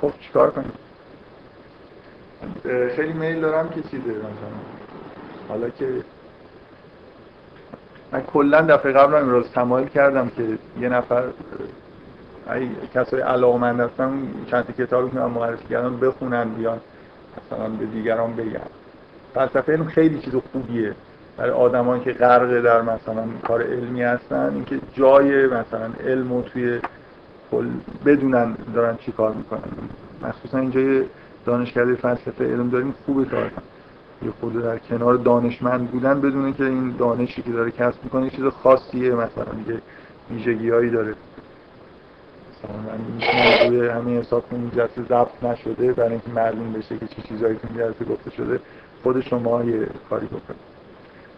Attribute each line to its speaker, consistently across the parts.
Speaker 1: خب چیکار کنیم؟ خیلی میل دارم که چیزه مثلا. حالا که من کلا دفعه قبل هم امروز تمایل کردم که یه نفر ای کسای علاقمند هستن چند تا که من معرفی کردم بخونن بیان مثلا به دیگران بگن. فلسفه علم خیلی چیز خوبیه. برای آدمایی که غرق در مثلا کار علمی هستن اینکه جای مثلا علم توی بدونن دارن چی کار می‌کنن. مخصوصا اینجا دانشکده فلسفه علم داریم خوبه کار یه خود در کنار دانشمند بودن بدونه که این دانشی که داره کسب می‌کنه یه چیز خاصیه مثلا یه ویژگی هایی داره. مثلا موضوع همین حساب کنیم جلسه ضبط نشده برای اینکه معلوم بشه که چه چیزایی تو جلسه گفته شده خود شما یه کاری بکنید.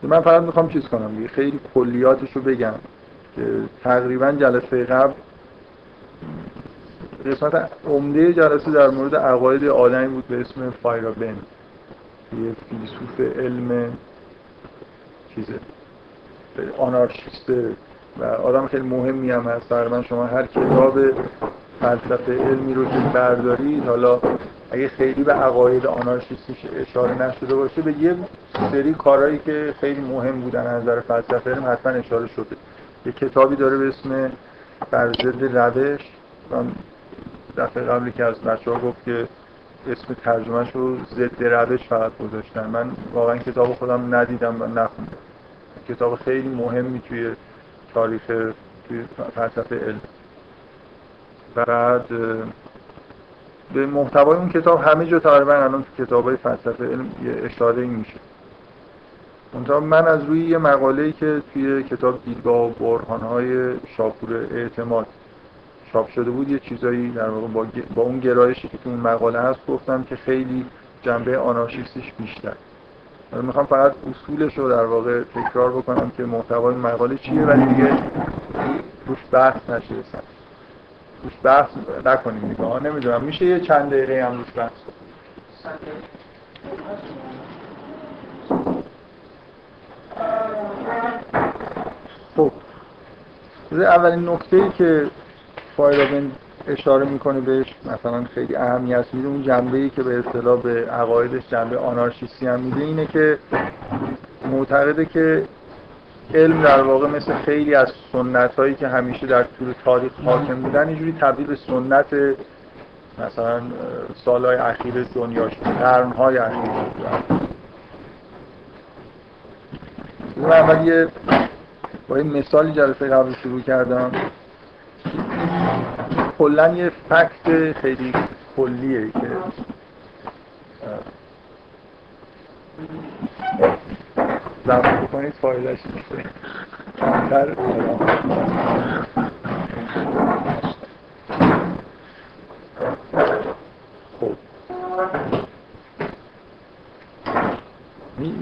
Speaker 1: من فقط می‌خوام چیز کنم خیلی کلیاتش رو بگم که تقریبا جلسه قبل قسمت عمده جلسه در مورد عقاید آدمی بود به اسم فایرابن یه فیلسوف علم چیزه. آنارشیسته. و آدم خیلی مهمی هم هست. من شما هر کتاب فلسفه علمی رو که بردارید حالا اگه خیلی به عقاید آنارشیستیش اشاره نشده باشه به یه سری کارهایی که خیلی مهم بودن از نظر فلسفه علم حتما اشاره شده. یه کتابی داره به اسم بر روش. من دفعه قبلی که از بچه ها گفت که اسم ترجمهش رو ضد روش فقط گذاشتن. من واقعا کتاب خودم ندیدم و نخوندم. کتاب خیلی مهمی توی تاریخ توی فلسفه علم. بعد به محتوای اون کتاب همه جا تقریبا الان تو کتاب های فلسفه علم یه اشاره این میشه. منتها من از روی یه مقاله که توی کتاب دیدگاه و برهان های شاپور اعتماد چاپ شده بود یه چیزایی در واقع با, با اون گرایشی که تو اون مقاله هست گفتم که خیلی جنبه آنارشیستیش بیشتر. می‌خوام فقط اصولش رو در واقع تکرار بکنم که محتوای مقاله چیه ولی دیگه روش بحث نشه روش بحث نکنیم دیگه. نمی‌دونم. میشه یه چند دقیقه هم روش بحث خب. اولین نکته ای که فایرابن اشاره می‌کنه بهش مثلا خیلی اهمیت میده. اون جنبه ای که به اصطلاح به عقایدش جنبه آنارشیستی هم میده اینه که معتقده که علم در واقع مثل خیلی از سنت هایی که همیشه در طول تاریخ حاکم بودن اینجوری تبدیل به سنت مثلا سالهای اخیر دنیا شد قرنهای اخیر شد. اول یه با این مثالی جلسه قبل شروع کردم. کلا یه فکت خیلی کلیه که زمان بکنید فایدهش کمتر خب.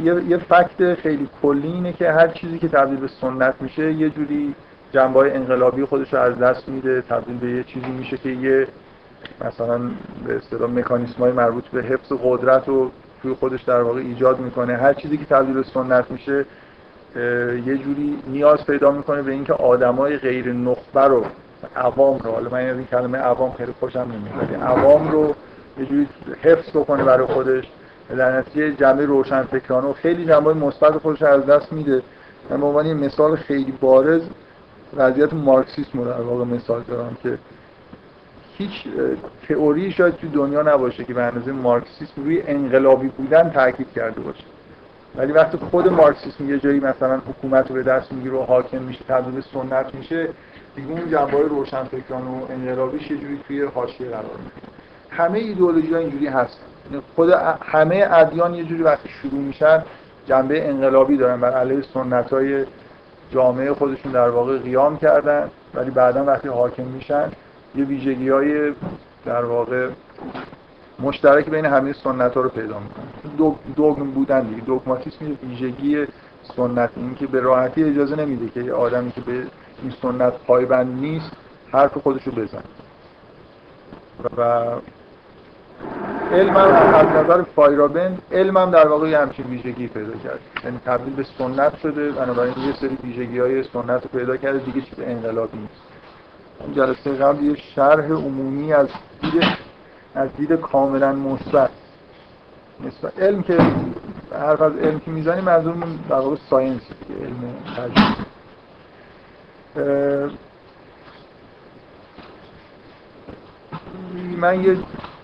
Speaker 1: یه, یه فکت خیلی کلی اینه که هر چیزی که تبدیل به سنت میشه یه جوری جنبه انقلابی خودش رو از دست میده تبدیل به یه چیزی میشه که یه مثلا به اصطلاح مکانیسم های مربوط به حفظ قدرت رو توی خودش در واقع ایجاد می‌کنه. هر چیزی که تبدیل به سنت میشه یه جوری نیاز پیدا می‌کنه به اینکه آدمای غیر نخبه رو عوام رو حالا من این کلمه عوام خیلی خوشم نمیاد عوام رو یه جوری حفظ بکنه برای خودش. در نتیجه جنبه روشنفکرانه و خیلی جنبه مثبت خودش از دست میده. من به عنوان مثال خیلی بارز وضعیت مارکسیسم رو در واقع مثال دارم که هیچ تئوری شاید تو دنیا نباشه که به اندازه مارکسیسم روی انقلابی بودن تاکید کرده باشه. ولی وقتی خود مارکسیسم یه جایی مثلا حکومت رو به دست می‌گیره و حاکم میشه تبدیل سنت میشه دیگه اون جنبه روشنفکران و انقلابیش یه جوری توی حاشیه قرار می‌گیره همه ایدئولوژی ها اینجوری هست. یعنی خود همه ادیان یه جوری وقتی شروع میشن جنبه انقلابی دارن بر علیه سنت جامعه خودشون در واقع قیام کردن ولی بعدا وقتی حاکم میشن یه ویژگی های در واقع مشترک بین همه سنت ها رو پیدا می‌کنن. دوگم بودن دیگه. دوگماتیسم یه ویژگی سنت این که به راحتی اجازه نمیده که یه آدمی که به این سنت پایبند نیست حرف خودش رو بزن و علم هم از نظر فایرابند علم در واقع یه همچین ویژگی پیدا کرد. یعنی تبدیل به سنت شده بنابراین یه سری ویژگی های سنت رو پیدا کرده دیگه چیز انقلابی نیست. اون جلسه قبل یه شرح عمومی از دید از دید کاملا مثبت. علم که حرف از علم که می‌زنیم منظورمون در واقع ساینس علم تجربه. من یه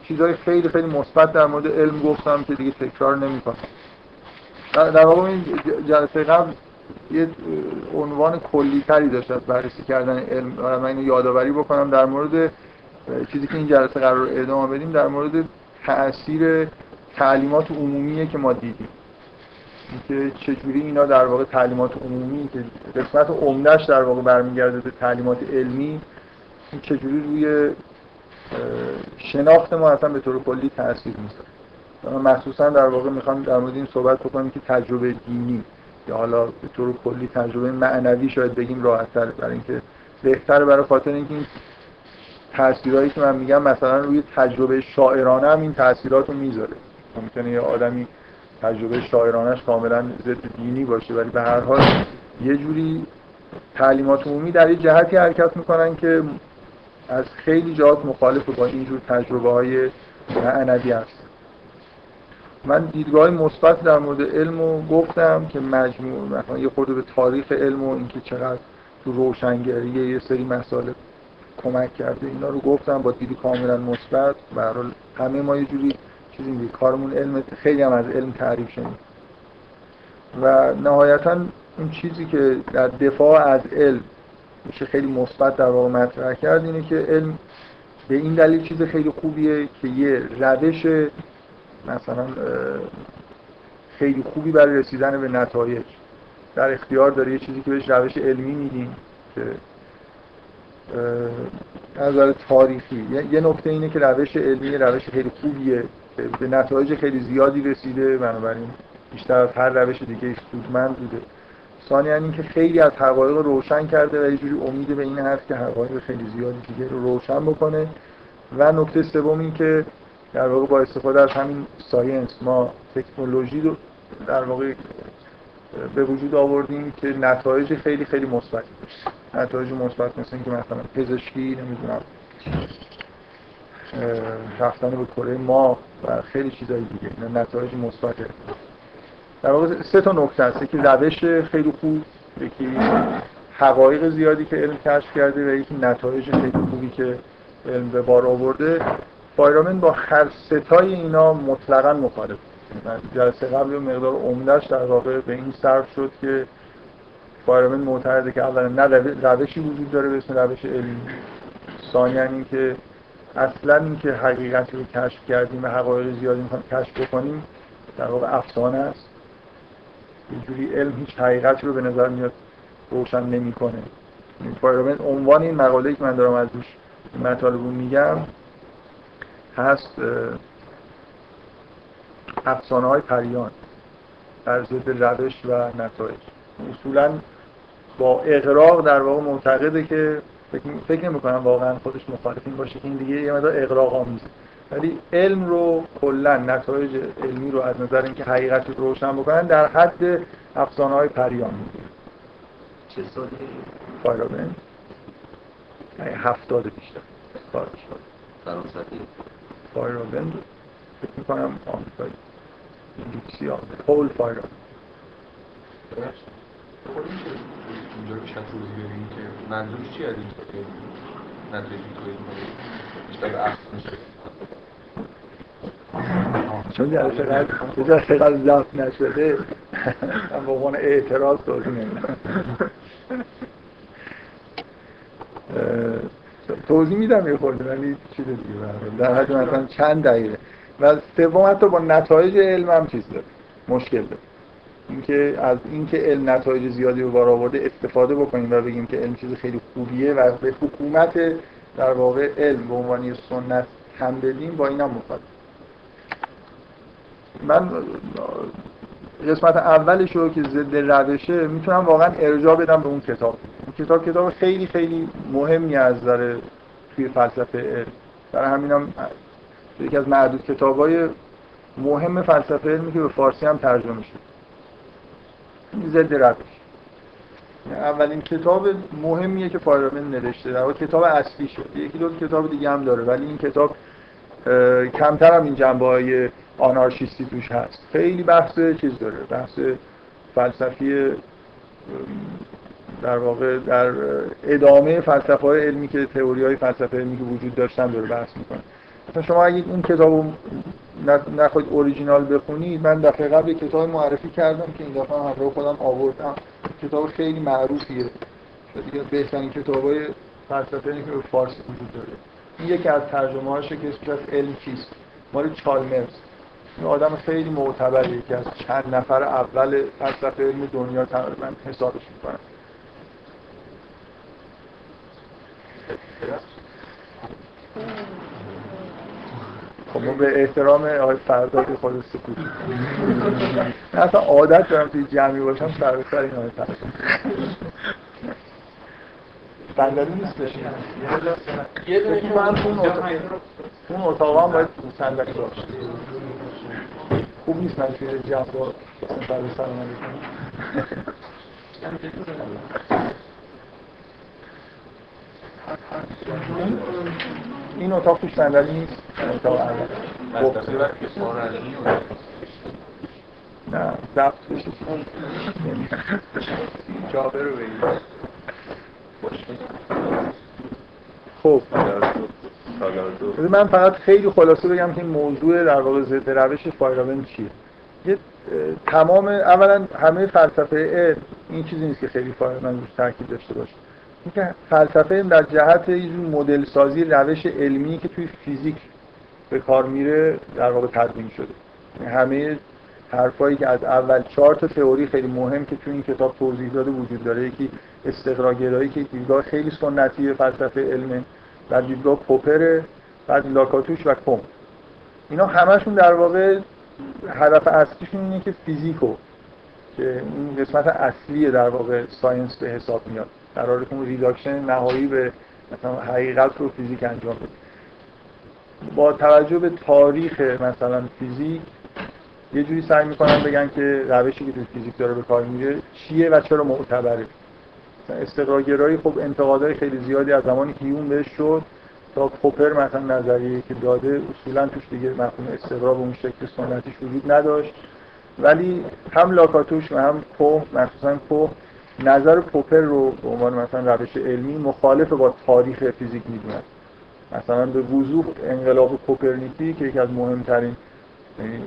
Speaker 1: چیزهای خیلی خیلی مثبت در مورد علم گفتم که دیگه تکرار نمی‌کنم. در واقع این جلسه قبل یه عنوان کلی تری داشت از بررسی کردن علم. من اینو یادآوری بکنم در مورد چیزی که این جلسه قرار ادامه بدیم در مورد تاثیر تعلیمات عمومیه که ما دیدیم. که چجوری اینا در واقع تعلیمات عمومی که قسمت عمدهش در واقع برمیگرده به تعلیمات علمی چجوری روی شناخت ما اصلا به طور کلی تاثیر می‌ذاره. مخصوصا در واقع می‌خوام در مورد این صحبت بکنم که تجربه دینی. یا حالا به طور کلی تجربه معنوی شاید بگیم راحت‌تر برای اینکه بهتره برای خاطر اینکه این تاثیرایی که من میگم مثلا روی تجربه شاعرانه هم این تاثیرات رو می‌ذاره. ممکنه یه آدمی تجربه شاعرانش کاملا ضد دینی باشه ولی به هر حال یه جوری تعلیمات عمومی در یه جهتی حرکت می‌کنن که از خیلی جهات مخالف با اینجور تجربه های معنوی هست من دیدگاه مثبت در مورد علم رو گفتم که مجموع مثلا یه خورده به تاریخ علم و اینکه چقدر تو روشنگری یه سری مسائل کمک کرده اینا رو گفتم با دیدی کاملا مثبت. به همه ما یه جوری چیزی میگه کارمون علم خیلی هم از علم تعریف شدیم. و نهایتا این چیزی که در دفاع از علم میشه خیلی مثبت در واقع مطرح کرد اینه که علم به این دلیل چیز خیلی خوبیه که یه روش مثلا خیلی خوبی برای رسیدن به نتایج. در اختیار داره یه چیزی که بهش روش علمی میگیم که از نظر تاریخی. یه نکته اینه که روش علمی روش خیلی خوبیه به نتایج خیلی زیادی رسیده. بنابراین بیشتر از هر روش دیگه سودمند بوده. ثانیا اینکه خیلی از حقایق روشن کرده و یه جوری امید به این هست که حقایق خیلی زیادی دیگه رو روشن بکنه. و نکته سوم این که در واقع با استفاده از همین science ما تکنولوژی رو در واقع به وجود آوردیم که نتایج خیلی خیلی مثبت نتایج مثبت مثل اینکه مثلا پزشکی نمی‌دونم رفتن به کره ماه و خیلی چیزای دیگه. نتایج مثبته. در واقع سه تا نکته هست که روش خیلی خوب یکی حقایق زیادی که علم کشف کرده و یکی نتایج خیلی خوبی که علم به بار آورده. فایرامن با هر ستای اینا مطلقا مخالف جلسه قبل مقدار عمدهش در واقع به این صرف شد که فایرامن معتقده که اولا نه روشی وجود داره به اسم روش علمی. ثانیا اینکه اصلا اینکه حقیقت رو کشف کردیم و حقایق زیادی می‌خوایم کشف بکنیم در واقع افسانه است. یه جوری علم هیچ حقیقتی رو به نظر میاد روشن نمی‌کنه. فایرامن عنوان این مقاله که من دارم از روش مطالب رو میگم هست افسانه های پریان در ضد روش و نتایج. اصولا با اقراق در واقع معتقده که فکر نمی کنم واقعا خودش مخالف این باشه که این دیگه یه مدار اقراق آمیزه. ولی علم رو کلا نتایج علمی رو از نظر اینکه حقیقت رو روشن بکنن در حد افسانه های پریان. می‌گیره
Speaker 2: چه سالی؟
Speaker 1: فایرابن هفتاد بیشتر.
Speaker 2: فرانسوی؟
Speaker 1: فایرابن فکر می‌کنم آمریکایی. انگلیسی پول فایرابن
Speaker 3: اینجا شد روزی ببینیم که منظورش چی از این که نتایج تولید بیشتر به
Speaker 1: چون جلسه قبل جلسه قبل ضبط نشده من به عنوان اعتراض توضیح نمیدم توضیح میدم یه خورده ولی چیز دیگه در حد مثلا چند دقیقه. و سوم حتی با نتایج علم هم چیز داره مشکل داره. اینکه از اینکه علم نتایج زیادی رو بار آورده استفاده بکنیم و بگیم که علم چیز خیلی خوبیه و به حکومت در واقع علم به عنوان سنت هم بدیم با اینا مخالف من قسمت اولش رو که ضد روشه می‌تونم واقعا ارجاع بدم به اون کتاب. اون کتاب کتاب خیلی خیلی مهمی از نظر توی فلسفه. علم برای همینم یکی از معدود کتابای مهم فلسفه علمی که به فارسی هم ترجمه شد ضد روش. اولین کتاب مهمیه که فایرمن نوشته. در کتاب اصلی شد یکی دو کتاب دیگه هم داره. ولی این کتاب کمتر هم این جنبه های آنارشیستی توش هست. خیلی بحث چیز داره. بحث فلسفی در واقع در ادامه فلسفه های علمی که تئوری های فلسفه علمی که وجود داشتن داره بحث می‌کنه. مثلا شما اگه این کتاب رو نخواهید اوریجینال بخونید من دفعه قبل کتاب معرفی کردم که این دفعه هم خودم آوردم. کتاب خیلی معروفیه. دیگه بهترین کتاب های فلسفه که به فارسی وجود داره. این یکی از ترجمه هاشه که اسمش از علم چیست؟ مال چالمرز. این آدم خیلی معتبریه که از چند نفر اول فلسفه علم دنیا تقریبا حسابش می‌کنن خب ما به احترام آقای فرداد خود سکوت. من اصلا عادت دارم توی جمعی باشم سر سر این آقای فرداد صندلی نیست بشینم
Speaker 3: یه دونه
Speaker 1: اون اتاق- هم باید صندلی باشه. خوب نیست من توی جمع با سر به سر من بکنم. این- اتاق توش صندلی نیست. اتاق اول
Speaker 3: که
Speaker 1: نه بشه.
Speaker 3: جابه رو بگیر
Speaker 1: خب.
Speaker 2: سالارزو
Speaker 1: بذار من فقط خیلی خلاصه بگم که این موضوع در واقع ضد روش فایرابن چیه؟ یه تمام اولا همه فلسفه علم این چیزی نیست که خیلی فایرابن روش تاکید داشته باشه. اینکه فلسفه علم در جهت یه جور مدل سازی روش علمی که توی فیزیک به کار میره در واقع تدوین شده. یعنی همه حرفایی که از اول چهار تا تئوری خیلی مهم که توی این کتاب توضیح داده وجود داره. یکی استقراگرایی که دیدگاه خیلی سنتی فلسفه علمه بعد دیدگاه پوپره بعد لاکاتوش و کوهن اینا همشون در واقع هدف اصلیشون اینه که فیزیکو که این قسمت اصلی در واقع science به حساب میاد. قرار اون reduction نهایی به مثلا حقیقت رو فیزیک انجام بده. با توجه به تاریخ مثلا فیزیک یه جوری سعی می‌کنن بگن که روشی که تو فیزیک داره به کار میره چیه و چرا معتبره. استقراگرایی خب انتقادهای خیلی زیادی از زمانی که هیوم بهش شد تا پوپر مثلا نظریه که داده اصولا توش دیگه مفهوم استقرا به اون شکل سنتیش وجود نداشت. ولی هم لاکاتوش و هم کوه مخصوصا کوه نظر پوپر رو به عنوان مثلا روش علمی مخالف با تاریخ فیزیک می‌دونن. مثلا به وضوح انقلاب کوپرنیکی که یکی از مهمترین یعنی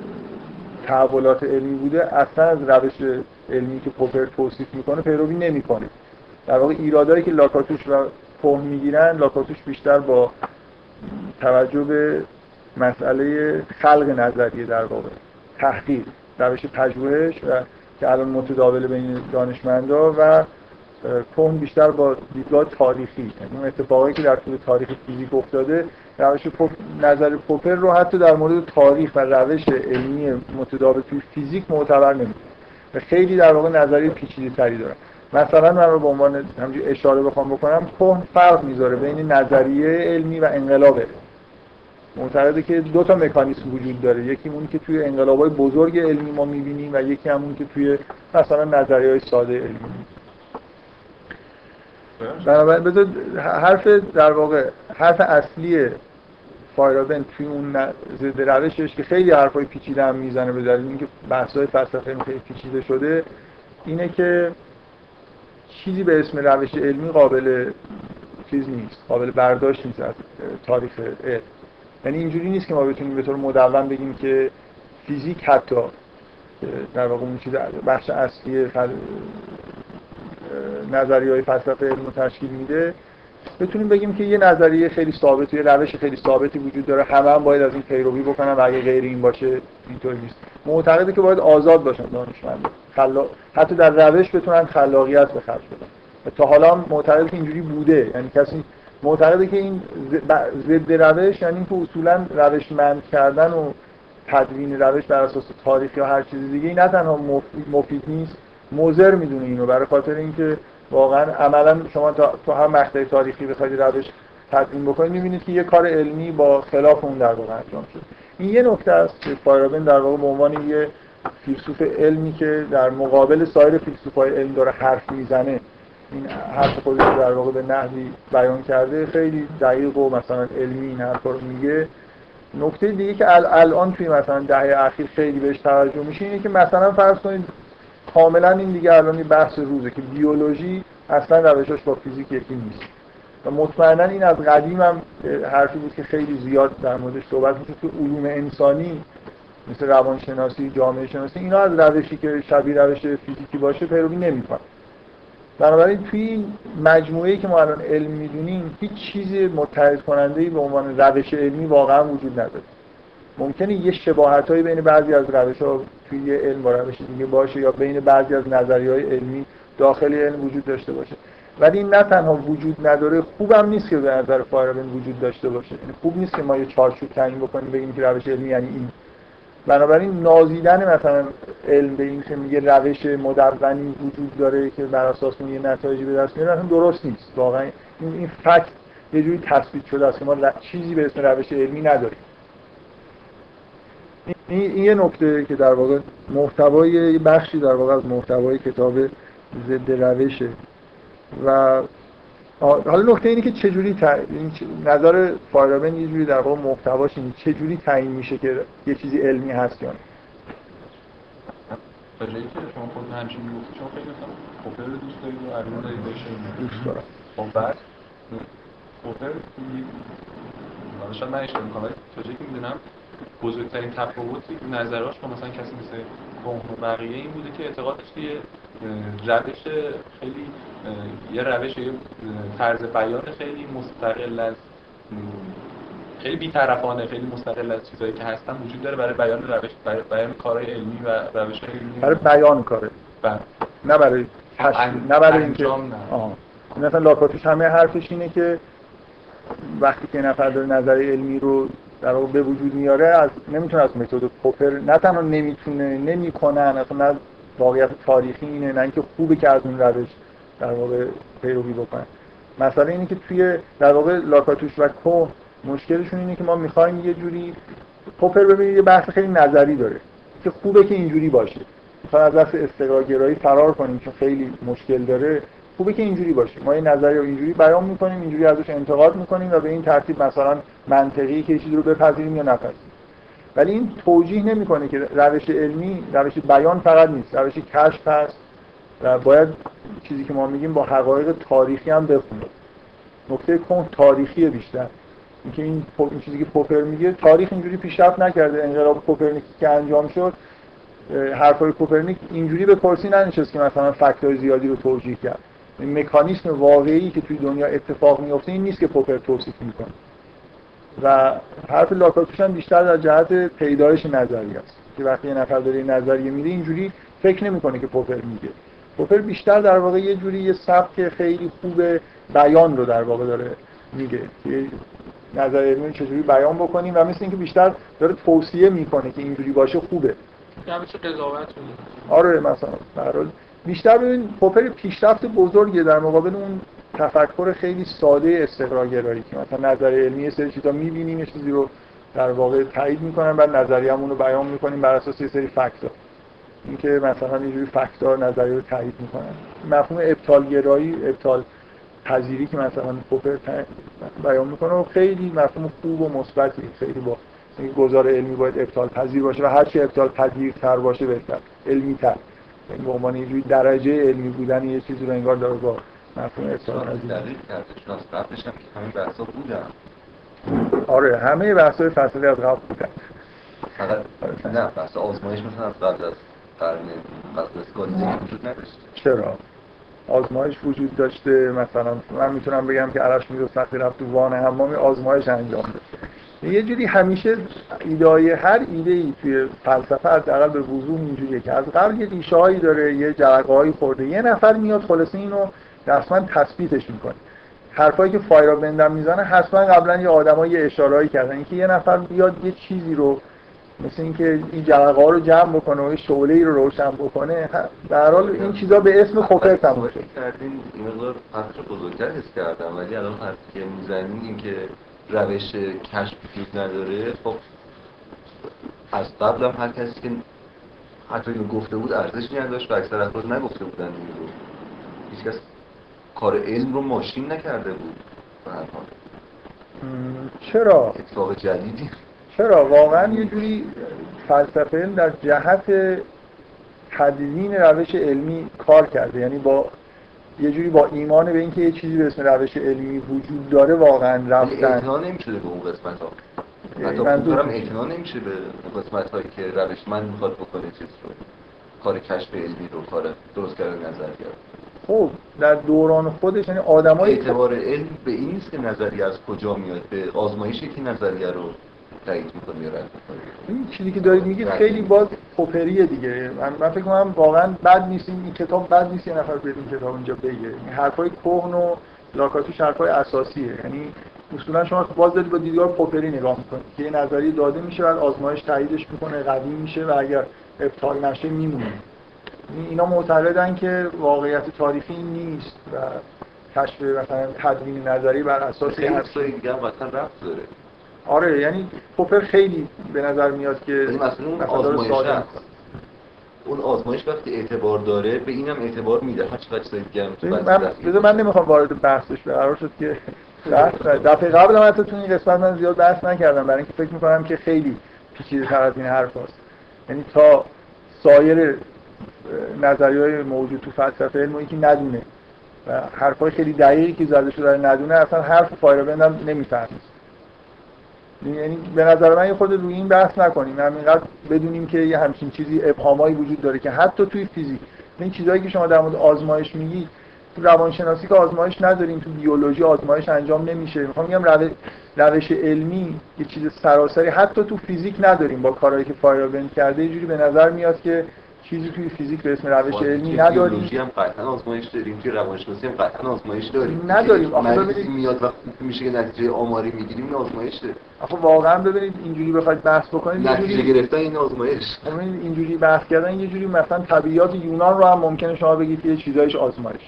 Speaker 1: تحولات علمی بوده اصلا از روش علمی که پوپر توصیف می‌کنه پیروی نمی‌کنه. در واقع ایرادایی که لاکاتوش و کوه می‌گیرن لاکاتوش بیشتر با توجه به مسئله خلق نظریه در واقع تحقیق روش پژوهش و که الان متداول بین دانشمندا و کوه بیشتر با دیدگاه تاریخی. یعنی اون اتفاقایی که در طول تاریخ فیزیک افتاده روش پوپ... نظر پوپر رو حتی در مورد تاریخ و روش علمی متداول توی فیزیک معتبر نمی‌دونه و خیلی در واقع نظریه پیچیده تری داره. مثلا من رو به عنوان همجوری اشاره بخوام بکنم کوه فرق می‌ذاره بین نظریه علمی و انقلاب. معتقده که دو تا مکانیسم وجود داره. یکی اون که توی انقلابای بزرگ علمی ما می‌بینیم و یکی همون که توی مثلا نظریه های ساده علمی. بنابراین بذار حرف در واقع حرف اصلی فایرابن توی اون ضد روشش که خیلی حرفای پیچیده هم می‌زنه به دلیل اینکه بحث‌های فلسفه خیلی پیچیده شده اینه که چیزی به اسم روش علمی قابل چیز نیست قابل برداشت نیست از تاریخ علم. یعنی اینجوری نیست که ما بتونیم به طور مدون بگیم که فیزیک حتی در واقع اون چیز بخش اصلی فل... نظریه های فلسفه علم تشکیل میده. بتونیم بگیم که یه نظریه خیلی ثابت یه روش خیلی ثابتی وجود داره. همه هم باید از این پیروی بکنن و اگه غیر این باشه اینطوری نیست. معتقده که باید آزاد باشن دانشمندا خلا... حتی در روش بتونن خلاقیت به خرج بدن. تا حالا معتقده که اینجوری بوده. یعنی کسی معتقده که این ضد روش یعنی اینکه اصولا روشمند کردن و تدوین روش بر اساس تاریخ یا هر چیز دیگه نه تنها مفید, مفید نیست مضر می‌دونه اینو. برای خاطر اینکه واقعا عملا شما تو هر مقطع تاریخی بخواید روش تدوین بکنید می‌بینید که یه کار علمی با خلاف اون در واقع انجام شد. این یه نکته است که فایرابن در واقع به عنوان یه فیلسوف علمی که در مقابل سایر فیلسوفای علم داره حرف می‌زنه این حرف خودش در واقع به نحوی بیان کرده خیلی دقیق و مثلا علمی این حرفا رو میگه. نکته دیگه که الان توی مثلا دهه اخیر خیلی بهش توجه میشه اینه که مثلا فرض کنید کاملا این دیگه الان بحث روزه که بیولوژی اصلا روشش با فیزیک یکی نیست. و مطمئنا این از قدیم هم حرفی بود که خیلی زیاد در موردش صحبت میشه تو علوم انسانی مثل روانشناسی جامعه شناسی اینا از روشی که شبیه روش فیزیکی باشه پیروی نمی‌کنن. بنابراین توی این مجموعه که ما الان علم می‌دونیم هیچ چیز متحد کننده ای به عنوان روش علمی واقعا وجود نداره. ممکنه یه شباهت هایی بین بعضی از روش ها توی یه علم با روش دیگه باشه یا بین بعضی از نظریه های علمی داخل علم وجود داشته باشه. ولی این نه تنها وجود نداره خوبم نیست که به نظر فایرابن وجود داشته باشه. یعنی خوب نیست که ما یه چارچوب تعیین بکنیم بگیم که روش علمی یعنی این. بنابراین نازیدن مثلا علم به این که میگه روش مدونی وجود داره که بر اساس اون یه نتایجی به دست میاره درست نیست. واقعا این این فکت یه جوری تثبیت شده است که ما چیزی به اسم روش علمی نداریم. این, یه نکته که در واقع محتوای یه بخشی در واقع از محتوای کتاب ضد روشه. و حالا نکته اینه که چجوری تا... نظر فایرابن یه جوری در واقع محتواش اینه. چجوری تعیین میشه که یه چیزی علمی هست یا نه؟
Speaker 3: شما خود همچین می‌گفتی چون خیلی مثلا دوست دارید و ارون دارید
Speaker 1: دوست دارم.
Speaker 3: خب بعد کوپر شاید من اشتباه می‌کنم ولی تا جایی که می‌دونم؟ بزرگترین تفاوتی نظراش با مثلا کسی مثل کهن و بقیه این بوده که اعتقاد داشته یه روش خیلی یه روش یه طرز بیان خیلی مستقل از خیلی بیطرفانه خیلی مستقل از چیزایی که هستن وجود داره برای بیان روش برای بیان کارهای علمی و روش علمی.
Speaker 1: برای بیان کاره
Speaker 3: بله.
Speaker 1: نه برای نه برای اینکه مثلا لاکاتوش همه حرفش اینه که وقتی که نفر داره نظر علمی رو در واقع به وجود میاره از نمی‌تونه از متد پوپر نه تنها نمی‌تونه نمی‌کنن اصلا نه واقعیت تاریخی اینه نه اینکه خوبه که از اون روش در واقع پیروی بکنن مثلا اینه که توی در واقع لاکاتوش و کو مشکلشون اینه که ما می‌خوایم یه جوری پوپر ببینید یه بحث خیلی نظری داره که خوبه که اینجوری باشه. می‌خواد از دست استقرارگرایی فرار کنیم که خیلی مشکل داره. خوبه که اینجوری باشه ما یه نظری رو اینجوری بیان می‌کنیم اینجوری ازش انتقاد می‌کنیم و به این ترتیب مثلا منطقی که چیزی رو بپذیریم یا نپذیریم. ولی این توجیه نمی‌کنه که روش علمی روش بیان فقط نیست روش کشف هست و باید چیزی که ما میگیم با حقایق تاریخی هم بخونه. نکته کن تاریخی بیشتر. اینکه این, این چیزی که پوپر میگه تاریخ اینجوری پیشرفت نکرده. انقلاب کوپرنیک که انجام شد حرفای کوپرنیک اینجوری به کرسی ننشست که مثلا فکتای زیادی رو توجیه کرد. این مکانیسم واقعی که توی دنیا اتفاق میفته این نیست که پوپر توصیف می‌کنه. و حرف لاکاتوش هم بیشتر در جهت پیدایش نظریه است. که وقتی یه نفر داره نظریه میده اینجوری فکر نمی‌کنه که پوپر میگه. پوپر بیشتر در واقع یه جوری یه سبک خیلی خوب بیان رو در واقع داره میگه. که نظر علمی چجوری بیان بکنیم و مثل اینکه بیشتر داره توصیه می‌کنه که اینجوری باشه خوبه.
Speaker 4: یعنی قضاوت
Speaker 1: آره مثلا بیشتر ببین پوپر پیشرفت بزرگی در مقابل اون تفکر خیلی ساده استقرارگرایی که مثلا نظر علمی سری چیزا می‌بینیم یه چیزی رو در واقع تایید می‌کنن بعد نظریه‌مون رو بیان می‌کنیم بر اساس یه سری فکتا اینکه مثلا یه جوری فکتا نظریه رو تایید می‌کنن. مفهوم ابطال گرایی ابطال پذیری که مثلا پوپر بیان می‌کنه و خیلی مفهوم خوب و مثبتی خیلی با گزار علمی باید ابطال پذیر باشه و هر چی ابطال پذیرتر باشه بهتر علمی تر یعنی به عنوان یه درجه علمی بودن یه چیزی رو انگار داره با مفهوم ابطال پذیر
Speaker 3: دقیق کرده چون از قبلش هم که همین بحثا بودن.
Speaker 1: آره همه بحث های فصلی از قبل بودن.
Speaker 3: فقط نه بحث آزمایش مثلا از قبل از قرن قبل از وجود نداشت
Speaker 1: چرا؟ آزمایش وجود داشته مثلا من می‌تونم بگم که عرش میدو سختی رفت تو وان حمامی آزمایش انجام ده یه جوری همیشه ایده هر ایده ای توی فلسفه از حداقل به وضوح اینجوریه که از قبل یه ریشه داره یه جرقه خورده یه نفر میاد خلاصه اینو رسما تثبیتش می‌کنه. حرفایی که فایرا بندم می‌زنه حتما قبلا یه آدمایی یه اشارهایی کردن. اینکه یه نفر بیاد یه چیزی رو مثل اینکه این جرقه ها رو جمع بکنه و شعله ای رو روشن بکنه در حال این چیزا به اسم خوکر تموم شد
Speaker 3: کردین مقدار بزرگتر حس کردم ولی الان حرفی که می‌زنین این که روش کشف وجود نداره. خب از قبل هم هر کسی که حتی اینو گفته بود ارزش نداشت و اکثر افراد نگفته بودن این رو هیچ کار علم رو ماشین نکرده بود به هر حال.
Speaker 1: چرا؟
Speaker 3: اتفاق جدیدی.
Speaker 1: چرا؟ واقعا یه جوری فلسفه علم در جهت تدوین روش علمی کار کرده. یعنی با یه جوری با ایمان به اینکه یه چیزی به اسم روش علمی وجود داره واقعا
Speaker 2: ولی
Speaker 1: رفتن.
Speaker 2: اعتنا نمیشه به اون قسمت ها
Speaker 1: یعنی
Speaker 2: حتی منظورم اعتنا نمیشه به قسمت هایی که روشمند می‌خواد بکنه چیز رو. کار کشف علمی رو کار درست کردن نظریه
Speaker 1: خب در دوران خودش یعنی آدمای
Speaker 2: اعتبار علم به این نیست که نظریه از کجا میاد به آزمایشی که نظریه رو تایید می‌کنه یا رد
Speaker 1: این چیزی که دارید میگید خیلی باز پوپریه دیگه. من, من فکر کنم واقعا بد نیست این کتاب بد نیست یه نفر بیاد این کتاب اینجا بگه. این حرفای کهن و لاکاتوش حرفای اساسیه. یعنی اصولا شما باز دارید با دیدگاه پوپری نگاه می‌کنید. که یه نظریه داده میشه بعد آزمایش تاییدش می‌کنه قوی میشه و اگر ابطال نشه میمونه. یعنی اینا معتقدن که واقعیت تاریخی این نیست و کشف مثلا تدوین نظری بر اساس
Speaker 2: چیزای دیگه قطعا رفت داره.
Speaker 1: آره یعنی پوپر خیلی به نظر میاد که
Speaker 2: مثلا اون آزمایش اون آزمایش وقتی اعتبار داره به اینم اعتبار میده. هر چقدر چیزای دیگه هم تو
Speaker 1: من نمی‌خوام وارد بحثش بشم. قرار شد که دفعه قبل هم حتی تو این قسمت من زیاد بحث نکردم. برای اینکه فکر می‌کنم که خیلی پیچیده تر از این حرف هست یعنی تا سایر نظریه های موجود تو فلسفه علم اینکه ندونه. و حرفای خیلی دقیقی که زده شده ندونه اصلا حرف فایربند هم نمی‌فهمید یعنی به نظر من خود روی این بحث نکنیم. همینقدر بدونیم که یه همچین چیزی ابهامایی وجود داره که حتی توی فیزیک. این چیزهایی که شما در مورد آزمایش میگی تو روانشناسی که آزمایش نداریم تو بیولوژی آزمایش انجام نمیشه. می‌خوام میگم روش, روش علمی یه چیز سراسری حتی تو فیزیک نداریم با کارهایی که فایربند کرده. یه جوری به نظر میاد که چیزی توی فیزیک به اسم روش علمی نداریم.
Speaker 2: بیولوژی هم قطعا آزمایش داریم توی روانشناسی هم قطعا آزمایش داریم.
Speaker 1: نداریم. آخه ببینید-
Speaker 2: میاد وقتی میشه که نتیجه آماری می‌گیریم این آزمایش داره
Speaker 1: آخه واقعا ببینید اینجوری بخواید بحث بکنید
Speaker 2: نتیجه
Speaker 1: جوری
Speaker 2: گرفتن این آزمایش.
Speaker 1: این اینجوری بحث کردن یه جوری مثلا طبیعیات یونان رو هم ممکنه شما بگید یه چیزایش آزمایش.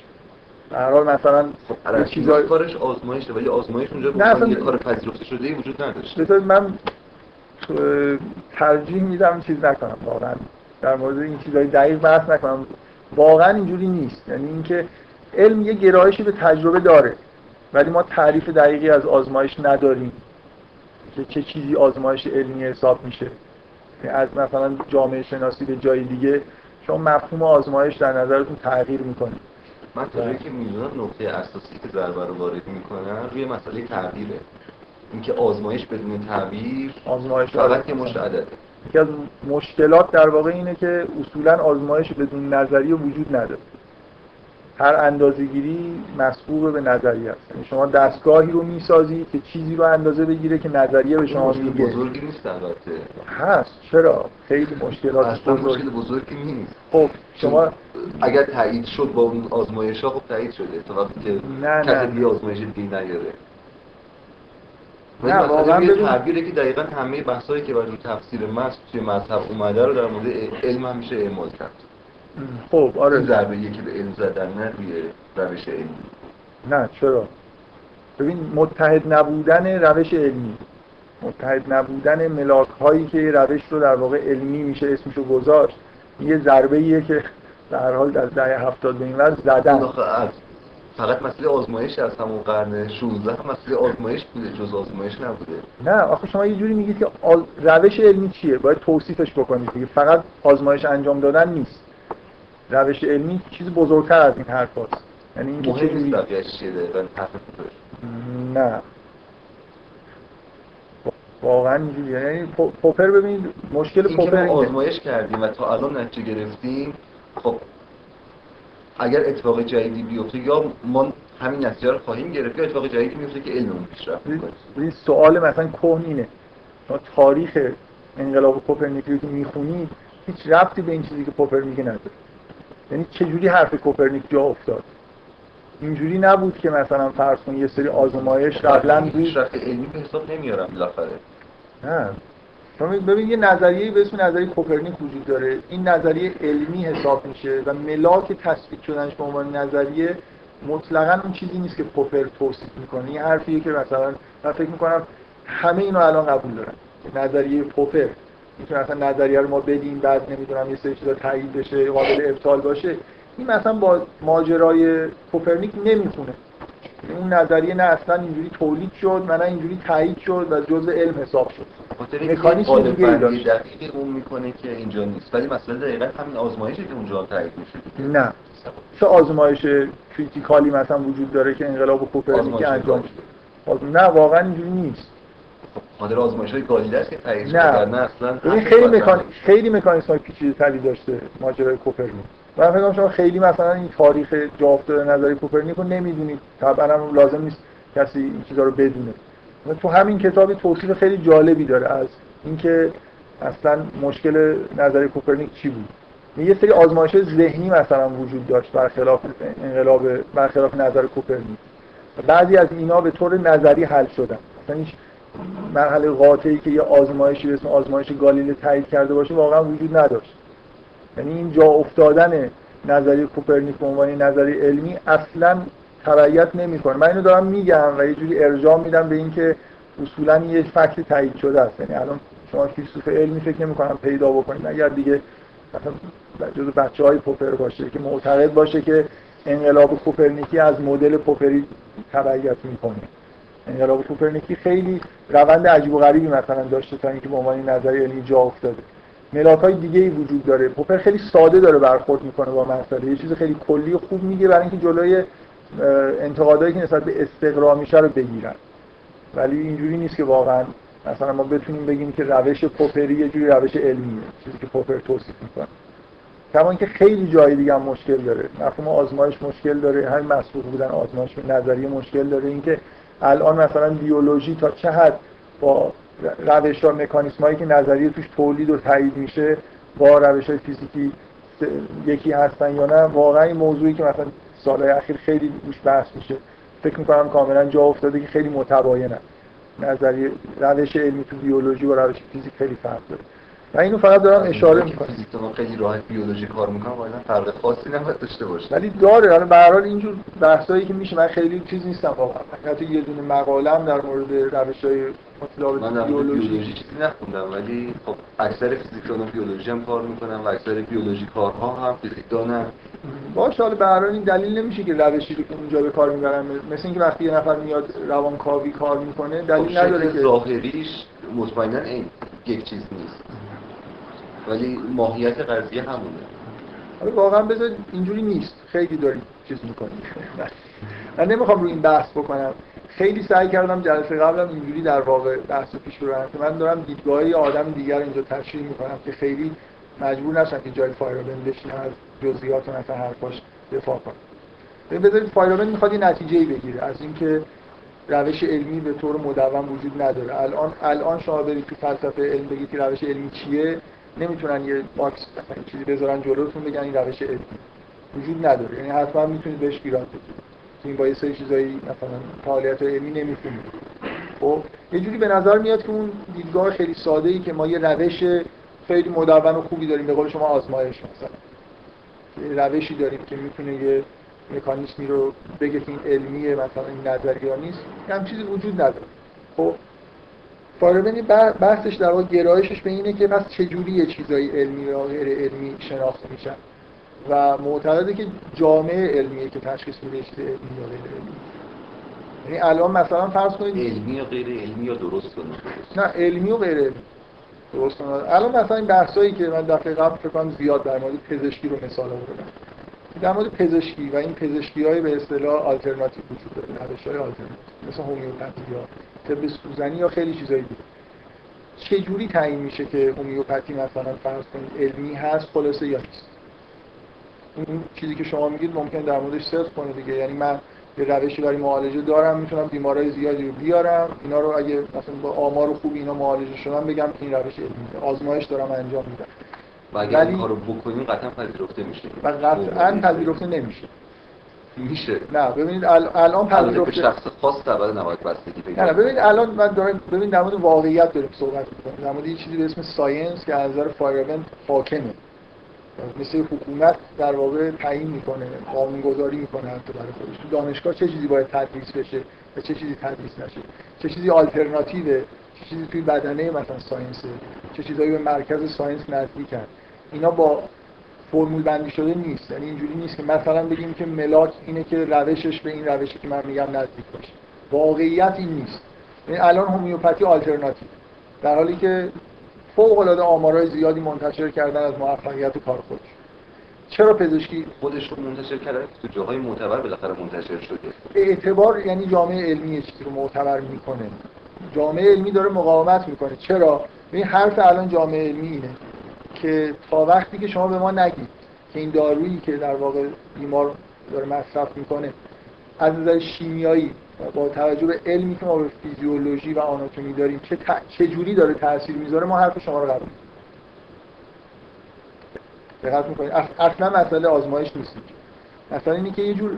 Speaker 1: در حال مثلا
Speaker 2: خب
Speaker 1: یه
Speaker 2: چیزای کارش آزمایشه ولی آزمایش اونجا
Speaker 1: نه، اصلا-
Speaker 2: یه کار پذیرفته شده ای وجود نداشت
Speaker 1: من ترجیح میدم چیز نکنم واقعا. در مورد این چیزای دقیق بحث نکنم. واقعا اینجوری نیست. یعنی اینکه علم یه گرایشی به تجربه داره ولی ما تعریف دقیقی از آزمایش نداریم که چه چیزی آزمایش علمی حساب میشه. از مثلا جامعه شناسی به جای دیگه شما مفهوم آزمایش در نظرتون تغییر می‌کنه.
Speaker 2: من تا که می‌دونم نقطه اساسی که ضربه رو وارد می‌کنن روی مسئله تعبیره. اینکه آزمایش بدون تعبیر
Speaker 1: آزمایش
Speaker 2: فقط یه مشت عدده
Speaker 1: یکی از مشکلات در واقع اینه که اصولا آزمایش بدون نظریه وجود نداره. هر اندازه‌گیری مسبوق به نظریه است. یعنی شما دستگاهی رو می‌سازی که چیزی رو اندازه بگیره که نظریه به شما میگه.
Speaker 2: بزرگی نیست البته.
Speaker 1: هست. چرا؟ خیلی مشکلات
Speaker 2: اصلا
Speaker 1: بزرگ.
Speaker 2: مشکل بزرگی نیست.
Speaker 1: خب شما
Speaker 2: اگر تایید شد با اون آزمایش ها خب تایید شده. تا وقتی که
Speaker 1: نه،
Speaker 2: کسی
Speaker 1: نه.
Speaker 2: دیگه آزمایش دیگه نیاره.
Speaker 1: نه، واقعا
Speaker 2: تعبیره که دقیقا همه بحثایی که برای تفسیر متن توی مذهب اومده رو در مورد علم هم میشه اعمال کرد.
Speaker 1: خب آره.
Speaker 2: ضربه که به علم زدن نه روی روش علمی.
Speaker 1: نه چرا؟ ببین متحد نبودن روش علمی. متحد نبودن ملاک هایی که روش رو در واقع علمی میشه اسمشو گذاشت یه ضربه ایه که در حال در دهه هفتاد به این ور زدن.
Speaker 2: از فقط مسئله آزمایش از همون قرن 16 هم مسئله آزمایش بوده جز آزمایش نبوده.
Speaker 1: نه آخه شما یه جوری میگید که آز- روش علمی چیه؟ باید توصیفش بکنید دیگه. فقط آزمایش انجام دادن نیست. روش علمی چیز بزرگتر از این حرف هست یعنی اینکه
Speaker 2: مهم نیست.
Speaker 1: نه. واقعا اینجوریه. یعنی پو- پوپر ببینید مشکل
Speaker 2: این
Speaker 1: پوپر.
Speaker 2: آزمایش کردیم و تا الان نتیجه گرفتیم خب اگر اتفاق جدیدی بیفته یا ما همین نتیجه رو خواهیم گرفت یا اتفاق جدیدی میفته که علممون پیشرفت می‌کنه.
Speaker 1: این سوال مثلا کهن اینه. شما تاریخ انقلاب کوپرنیکی رو که می‌خونید هیچ ربطی به این چیزی که پوپر میگه نداره. یعنی چجوری حرف کوپرنیک جا افتاد؟ اینجوری نبود که مثلا فرض کن یه سری آزمایش قبلا بود.
Speaker 2: علمی به حساب نمیارم بالاخره.
Speaker 1: نه. شما ببین یه نظریه به اسم نظریه کوپرنیک وجود داره. این نظریه علمی حساب میشه و ملاک تثبیت شدنش به عنوان نظریه مطلقا اون چیزی نیست که پوپر توصیف می‌کنه. این حرفیه که مثلا من فکر می‌کنم همه اینو الان قبول دارن. نظریه پوپر اینکه مثلا نظریه رو ما بدیم بعد نمی‌دونم یه سری چیزا تایید بشه قابل ابطال باشه. این مثلا با ماجرای کوپرنیک نمی‌خونه. اون نظریه نه اصلا اینجوری تولید شد و نه اینجوری تایید شد و جزء علم حساب شد
Speaker 2: بندی
Speaker 1: داشت.
Speaker 2: دقیقی اون می‌کنه که اینجا نیست ولی مسئله دقیقا همین آزمایشه که اونجا تایید میشه دیگه.
Speaker 1: نه چه آزمایش کریتیکالی مثلا وجود داره که انقلاب کوپرنیکی انجام. شد نه واقعا اینجوری نیست
Speaker 2: خب خاطر آزمایش های گالیله است که تایید
Speaker 1: نه.
Speaker 2: وگرنه اصلا
Speaker 1: خیلی مکان... خیلی مکانیسم های پیچیده تری داشته ماجرای کوپرنیک من فکر شما خیلی مثلا این تاریخ جا افتاده نظری کوپرنیک رو نمی‌دونید. طبعا هم لازم نیست کسی این چیزا رو بدونه. تو همین کتابی توصیف خیلی جالبی داره از اینکه اصلا مشکل نظری کوپرنیک چی بود. یه سری آزمایش ذهنی مثلا وجود داشت برخلاف انقلاب برخلاف نظر کوپرنیک. بعضی از اینا به طور نظری حل شدن. مثلا هیچ مرحله قاطعی که یه آزمایشی به اسم آزمایش گالیله تایید کرده باشه واقعا وجود نداشت. یعنی این جا افتادن نظریه کوپرنیک به عنوان یه نظریه علمی اصلا تبعیت نمی‌کنه. من اینو دارم میگم و یه جوری ارجاع میدم به اینکه اصولا یه فکت تایید شده است. یعنی الان شما فیلسوف علمی فکر نمی‌کنم پیدا بکنید. اگر دیگه مثلا جزو بچه های پوپر باشه که معتقد باشه که انقلاب کوپرنیکی از مدل پوپری تبعیت می‌کنه. انقلاب کوپرنیکی خیلی روند عجیب و غریبی مثلا داشته تا اینکه به عنوان نظریه علمی جا افتاده. ملاک های دیگه ای وجود داره. پوپر خیلی ساده داره برخورد می‌کنه با مسئله. یه چیز خیلی کلی و خوب میگه برای اینکه جلوی انتقادایی که نسبت به استقرا میشه رو بگیرن. ولی اینجوری نیست که واقعا مثلا ما بتونیم بگیم که روش پوپری یه جوری روش علمیه چیزی که پوپر توصیف می‌کنه. کما اینکه خیلی جای دیگه هم مشکل داره. مفهوم آزمایش مشکل داره. همین مسبوق بودن آزمایش نظریه مشکل داره. اینکه الان مثلا بیولوژی تا چه حد با روش ها مکانیسم هایی که نظریه توش تولید و تایید میشه با روش های فیزیکی یکی هستن یا نه واقعا این موضوعی که مثلا سالهای اخیر خیلی روش بحث میشه. فکر می‌کنم کاملا جا افتاده که خیلی متباینه. نظریه روش علمی تو بیولوژی و روش فیزیک خیلی فرق داره. من اینو فقط دارم اشاره می‌کنم.
Speaker 2: فیزیکدان خیلی راحت بیولوژی کار می‌کنن واقعا فرق خاصی نباید داشته باشه.
Speaker 1: ولی داره حالا به هر حال اینجور بحثایی که میشه من خیلی چیز نیستم واقعا من حتی یه دونه مقالم در مورد روش‌های
Speaker 2: مورد
Speaker 1: بیولوژی
Speaker 2: بیولوژی چیزی نخوندم ولی خب اکثر فیزیکدانان بیولوژی هم کار می‌کنن و اکثر بیولوژی کارها هم فیزیکدانن
Speaker 1: باشه حالا به هر حال این دلیل نمیشه که روشی رو اونجا به کار می‌برن. مثل اینکه وقتی یه نفر میاد روانکاوی کار می‌کنه
Speaker 2: خب
Speaker 1: دلیل نداره
Speaker 2: شکل
Speaker 1: که
Speaker 2: ظاهریش مطمئنا این یک چیز نیست. ولی ماهیت قضیه همونه.
Speaker 1: حالا واقعا بذار اینجوری نیست. خیلی داریم چیز می‌کنیم من نمی‌خوام روی این بحث بکنم. خیلی سعی کردم جلسه قبلم اینجوری در واقع بحث رو پیش ببرم من دارم دیدگاه یه آدم دیگر اینجا تشریح می‌کنم که خیلی مجبور نشن که جای فایرابند بشینه از جزئیات مثلا حرفاش دفاع ببین بذارید فایرابند می‌خواد یه نتیجه بگیره. از اینکه روش علمی به طور مدون وجود نداره. الان الان شما برید تو فلسفه علم بگید که روش علمی چیه نمی‌تونن یه box مثلا چیزی بذارن جلوتون بگن این روش علمی وجود نداره. یعنی حتما می‌تونید بهش ایراد بگیرید این با یه سری چیزایی مثلا فعالیت علمی نمی‌تونید. خب یه جوری به نظر میاد که اون دیدگاه خیلی ساده ای که ما یه روش خیلی مدون و خوبی داریم به قول شما آزمایش مثلا. روشی داریم که می‌تونه یه مکانیسمی رو بگه که این علمیه مثلا این نظریه نیست یه هم چیزی وجود نداره. خب فاربنی بحثش در واقع گرایشش به اینه که پس چجوری یه چیزایی علمی و غیر علمی شناخته میشن و معتقده که جامعه علمیه که تشخیص میده چیز علمی یا غیر علمی. یعنی الان مثلا فرض کنید
Speaker 2: علمی یا غیر علمی یا درست کنه
Speaker 1: نه علمی و غیر علمی. درست. الان مثلا این بحثایی که من دفعه قبل فکر کنم زیاد در مورد پزشکی رو مثال آوردم. در مورد پزشکی و این پزشکی های به اصطلاح آلترناتیو وجود داره روش های آلترناتیو مثل هومیوپاتی یا طب سوزنی یا خیلی چیزایی دیگه. چه جوری تعیین میشه که هومیوپاتی مثلا فرض کنید علمی هست خلاصه یا نیست؟ این چیزی که شما میگید ممکن در موردش صرف کنه دیگه. یعنی من یه روشی برای معالجه دارم می‌تونم بیمارای زیادی رو بیارم. اینا رو اگه مثلا با آمار خوب اینا معالجه شدن بگم این روش علمیه. آزمایش دارم انجام میدم.
Speaker 2: و اگر
Speaker 1: ولی-
Speaker 2: این کارو بکنیم قطعا پذیرفته میشه.
Speaker 1: و قطعا پذیرفته نمیشه.
Speaker 2: میشه.
Speaker 1: نه ببینید ال- الان پذیرفته.
Speaker 2: شخص خاص طبعا نباید بستگی پیدا
Speaker 1: نه. ببینید الان من دارم ببین در مورد واقعیت داریم صحبت می‌کنیم. در مورد یه چیزی به اسم science که از نظر فایرابند حاکمه. مثل حکومت در واقع تعیین می‌کنه قانونگذاری می‌کنه حتی برای خودش. تو دانشگاه چه چیزی باید تدریس بشه و چه چیزی تدریس نشه؟ چه چیزی آلترناتیوه؟ چیزی توی بدنه مثلا science ه چه چیزایی به مرکز science نزدیکن اینا با فرمول بندی شده نیست. یعنی اینجوری نیست که مثلا بگیم که ملاک اینه که روشش به این روشی که من میگم نزدیک باشه. واقعیت این نیست. یعنی الان هومیوپاتی آلترناتیو. در حالی که فوق العاده آمارای زیادی منتشر کردن از موفقیت کار خودش چرا پزشکی
Speaker 2: خودش رو منتشر کرده؟ تو جاهای معتبر بالاخره منتشر شده.
Speaker 1: اعتبار یعنی جامعه علمی چیزی رو معتبر می‌کنه. جامعه علمی داره مقاومت می‌کنه. چرا؟ این حرف الان جامعه علمی اینه که تا وقتی که شما به ما نگید که این دارویی که در واقع بیمار داره مصرف می‌کنه از نظر شیمیایی با توجه به علمی که ما به فیزیولوژی و آناتومی داریم چه, چه جوری داره تاثیر می‌ذاره ما حرف شما رو قبول دقت می‌کنید؟ اصلا مسئله آزمایش نیست. مثلا اینی که یه جور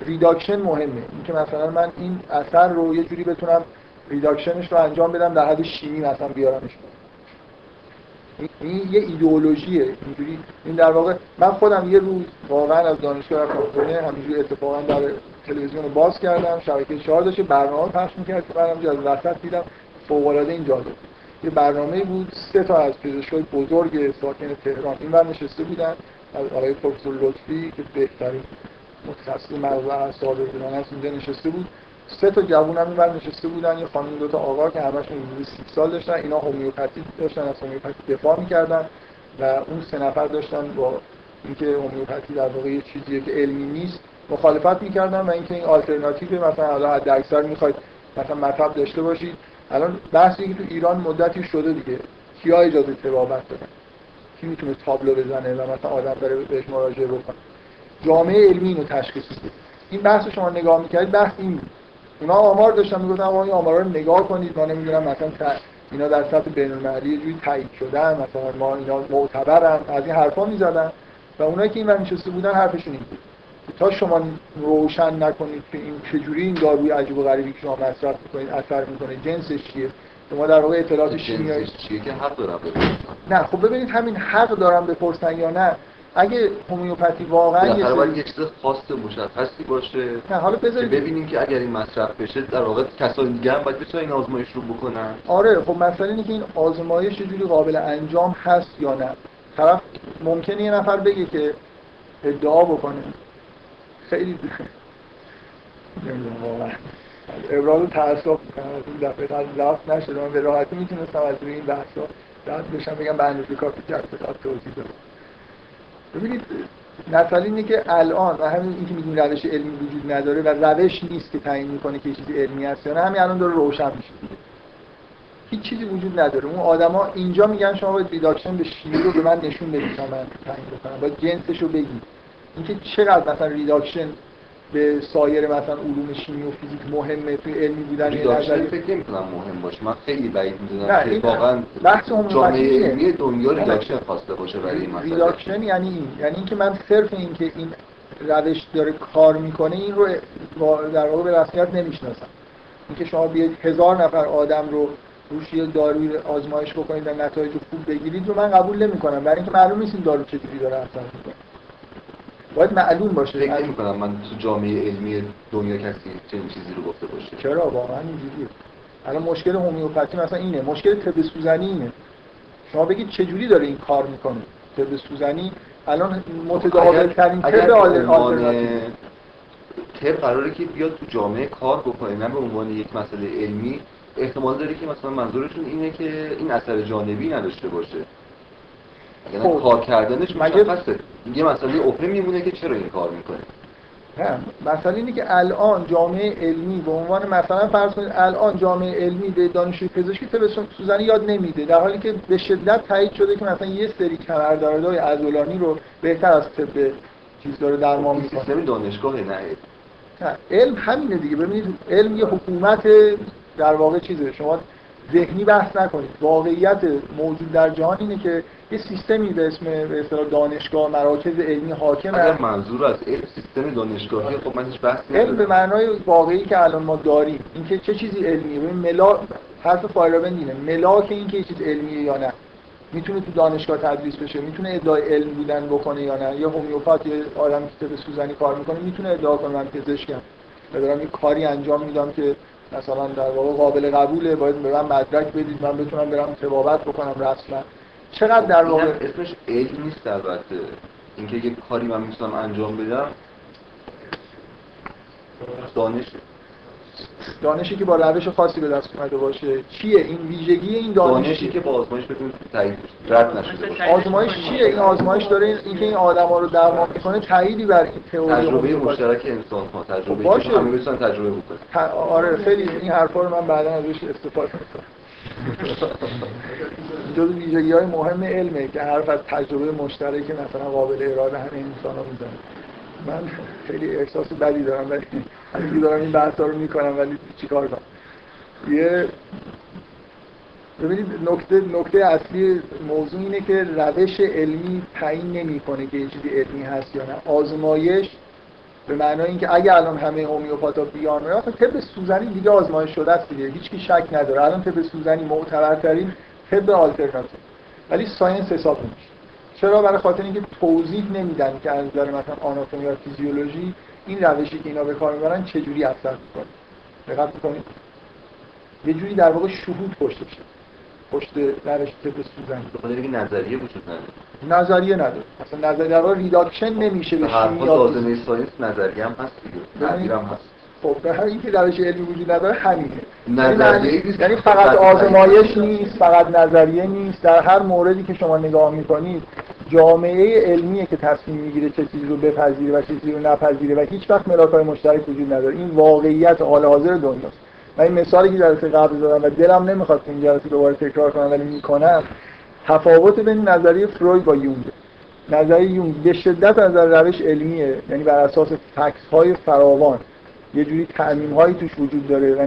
Speaker 1: reduction مهمه. اینکه مثلا من این اثر رو یه جوری بتونم reduction ش رو انجام بدم در حد شیمی مثلا بیارمش. این یه ایدئولوژیه. اینجوری این در واقع من خودم یه روز واقعا از دانشگاه خونه همینجوری اتفاقا در تلویزیون رو باز کردم شبکه 4 داشت برنامه پخش می‌کرد که منم از وسط دیدم فوق این جالب. یه برنامه بود سه تا از پزشکای بزرگ ساکن تهران این ور نشسته بودن از آقای پروفسور لطفی که بهترین متخصص مغز اعصاب ایران هست اینجا نشسته بود. سه تا جوون هم اینور نشسته بودن یه خانم دو تا آقا که همشون حدود 30 سال داشتن اینا هومیوپاتی داشتن از هومیوپاتی دفاع می‌کردن و اون سه نفر داشتن با اینکه هومیوپاتی در واقع یه چیزیه که علمی نیست مخالفت می‌کردن و اینکه این آلترناتیو مثلا حالا حد اکثر می‌خواید مثلا مطلب داشته باشید. الان بحثی که تو ایران مدتی شده دیگه. کیا اجازه تبابت دارن؟ کی می‌تونه تابلو بزنه و مثلا آدم داره بهش مراجعه بکنه؟ جامعه علمی اینو تشخیص میده. این بحث شما نگاه می‌کردید بحث این بود. اونا آمار داشتن می‌گفتن آقا این آمارا رو نگاه کنید ما نمی‌دونم مثلا اینا در سطح بین المللی جوری تایید شدن مثلا ما اینا معتبرن از این حرفا می‌زدن و اونایی که این نشسته بودن حرفشون این بود. تا شما روشن نکنید که این چجوری این داروی عجیب و غریبی که شما مصرف می‌کنید اثر می‌کنه جنسش چیه؟ ما در واقع اطلاعات شیمیایی
Speaker 2: چیه که حق دارم
Speaker 1: نه خب ببینید همین حق دارم بپرسن یا نه. اگه هومیوپاتی واقعا
Speaker 2: یه سری... یه چیز خاص مشخصی باشه.
Speaker 1: نه حالا بذارید
Speaker 2: ببینیم که اگر این مصرف بشه در واقع کسای دیگه هم باید بتونن این آزمایش رو بکنن.
Speaker 1: آره خب مثلا اینه که این آزمایش جوری قابل انجام هست یا نه. طرف ممکنه یه نفر بگه که ادعا بکنه. خیلی نمی‌دونم واقعا. ابراز تاسف دفعه از لفت نشده من به راحتی می‌تونستم از روی این بحثا رد بشم بگم به اندازه کافی جلسه توضیح دادم. ببینید مثلا اینه که الان و همین اینکه میگیم روش علمی وجود نداره و روش نیست که تعیین می‌کنه که چیزی علمی هست یا نه همین الان داره روشن میشه هیچ چیزی وجود نداره. اون آدما اینجا میگن شما باید reduction به شیمی رو به من نشون بدید تا من تعیین بکنم. باید جنسش رو بگید. اینکه چقدر مثلا reduction به سایر مثلا علوم شیمی و فیزیک مهمه توی علمی بودن
Speaker 2: reduction فکر نمی‌کنم مهم باشه. من خیلی بعید می‌دونم که واقعا
Speaker 1: بحث
Speaker 2: جامعه علمی دنیا reduction خواسته باشه برای این مسئله؟
Speaker 1: reduction یعنی این. یعنی اینکه من صرف اینکه این روش داره کار می‌کنه این رو در واقع به رسمیت نمی‌شناسم. اینکه شما بیاید هزار نفر آدم رو روش یه داروی آزمایش بکنید و نتایج خوب بگیرید رو من قبول نمی‌کنم. برای اینکه معلوم نیست این دارو چجوری داره اثر می‌کنه. باید معلوم باشه.
Speaker 2: فکر نمی کنم من تو جامعه علمی دنیا کسی چنین چیزی رو گفته باشه.
Speaker 1: چرا؟ واقعا اینجوریه. الان مشکل هومیوپاتی مثلا اینه. مشکل طب سوزنی اینه. شما بگید چه جوری داره این کار می‌کنه؟ طب سوزنی الان متداول ترین طب آلترناتیو.
Speaker 2: طب قراره که بیاد تو جامعه کار بکنه نه به عنوان یک مسئله علمی. احتمال داره که مثلا منظورشون اینه که این اثر جانبی نداشته باشه. یعنی خب. کار کردنش مشخصه. یه مسئله افره میمونه که چرا این کار می‌کنه؟
Speaker 1: نه مسئله اینه که الان جامعه علمی به عنوان مثلا فرض کنید الان جامعه علمی به دانشجوی پزشکی طب سوزنی یاد نمیده در حالی که به شدت تایید شده که مثلا یه سری کمردردهای عضلانی رو بهتر از طب چیز داره درمان می‌کنه.
Speaker 2: سیستم دانشگاه نه.
Speaker 1: نه علم همینه دیگه. ببینید علم یه حکومت در واقع چیزه. شما ذهنی بحث نکنید. واقعیت موجود در جهان اینه که یه سیستمی به اسم به اصطلاح دانشگاه مراکز علمی حاکم
Speaker 2: اگر منظور از علم سیستم دانشگاهی خب من هیچ بحث
Speaker 1: علم به معنای واقعی که الان ما داریم اینکه چه چیزی علمیه؟ ببین ملا حرف فایرابند اینه. ملاک اینکه یه چیز علمیه یا نه. می‌تونه تو دانشگاه تدریس بشه می‌تونه ادعای علم بودن بکنه یا نه. یه هومیوپات یه آدمی که به سوزنی کار می‌کنه می‌تونه ادعا کنه من پزشکم. و دارم یه کاری انجام میدم که مثلا در واقع قابل قبوله باید به من مدرک بدید من بتونم برم تبابت بکنم رسما. چقدر در واقع
Speaker 2: اسمش علم نیست البته. اینکه یه کاری من می‌تونم انجام بدم دانش.
Speaker 1: دانشی که با روش خاصی به دست اومده باشه. چیه؟ این ویژگی این دانش
Speaker 2: دانشی
Speaker 1: چیه؟
Speaker 2: که با آزمایش بتونید تایید رد نشده باشه
Speaker 1: آزمایش چیه؟ این آزمایش داره این اینکه این آدما رو درمان می‌کنه تأییدی بر این تئوری
Speaker 2: تجربه. مشترک انسان ها تجربه
Speaker 1: خب باشه.
Speaker 2: که همه بتونن تجربه بکنن.
Speaker 1: ت- آره خیلی این حرفا رو من بعدا ازش استفاده می‌کنم. جز ویژگی های مهم علمه که حرف از تجربه مشترک مثلا قابل اراده همه انسان ها می‌زنه من خیلی احساس بدی دارم ولی دارم این بحثا رو می‌کنم ولی چیکار کنم؟ یه ببینید نکته نکته اصلی موضوع اینه که روش علمی تعیین نمی‌کنه که یه چیزی علمی هست یا نه. آزمایش به معنای اینکه اگه الان همه هومیوپاتا بیان اصلا طب سوزنی دیگه آزمایش شده است دیگه هیچ کی شک نداره. الان طب سوزنی معتبرترین طب آلترناتیو. ولی science حساب نمیشه. چرا؟ برای خاطر اینکه توضیح نمیدن که از نظر مثلا آناتومی یا فیزیولوژی این روشی که اینا به کار می‌برن چه جوری اثر می‌کنه. دقت می‌کنید یه جوری در واقع شهود پشتشه پشت روش طب سوزنی
Speaker 2: به خاطر اینکه نظریه وجود نداره.
Speaker 1: نظریه نداره. اصلا نظریه واقع reduction نمیشه به
Speaker 2: حال
Speaker 1: شیمیایی.
Speaker 2: لازمه science نظریه هم هست دیگه. هم هست.
Speaker 1: خب به هر اینکه روش علمی وجود نداره همینه.
Speaker 2: نظریه
Speaker 1: یعنی,
Speaker 2: نیست.
Speaker 1: یعنی فقط
Speaker 2: فقط
Speaker 1: آزمایش نیست. فقط نظریه نیست. در هر موردی که شما نگاه می‌کنید جامعه علمیه که تصمیم می‌گیره چه چیزی رو بپذیره و چه چیزی رو نپذیره و هیچ وقت ملاکای مشترک وجود نداره. این واقعیت حال حاضر دنیاست. من این مثالی که جلسه قبل زدم و دلم نمی‌خواد که این جلسه دوباره تکرار کنم ولی می‌کنم. تفاوت بین نظریه فروید با یونگ. نظریه یونگ به شدت از نظر روش علمیه یعنی بر اساس فکس های فراوان. یه جوری تعمیم هایی توش وجود داره. و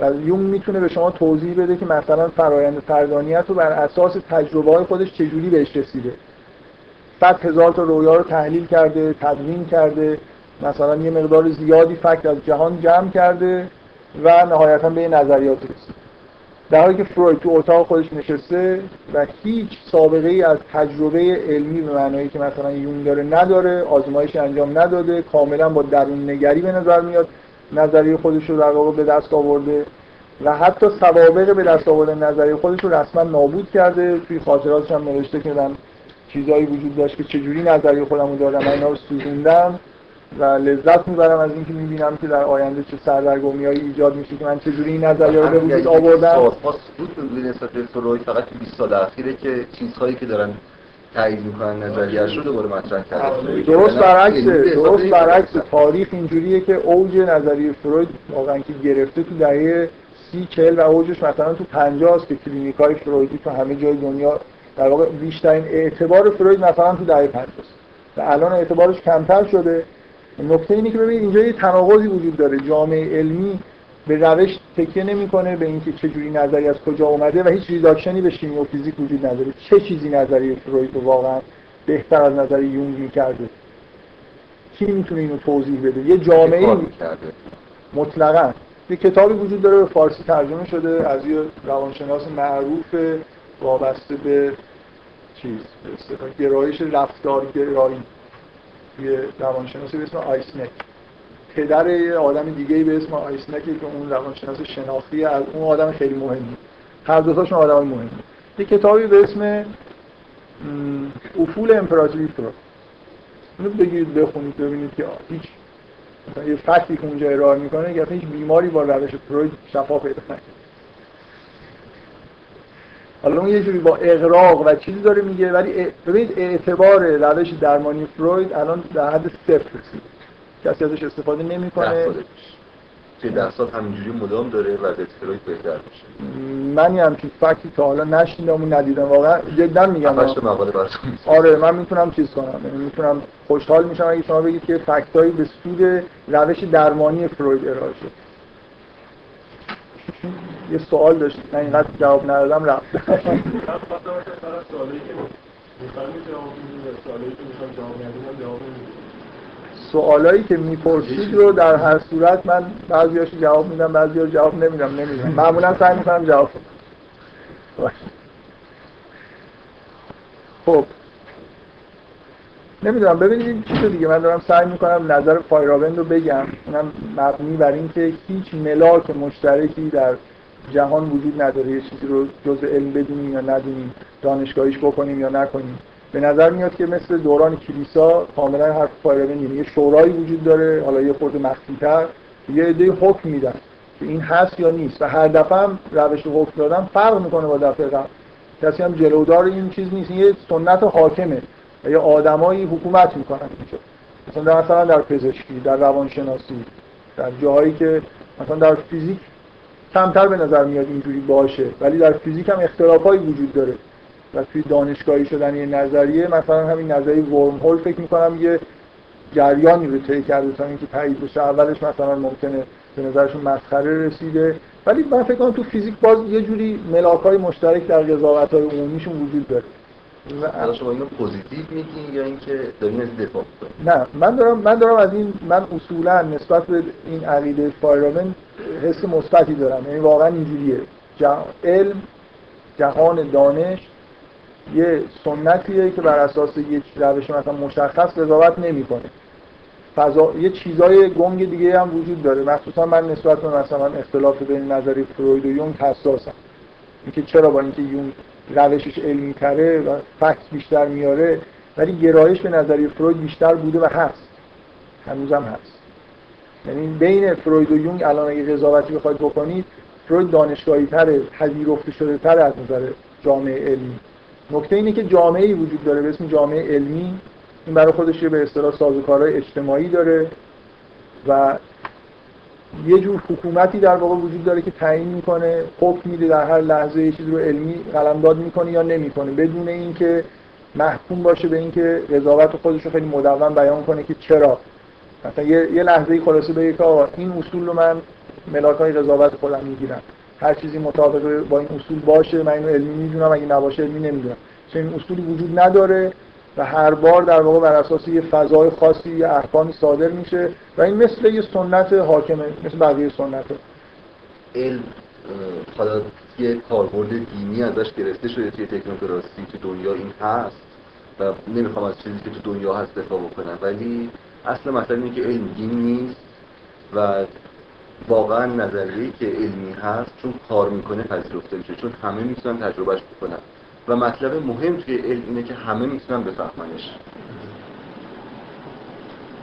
Speaker 1: و یونگ می‌تونه به شما توضیح بده که مثلا فرایند فردانیت رو بر اساس تجربه های خودش چجوری بهش رسیده. صد هزار تا رویا رو تحلیل کرده تدوین کرده مثلا یه مقدار زیادی فکت از جهان جمع کرده. و نهایتا به نظریات رسید. در حالی که فروید تو اتاق خودش نشسته و هیچ سابقه ای از تجربه علمی به معنایی که مثلا یون داره نداره آزمایش انجام نداده کاملا با درون نگری به نظر میاد نظریه خودش رو در واقع به دست آورده و حتی سوابق به دست آوردن نظریه خودش رو رسما نابود کرده. توی خاطراتش هم نوشته که من چیزایی وجود داشت که چجوری نظریه خودم رو دارم من اینا رو سوزوندم. و لذت می‌برم از اینکه می‌بینم که در آینده چه سردرگمی ایجاد میشه که من چجوری این نظریه رو به وجود آوردم.
Speaker 2: سالها سود به نسبت فقط تو 20 سال اخیره که چیزهایی که دارن تایید می‌کنن نظریه‌اش رو دوباره مطرح کرده.
Speaker 1: درست
Speaker 2: یعنی به
Speaker 1: درست
Speaker 2: حساب این
Speaker 1: برعکس. تاریخ اینجوریه که اوج نظریه فروید واقعا که گرفته تو دهه سی چهل و اوجش مثلا تو 50 است که کلینیک های فرویدی تو همه جای دنیا در واقع بیشترین اعتبار فروید مثلا تو دهه 50 است و الان اعتبارش کمتر شده. نکته اینه که ببینید اینجا یه تناقضی وجود داره. جامعه علمی به روش تکیه نمی‌کنه به اینکه چه جوری نظری از کجا اومده و هیچ ریداکشنی به شیمی و فیزیک وجود نداره. چه چیزی نظریه فروید رو واقعا بهتر از نظریه یونگ می‌کرده کی می‌تونه اینو توضیح بده؟ یه جامعه. مطلقا. یه کتابی وجود داره به فارسی ترجمه شده از یه روانشناس معروف وابسته به چیز به اصطلاح گرایش یه روانشناسی به اسم آیسنک. پدر یه آدم دیگه به اسم آیسنکی که اون روانشناس شناختی از اون آدم خیلی مهمی. هر دو تاشون آدم مهمی. یه کتابی به اسم افول امپراتوری فروید اینو بگیرید بخونید ببینید که هیچ مثلا یه فکتی که اونجا ارائه می‌کنه که هیچ بیماری با روش فروید شفا پیدا نکنه حالا اون یه جوری با اغراق و چیزی داره میگه ولی ببینید اعتبار روش درمانی فروید الان در حد صفر رسید. کسی ازش استفاده
Speaker 2: ده
Speaker 1: نمی‌کنه.
Speaker 2: توی ده سال همینجوری مدام داره وضعیت فروید بهتر میشه.
Speaker 1: من یه همچین فکتی تا حالا نشنیدم و ندیدم واقعا جدا میگم.
Speaker 2: مقاله
Speaker 1: آره من می‌تونم چیز کنم یعنی می‌تونم خوشحال میشم اگه شما بگید که فکتایی به سود روش درمانی فروید ارائه شد. یه سوال داشت من اینقدر جواب ندادم رفت. سوالایی که می‌پرسید رو در هر صورت من بعضیاشو جواب میدم بعضی رو جواب نمیدم نمیدم معمولا سعی می‌کنم جواب. خب. نمی‌دونم ببینید این چیز دیگه. من دارم سعی می‌کنم نظر فایرابند رو بگم. اونم مبنی بر اینکه هیچ ملاک مشترکی در جهان وجود نداره. یه چیزی رو جز علم بدونیم یا ندونیم دانشگاهیش بکنیم یا نکنیم. به نظر میاد که مثل دوران کلیسا کاملا حرف فایرابند یه شورایی وجود داره. حالا یه خورده مخفی‌تر. یه عده حکم میدن که این هست یا نیست. و هر دفعه هم روش حکم دادن فرق می‌کنه با دفعه قبل. کسی هم جلودار این چیز نیست. یه سنت حاکمه. و یه آدمایی حکومت می‌کنن اینجا. مثلا در مثلا در پزشکی در روانشناسی در جاهایی که مثلا در فیزیک کمتر به نظر میاد اینجوری باشه ولی در فیزیک هم اختلافایی وجود داره. و توی دانشگاهی شدن یه نظریه مثلا همین نظریه wormhole فکر می‌کنم یه جریانی رو طی کرده تا اینکه تایید بشه. اولش مثلا ممکنه به نظرشون مسخره رسیده. ولی من فکر کنم تو فیزیک باز یه جوری ملاک مشترک در قضاوت های عمومیشون وجود داره.
Speaker 2: حالا شما اینو positive میگین یا اینکه دارین از دفاع
Speaker 1: نه من دارم من دارم از این من اصولا نسبت به این عقیده فایرامن حس مثبتی دارم. یعنی واقعا اینجوریه. علم جهان دانش یه سنتیه که بر اساس یک روش مثلا مشخص قضاوت نمی‌کنه. فضا یه چیزای گنگ دیگه هم وجود داره. مخصوصا من نسبت به مثلا اختلاف بین نظری فروید و یونگ حساسم. اینکه چرا با اینکه یونگ روشش علمی تره و فکت بیشتر میاره ولی گرایش به نظریه فروید بیشتر بوده و هست. هنوزم هست. یعنی بین فروید و یونگ الان اگه قضاوتی بخواید بکنید فروید دانشگاهی تره پذیرفته شده تر از نظر جامعه علمی. نکته اینه که جامعه وجود داره به اسم جامعه علمی. این برای خودش به اصطلاح سازوکارهای اجتماعی داره و یه جور حکومتی در واقع وجود داره که تعیین می‌کنه حکم میده در هر لحظه یه چیزی رو علمی قلمداد می‌کنه یا نمی‌کنه. بدون اینکه محکوم باشه به اینکه قضاوت خودش رو خیلی مدون بیان کنه که چرا. مثلا یه, یه لحظه خلاصه بگه که این اصول رو من ملاک های قضاوت خودم می‌گیرم. هر چیزی مطابق با این اصول باشه من اینو علمی می‌دونم اگه نباشه علمی نمی‌دونم. چون این اصولی وجود نداره. و هر بار در واقع بر اساس یه فضای خاصی یه احکامی صادر میشه و این مثل یه سنت حاکمه مثل بقیه سنت
Speaker 2: علم حالا یه کاربرد دینی ازش گرفته شده توی تکنوکراسی تو دنیا این هست و نمی‌خوام از چیزی که تو دنیا هست دفاع بکنم. ولی اصل مثلا اینه که علم دین نیست و واقعا نظریه که علمی هست چون کار می‌کنه پذیرفته میشه چون همه می‌تونن تجربهش بکنن. و مطلب مهم توی علم اینه که همه می‌تونن بفهمنش.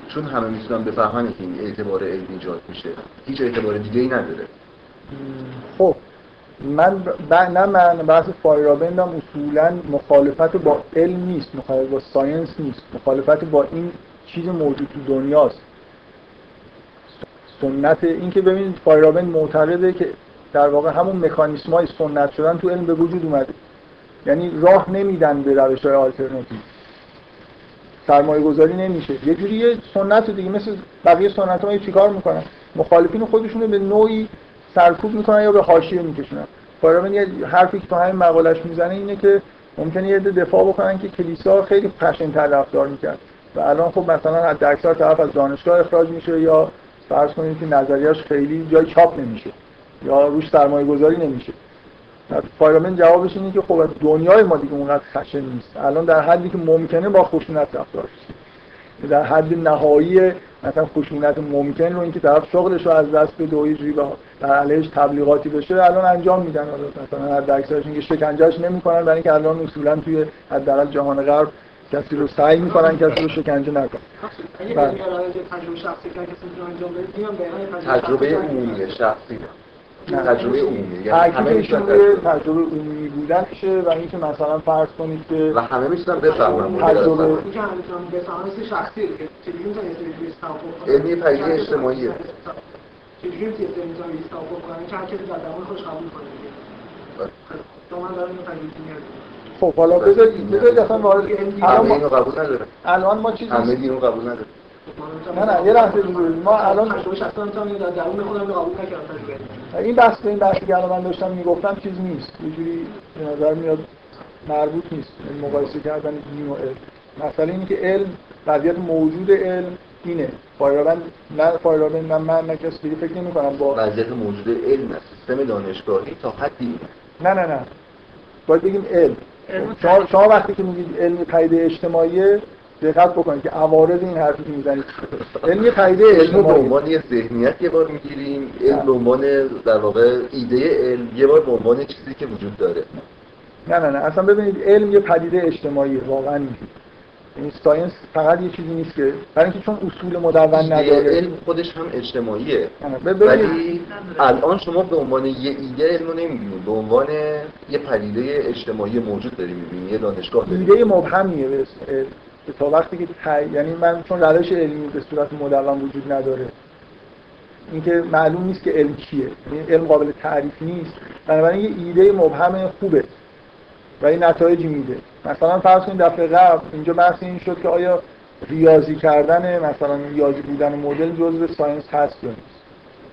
Speaker 2: چون همه می‌تونن بفهمن که این اعتبار علمی ایجاد میشه هیچ اعتبار دیگه ای نداره.
Speaker 1: خب من ب... نه من بحث فایرابندم اصولا مخالفت با علم نیست مخالفت با science نیست. مخالفت با این چیز موجود تو دنیاست. سنت این که ببینید فایرابند معتقده که در واقع همون مکانیسم های سنت شدن تو علم به وجود اومده. یعنی راه نمیدن به روش های آلترناتیو. سرمایه گذاری نمیشه. یه جوری یه سنت دیگه مثل بقیه سنت های چیکار می‌کنن؟ مخالفین خودشون به نوعی سرکوب می‌کنن یا به حاشیه میکشونن. فارابن یه حرفی که تو همین مقالش می‌زنه اینه که ممکنه یه دفاع بکنن که کلیسا خیلی تر رفتار می‌کرد. و الان خب مثلا حد اکثر طرف از دانشگاه اخراج میشه یا فرض کنید که نظریاش خیلی جای چاپ نمیشه یا روش سرمایه گذاری نمیشه. فایرمن جوابش اینه که خب دنیای ما دیگه اونقدر خشن نیست. الان در حدی که ممکنه با خشونت رفتار در حد نهایی مثلا خشونت ممکن رو اینکه طرف شغلش رو از دست بده و یه در علیهش تبلیغاتی بشه الان انجام میدن. مثلا هر اکثرش اینکه شکنجهش نمی‌کنن برای اینکه الان اصولا توی حداقل جهان غرب کسی رو سعی می‌کنن کسی رو شکنجه نکنن.
Speaker 2: تجربه عمومی شخصی. تجربه عمومی. یعنی
Speaker 1: همه می‌تونن تجربه. عمومی بودنشه و اینکه مثلا فرض کنید که
Speaker 2: و همه می‌تونن بفهمن
Speaker 1: تجربه
Speaker 2: علمی پدیده اجتماعیه.
Speaker 5: چجوری کنن؟ که هر کسی در درون خودش قبول کنه تو من دارم
Speaker 1: خب حالا بذارید بذارید اصلا وارد
Speaker 2: همه اینو قبول نداره.
Speaker 1: الان ما چیزی
Speaker 2: همه اینو قبول نداره.
Speaker 1: نه نه یه لحظه ما الان این بحث این بحثی که الان من داشتم می‌گفتم چیز نیست. یه جوری به نظر میاد مربوط نیست. این مقایسه کردن دین و علم. مثلا اینه که علم قضیت موجود علم اینه. فایرابند نه فایرابند من من نه کسی دیگه فکر نمی کنم با
Speaker 2: وضعیت موجود علم است. سیستم دانشگاهی تا حدی
Speaker 1: نه نه نه. باید بگیم علم. شما, شما وقتی که میگید علم پدیده اجتماعیه دقت بکنید که عوارض این حرفی که می‌زنید. علم یه پدیده
Speaker 2: علم به عنوان یه ذهنیت یه بار می‌گیریم علم به عنوان در واقع ایده علم یه بار به عنوان چیزی که وجود داره.
Speaker 1: نه نه نه. اصلا ببینید علم یه پدیده اجتماعی واقعا نیست یعنی ساینس فقط یه چیزی نیست که برای اینکه چون اصول مدون نداره.
Speaker 2: علم خودش هم اجتماعیه. ولی الان شما به عنوان یه ایده علم رو نمی‌بینید. به عنوان یه پدیده اجتماعی موجود داری می‌بینید یه دانشگاه داری
Speaker 1: ایده مبهمیه به تا وقتی که ت- یعنی من چون روش علمی به صورت مدون وجود نداره اینکه معلوم نیست که علم چیه. یعنی علم قابل تعریف نیست. بنابراین یه ایده مبهم خوبه و این نتایجی میده. مثلا فرض کنید دفعه قبل اینجا بحث این شد که آیا ریاضی کردن مثلا ریاضی بودن مدل جزء ساینس هست یا نیست؟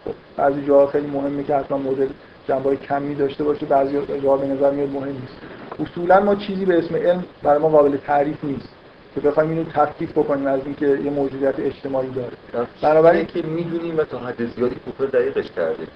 Speaker 1: خب، بعضی جاها خیلی مهمه که حتما مدل جنبه کمی داشته باشه بعضی جاها به نظر میاد مهم نیست. اصولا ما چیزی به اسم علم برای ما قابل تعریف نیست. که بخوایم اینو تفکیک بکنیم از اینکه یه موجودیت اجتماعی داره. بنابراین-
Speaker 2: که می‌دونیم و تا حد زیادی کوپر دقیقش کرده.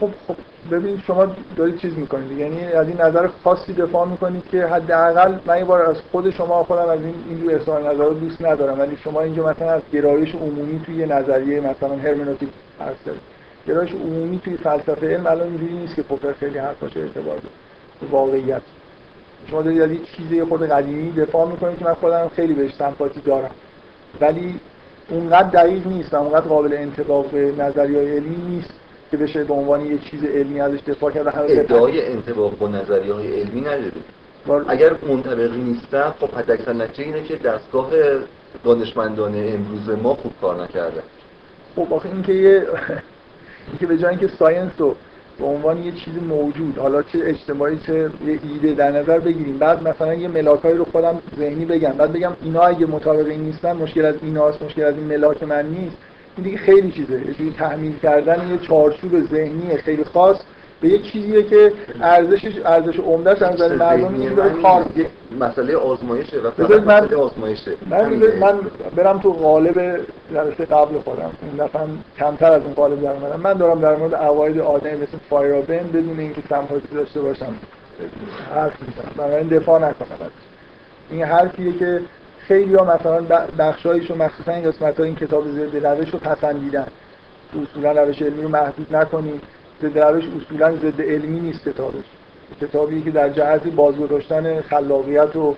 Speaker 1: خب خب ببینید شما دارید چیز می‌کنید. یعنی از این نظر خاصی دفاع می‌کنید که حداقل من یه بار از خود شما خودم از این اینجور اظهار نظر رو دوست ندارم. ولی شما اینجا مثلا از گرایش عمومی توی یه نظریه مثلا هرمنوتیک حرف زدید. گرایش عمومی توی فلسفه علم الان اینجوری نیست که پوپر خیلی حرفاش ارتباط به واقعیت. شما دارید از یه چیزی خود قدیمی دفاع می‌کنید که من خودم خیلی بهش سمپاتی دارم. ولی اونقدر دقیق نیست و اونقدر قابل انطباق به نظریه علمی نیست که بشه به عنوان یه چیز علمی ازش دفاع کرد.
Speaker 2: ادعای انطباق با نظریه های علمی نداره.
Speaker 1: وال-
Speaker 2: اگر منطبقی نیستن خب حد اکثر نتیجه اینه که دستگاه دانشمندان امروز ما خوب کار نکرده.
Speaker 1: خب آخه این که یه این که به جای اینکه ساینس رو به عنوان یه چیز موجود. حالا چه اجتماعی چه یه ایده در نظر بگیریم. بعد مثلا یه ملاکایی رو خودم ذهنی بگم. بعد بگم اینا اگه مطابق این نیستن مشکل از ایناست مشکل از این ملاک من نیست. این دیگه خیلی چیزه. یه تحمیل کردن یه چارچوب ذهنی خیلی خاص. به یه چیزیه که ارزشش ارزش عمدهش از نظر مردم که داره کار
Speaker 2: یک مسئله آزمایشه و فقط
Speaker 1: من-
Speaker 2: مسئله آزمایشه.
Speaker 1: من. من برم تو قالب جلسه قبل خودم. این دفعه کمتر از اون قالب در اومدم. من دارم در مورد عواید آدمی مثل فایرابن بدون اینکه سمپاتی داشته باشم حرف می‌زنم. بنابراین دفاع نکنم. این حرفیه که خیلی ها مثلا بخشایش و مخصوصا این قسمت این کتاب ضد روش رو پسندیدن اصولا روش علمی رو محدود نکنیم ضد روش اصولا ضد علمی نیست کتابش. کتابی که در جهت بازگذاشتن خلاقیت و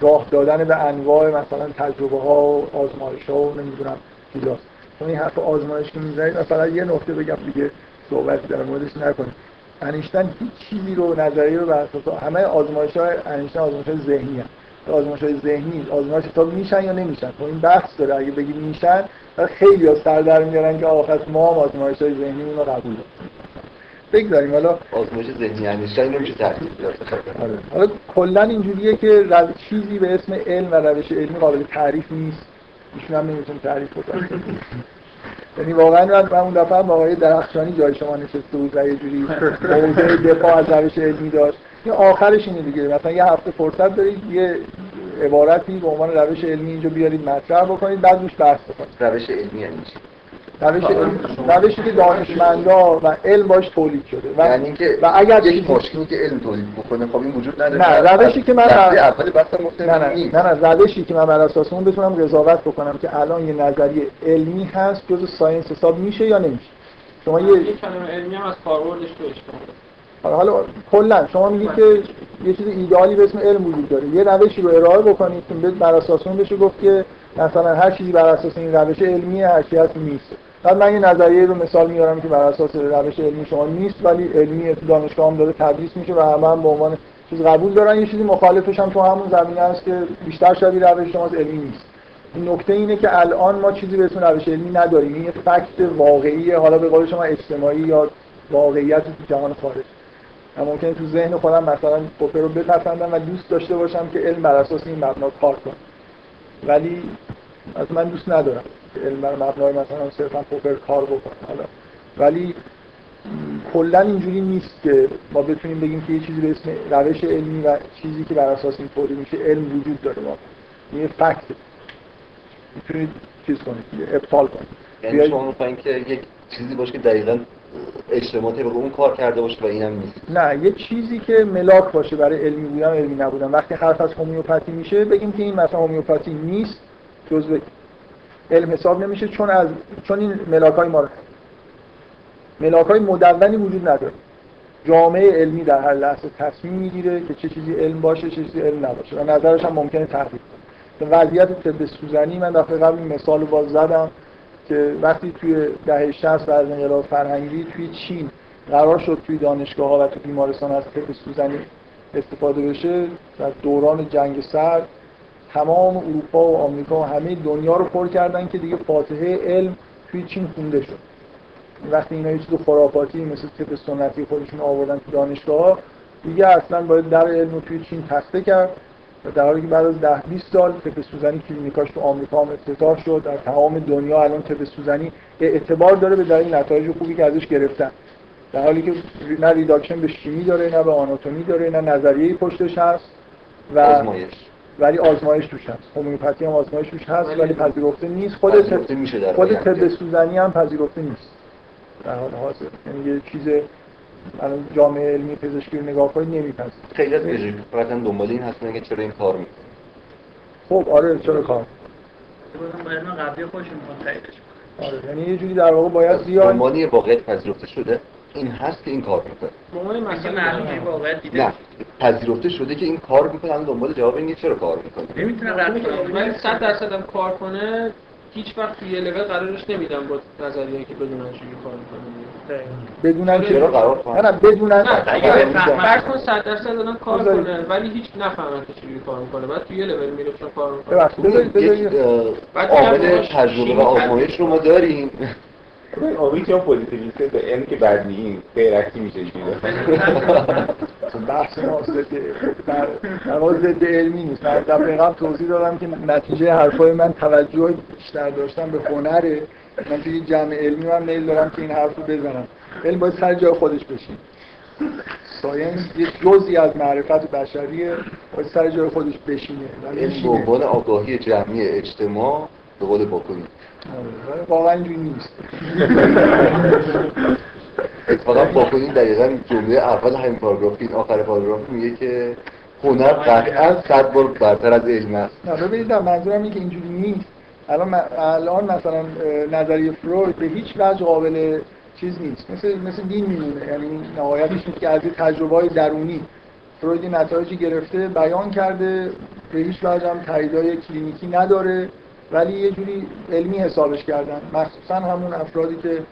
Speaker 1: راه دادن به انواع مثلا تجربه ها و آزمایش ها و نمی‌دونم چیزاست. چون این حرف آزمایش که می‌زنید مثلا یه نکته بگم دیگه صحبت در موردش نکنیم. انیشتن هیچ چیزی رو نظریه رو بر اساس همه آزمایش های انیشتن آزمایش های ذهنی هست. آزمایش های ذهنی آزمایش حساب میشن یا نمیشن؟ خب این بحث داره. اگه بگیم میشن خیلی ها سر در میارن که آخر ما هم آزمایش های ذهنی رو قبول بگذاریم. حالا
Speaker 2: آزمایش ذهنی انیشتین نمیشه ترتیب داد
Speaker 1: آره. حالا کلا اینجوریه که رو... چیزی به اسم علم و روش علمی قابل تعریف نیست. ایشون هم نمی‌تونه تعریف بکنه. یعنی واقعا من اون دفعه هم آقای درخشانی جای شما نشسته بود و یه جوری موضوع دفاع از روش علمی داشت. این آخرش اینه دیگه. مثلا یه هفته فرصت دارید یه عبارتی به عنوان روش علمی اینجا بیارید مطرح بکنید بعد روش بحث بکنید.
Speaker 2: روش علمی یعنی چی
Speaker 1: روش علم... روشی که دانشمندا و علم باش تولید شده. و,
Speaker 2: یعنی اینکه
Speaker 1: و اگر
Speaker 2: یک ماشینی که علم تولید بکنه. خب این وجود نداره.
Speaker 1: نه، روشی که من
Speaker 2: اول بحثم گفتم
Speaker 1: نه نه. نه روشی که من بر اساس اون بتونم قضاوت بکنم که الان یه نظریه علمی هست جز ساینس حساب میشه یا نمیشه؟ شما یه
Speaker 4: کلمه علمی هم از کاربردش تو
Speaker 1: حالا حالا کلا شما میگید که یه چیز ایدئالی به اسم علم وجود داره. یه روشی رو ارائه بکنید که بر اساس اون بشه گفت که مثلا هر چیزی بر اساس این روش علمی هر چیزی هست نیست. بعد من یه نظریه رو مثال میارم که بر اساس روش علمی شما نیست ولی علمی تو دانشگاه هم داره تدریس میشه و همه هم به عنوان چیز قبول دارن. یه چیزی مخالفش هم تو همون زمینه هست که بیشتر شبیه روش شما علمی نیست. نکته اینه که الان ما چیزی به اسم روش علمی نداریم. این یه فکت واقعی حالا به قول شما اجتماعی یا واقعیت تو جهان خارج. من ممکنه تو ذهن خودم مثلا پوپر رو بپسندم و دوست داشته باشم که علم بر اساس این مبنا کار کنه ولی از من دوست ندارم. علم بر مبنای مثلا صرفا پوپر کار بکنه حالا. ولی کلا اینجوری نیست که ما بتونیم بگیم که یه چیزی به اسم روش علمی و چیزی که بر اساس این تولید میشه علم وجود داره. واقعا این یه فکت می‌تونید چیز کنید ابطال کنید.
Speaker 2: یعنی شما می‌خواین که یک چیزی باشه که دقیقا اجتماع طبق اون کار کرده باشه و اینم نیست.
Speaker 1: نه یه چیزی که ملاک باشه برای علمی بودن علمی نبودن. وقتی حرف از هومیوپاتی میشه بگیم که این مثلا هومیوپاتی نیست جزء علم حساب نمیشه چون از چون این ملاک های ما رو ملاک های مدونی وجود نداره. جامعه علمی در هر لحظه تصمیم می‌گیره که چه چیزی علم باشه چه چیزی علم نباشه. و نظرش هم ممکنه تغییر کنه. وضعیت طب سوزنی من دفعه قبل این مثال رو باز زدم که وقتی توی دهه 60 بعد از انقلاب فرهنگی توی چین قرار شد توی دانشگاه ها و توی بیمارستان از طب سوزنی استفاده بشه در دوران جنگ سرد تمام اروپا و آمریکا و همه دنیا رو پر کردن که دیگه فاتحه علم توی چین خونده شد. وقتی اینا یه چیز خرافاتی مثل طب سنتی خودشون آوردن تو دانشگاه دیگه اصلا باید در علم توی چین تخته کرد. و در حالی که بعد از 10 20 سال طب سوزنی کلینیکاش تو آمریکا هم افتتاح شد. در تمام دنیا الان طب سوزنی اعتبار داره به دلیل نتایج خوبی که ازش گرفتن. در حالی که نه reduction به شیمی داره نه به آناتومی داره نه نظریه پشتش هست و ولی آزمایش توش هست. هومیوپاتی هم آزمایش توش هست ولی پذیرفته نیست. خود
Speaker 2: پذیرفته میشه در
Speaker 1: خود. طب سوزنی هم پذیرفته نیست. در حال حاضر. یعنی یه چیز الان جامعه علمی پزشکی رو نگاه کنید نمیپذیره
Speaker 2: خیلی از پزشکان فقط دنبال این هستن که چرا این کار می‌کنه
Speaker 1: خب آره چرا کار؟
Speaker 6: بازم من قبلی خودشون.
Speaker 1: آره یعنی یه جوری در واقع باید بیان
Speaker 2: دنبال یه واقعیت پذیرفته شده. این هست که این کار می‌کنه.
Speaker 6: این
Speaker 2: نه پذیرفته شده که این کار می‌کنه الان دنبال جواب اینه چرا کار می‌کنه.
Speaker 6: نمی‌تونه رد کنه.
Speaker 4: ولی صد درصد هم کار کنه هیچ وقت توی یه لول قرارش نمیدم با نظریه که بدونن چجوری کار می‌کنه.
Speaker 1: بدونن
Speaker 2: چرا قرار
Speaker 1: نه
Speaker 2: کنه
Speaker 1: نه بدونن.
Speaker 4: فرض کن صد درصد دادن کار. کنه ولی هیچ نفهمن که چجوری کار می‌کنه. بعد توی یه لول میره چون کار می‌کنه.
Speaker 1: ببخشید
Speaker 4: بعد
Speaker 2: عامل تجربه و آزمایش رو ما داریم.
Speaker 7: آبی که پوزیتیویست به علم که بد نیست غیرتی میشه اینجوری
Speaker 1: بحث ما ضد در واقع ضد علمی نیست. من دفعه قبل توضیح دادم که نتیجه حرفای من توجه بیشتر داشتن به هنره. من توی جمع علمی هم میل دارم که این حرف رو بزنم. علم باید سر جای خودش بشین. ساینس یه جزئی از معرفت بشریه باید سر جای خودش بشینه.
Speaker 2: علم به. عنوان آگاهی جمعی اجتماع به قول باکنی
Speaker 1: واقعا اینجوری نیست.
Speaker 2: اتفاقا باکنی دقیقا جمله اول همین پاراگراف این آخر پاراگراف میگه که هنر قطعا صد بار برتر از علم است.
Speaker 1: نه ببینید منظورم اینه که اینجوری نیست. الان الان مثلا نظریه فروید به هیچ وجه قابل چیز نیست. مثل مثل دین میمونه یعنی نهایتش که از تجربه های درونی فروید نتایجی گرفته بیان کرده به هیچ وجه هم تاییدای کلینیکی نداره. ولی یه جوری علمی حسابش کردن. مخصوصا همون افرادی که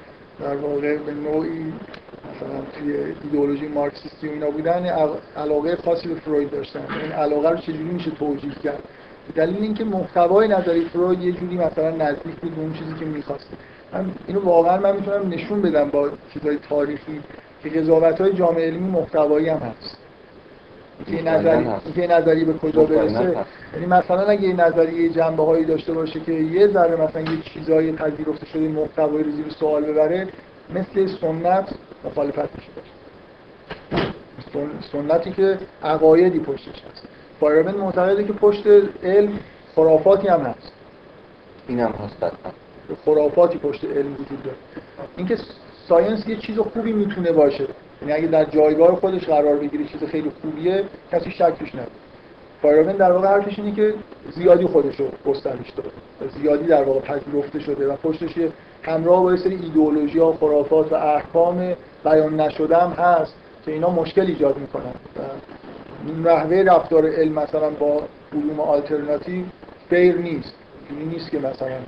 Speaker 1: در واقع به نوعی مثلا توی ایدئولوژی مارکسیستی و اینا بودن عل- علاقه خاصی به فروید داشتن. این علاقه رو چجوری میشه توجیه کرد؟ دلیل اینکه محتوای نظری فروید یه جوری مثلا نزدیک بود به اون چیزی که می‌خواسته من اینو واقعا من می‌تونم نشون بدم با چیزای تاریخی که قضاوت های جامعه علمی محتوایی هم هست.
Speaker 2: مطمئناً
Speaker 1: نظری. اینکه یه نظری به کجا
Speaker 2: مطمئناً
Speaker 1: برسه. یعنی مثلا اگه یه نظریه جنبه هایی داشته باشه که یه ذره مثلا یه چیزای پذیرفته شده محتوایی رو زیر سوال ببره مثل سنت مخالفت میشه. سن- سنتی که عقایدی پشتش هست. فایرابند معتقده که پشت علم خرافاتی هم هست.
Speaker 2: این هم هست
Speaker 1: خرافاتی پشت علم وجود داره. اینکه science یه چیز خوبی می‌تونه باشه. یعنی اگه در جایگاه خودش قرار بگیره چیز خیلی خوبیه کسی شکش نداره فایرابند در واقع حرفش اینه که زیادی خودش رو گسترش داده. زیادی در واقع پذیرفته شده و پشتش همراه با یه سری ایدئولوژی ها خرافات و احکام بیان نشده هم هست که اینا مشکل ایجاد می‌کنن. نحوه رفتار علم مثلا با علوم آلترناتیو فیر نیست. اینی نیست که مثلا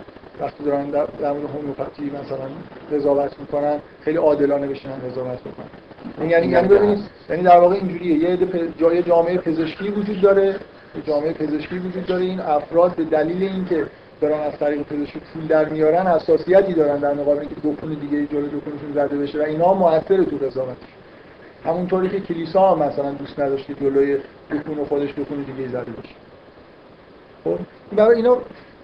Speaker 1: وقتی دارن در مورد هومیوپاتی مثلا قضاوت می‌کنن خیلی عادلانه بشینن قضاوت بکنن. این یعنی یعنی
Speaker 2: هم
Speaker 1: ببینید. یعنی در واقع اینجوریه. یه جای جامعه پزشکی وجود داره. جامعه پزشکی وجود داره. این افراد به دلیل اینکه دارن از طریق پزشکی پول در میارن حساسیتی دارن در مقابل اینکه دکون دیگه جلو دکونشون زده بشه و اینا موثر تو قضاوت همونطوری که کلیسا هم مثلا دوست نداشت که جلوی دکون خودش دکون دیگه زده بشه. خب؟ برای اینا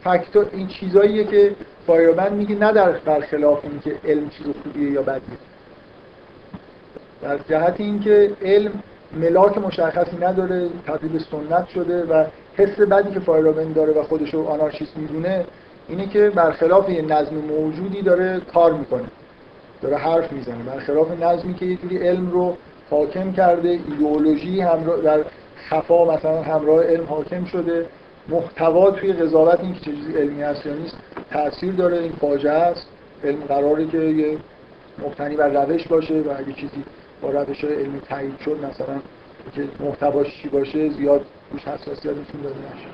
Speaker 1: فاکتور این چیزاییه که فایرمن میگه نه در برخلاف این که علم چیز خوبیه یا بدیه. در جهت اینکه علم ملاک مشخصی نداره تبدیل سنت شده و حس بدی که فایرمن داره و خودش رو آنارشیست می‌دونه اینه که برخلاف یه نظم موجودی داره کار می‌کنه داره حرف می‌زنه. برخلاف نظمی که یه علم رو حاکم کرده ایدئولوژی همراه در خفا مثلا همراه علم حاکم شده محتوا توی قضاوت این که چه چیزی علمی هست یا نیست تاثیر داره این فاجعه است. علم قراره که یه مبتنی بر روش باشه و اگه چیزی با روش های علمی تایید شد مثلا که محتواش چی باشه زیاد روش حساسیت نشون داده نشه.